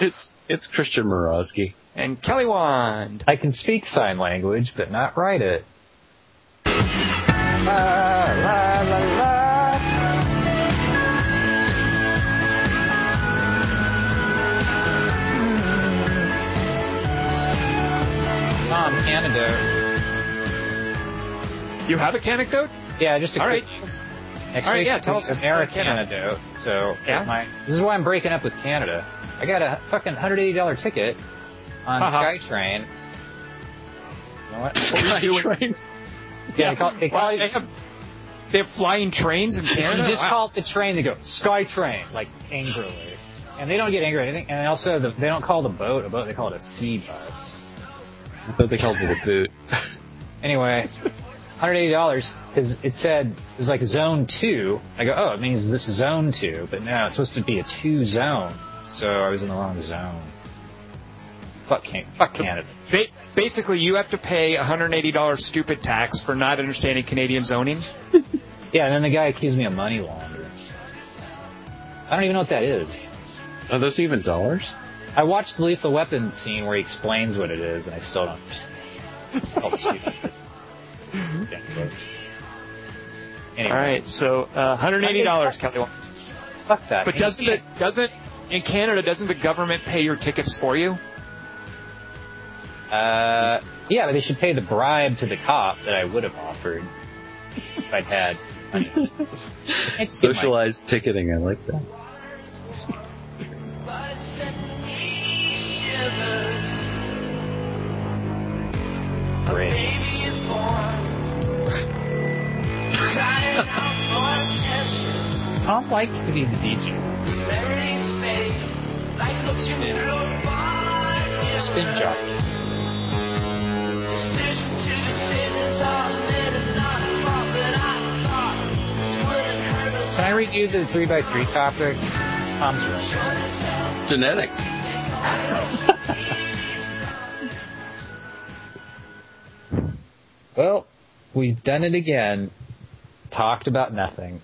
It's it's Christian Morozky. and Kelly Wand. I can speak sign language, but not write it. La, la, la, la. Mm. Tom, antidote. You have a anecdote? Yeah, just a All quick. right. Next All right, week, yeah, tell us about American Canada. antidote. So, Yeah? my, this is why I'm breaking up with Canada. I got a fucking $180 ticket on Uh-huh. SkyTrain. You know what? What we do in- Yeah, they call, they call Well, it, they have they have flying trains in Canada. you just Wow. call it the train. They go SkyTrain, like angrily, and they don't get angry or anything. And also, the, they don't call the boat a boat. They call it a sea bus. I thought they called it a boot. Anyway, hundred eighty dollars because it said it was like zone two. I go, oh, it means this is zone two, but no, it's supposed to be a two zone. So I was in the wrong zone. Fuck, can- fuck Canada. Ba- basically, you have to pay $180 stupid tax for not understanding Canadian zoning. Yeah, and then the guy accused me of money laundering. I don't even know what that is. Are those even dollars? I watched the Lethal Weapon scene where he explains what it is, and I still don't. Felt stupid. yeah, anyway. All right, so uh, $180, Kelly. fuck that. But doesn't it doesn't in Canada doesn't the government pay your tickets for you? Uh, yeah, but they should pay the bribe to the cop that I would have offered if I'd had. money. I can't just give my- Socialized ticketing, I like that. Great. Tom likes to be the DJ. Spin jockey. Can I redo the 3x3 topic? Tom's right. Genetics. Well, we've done it again. Talked about nothing.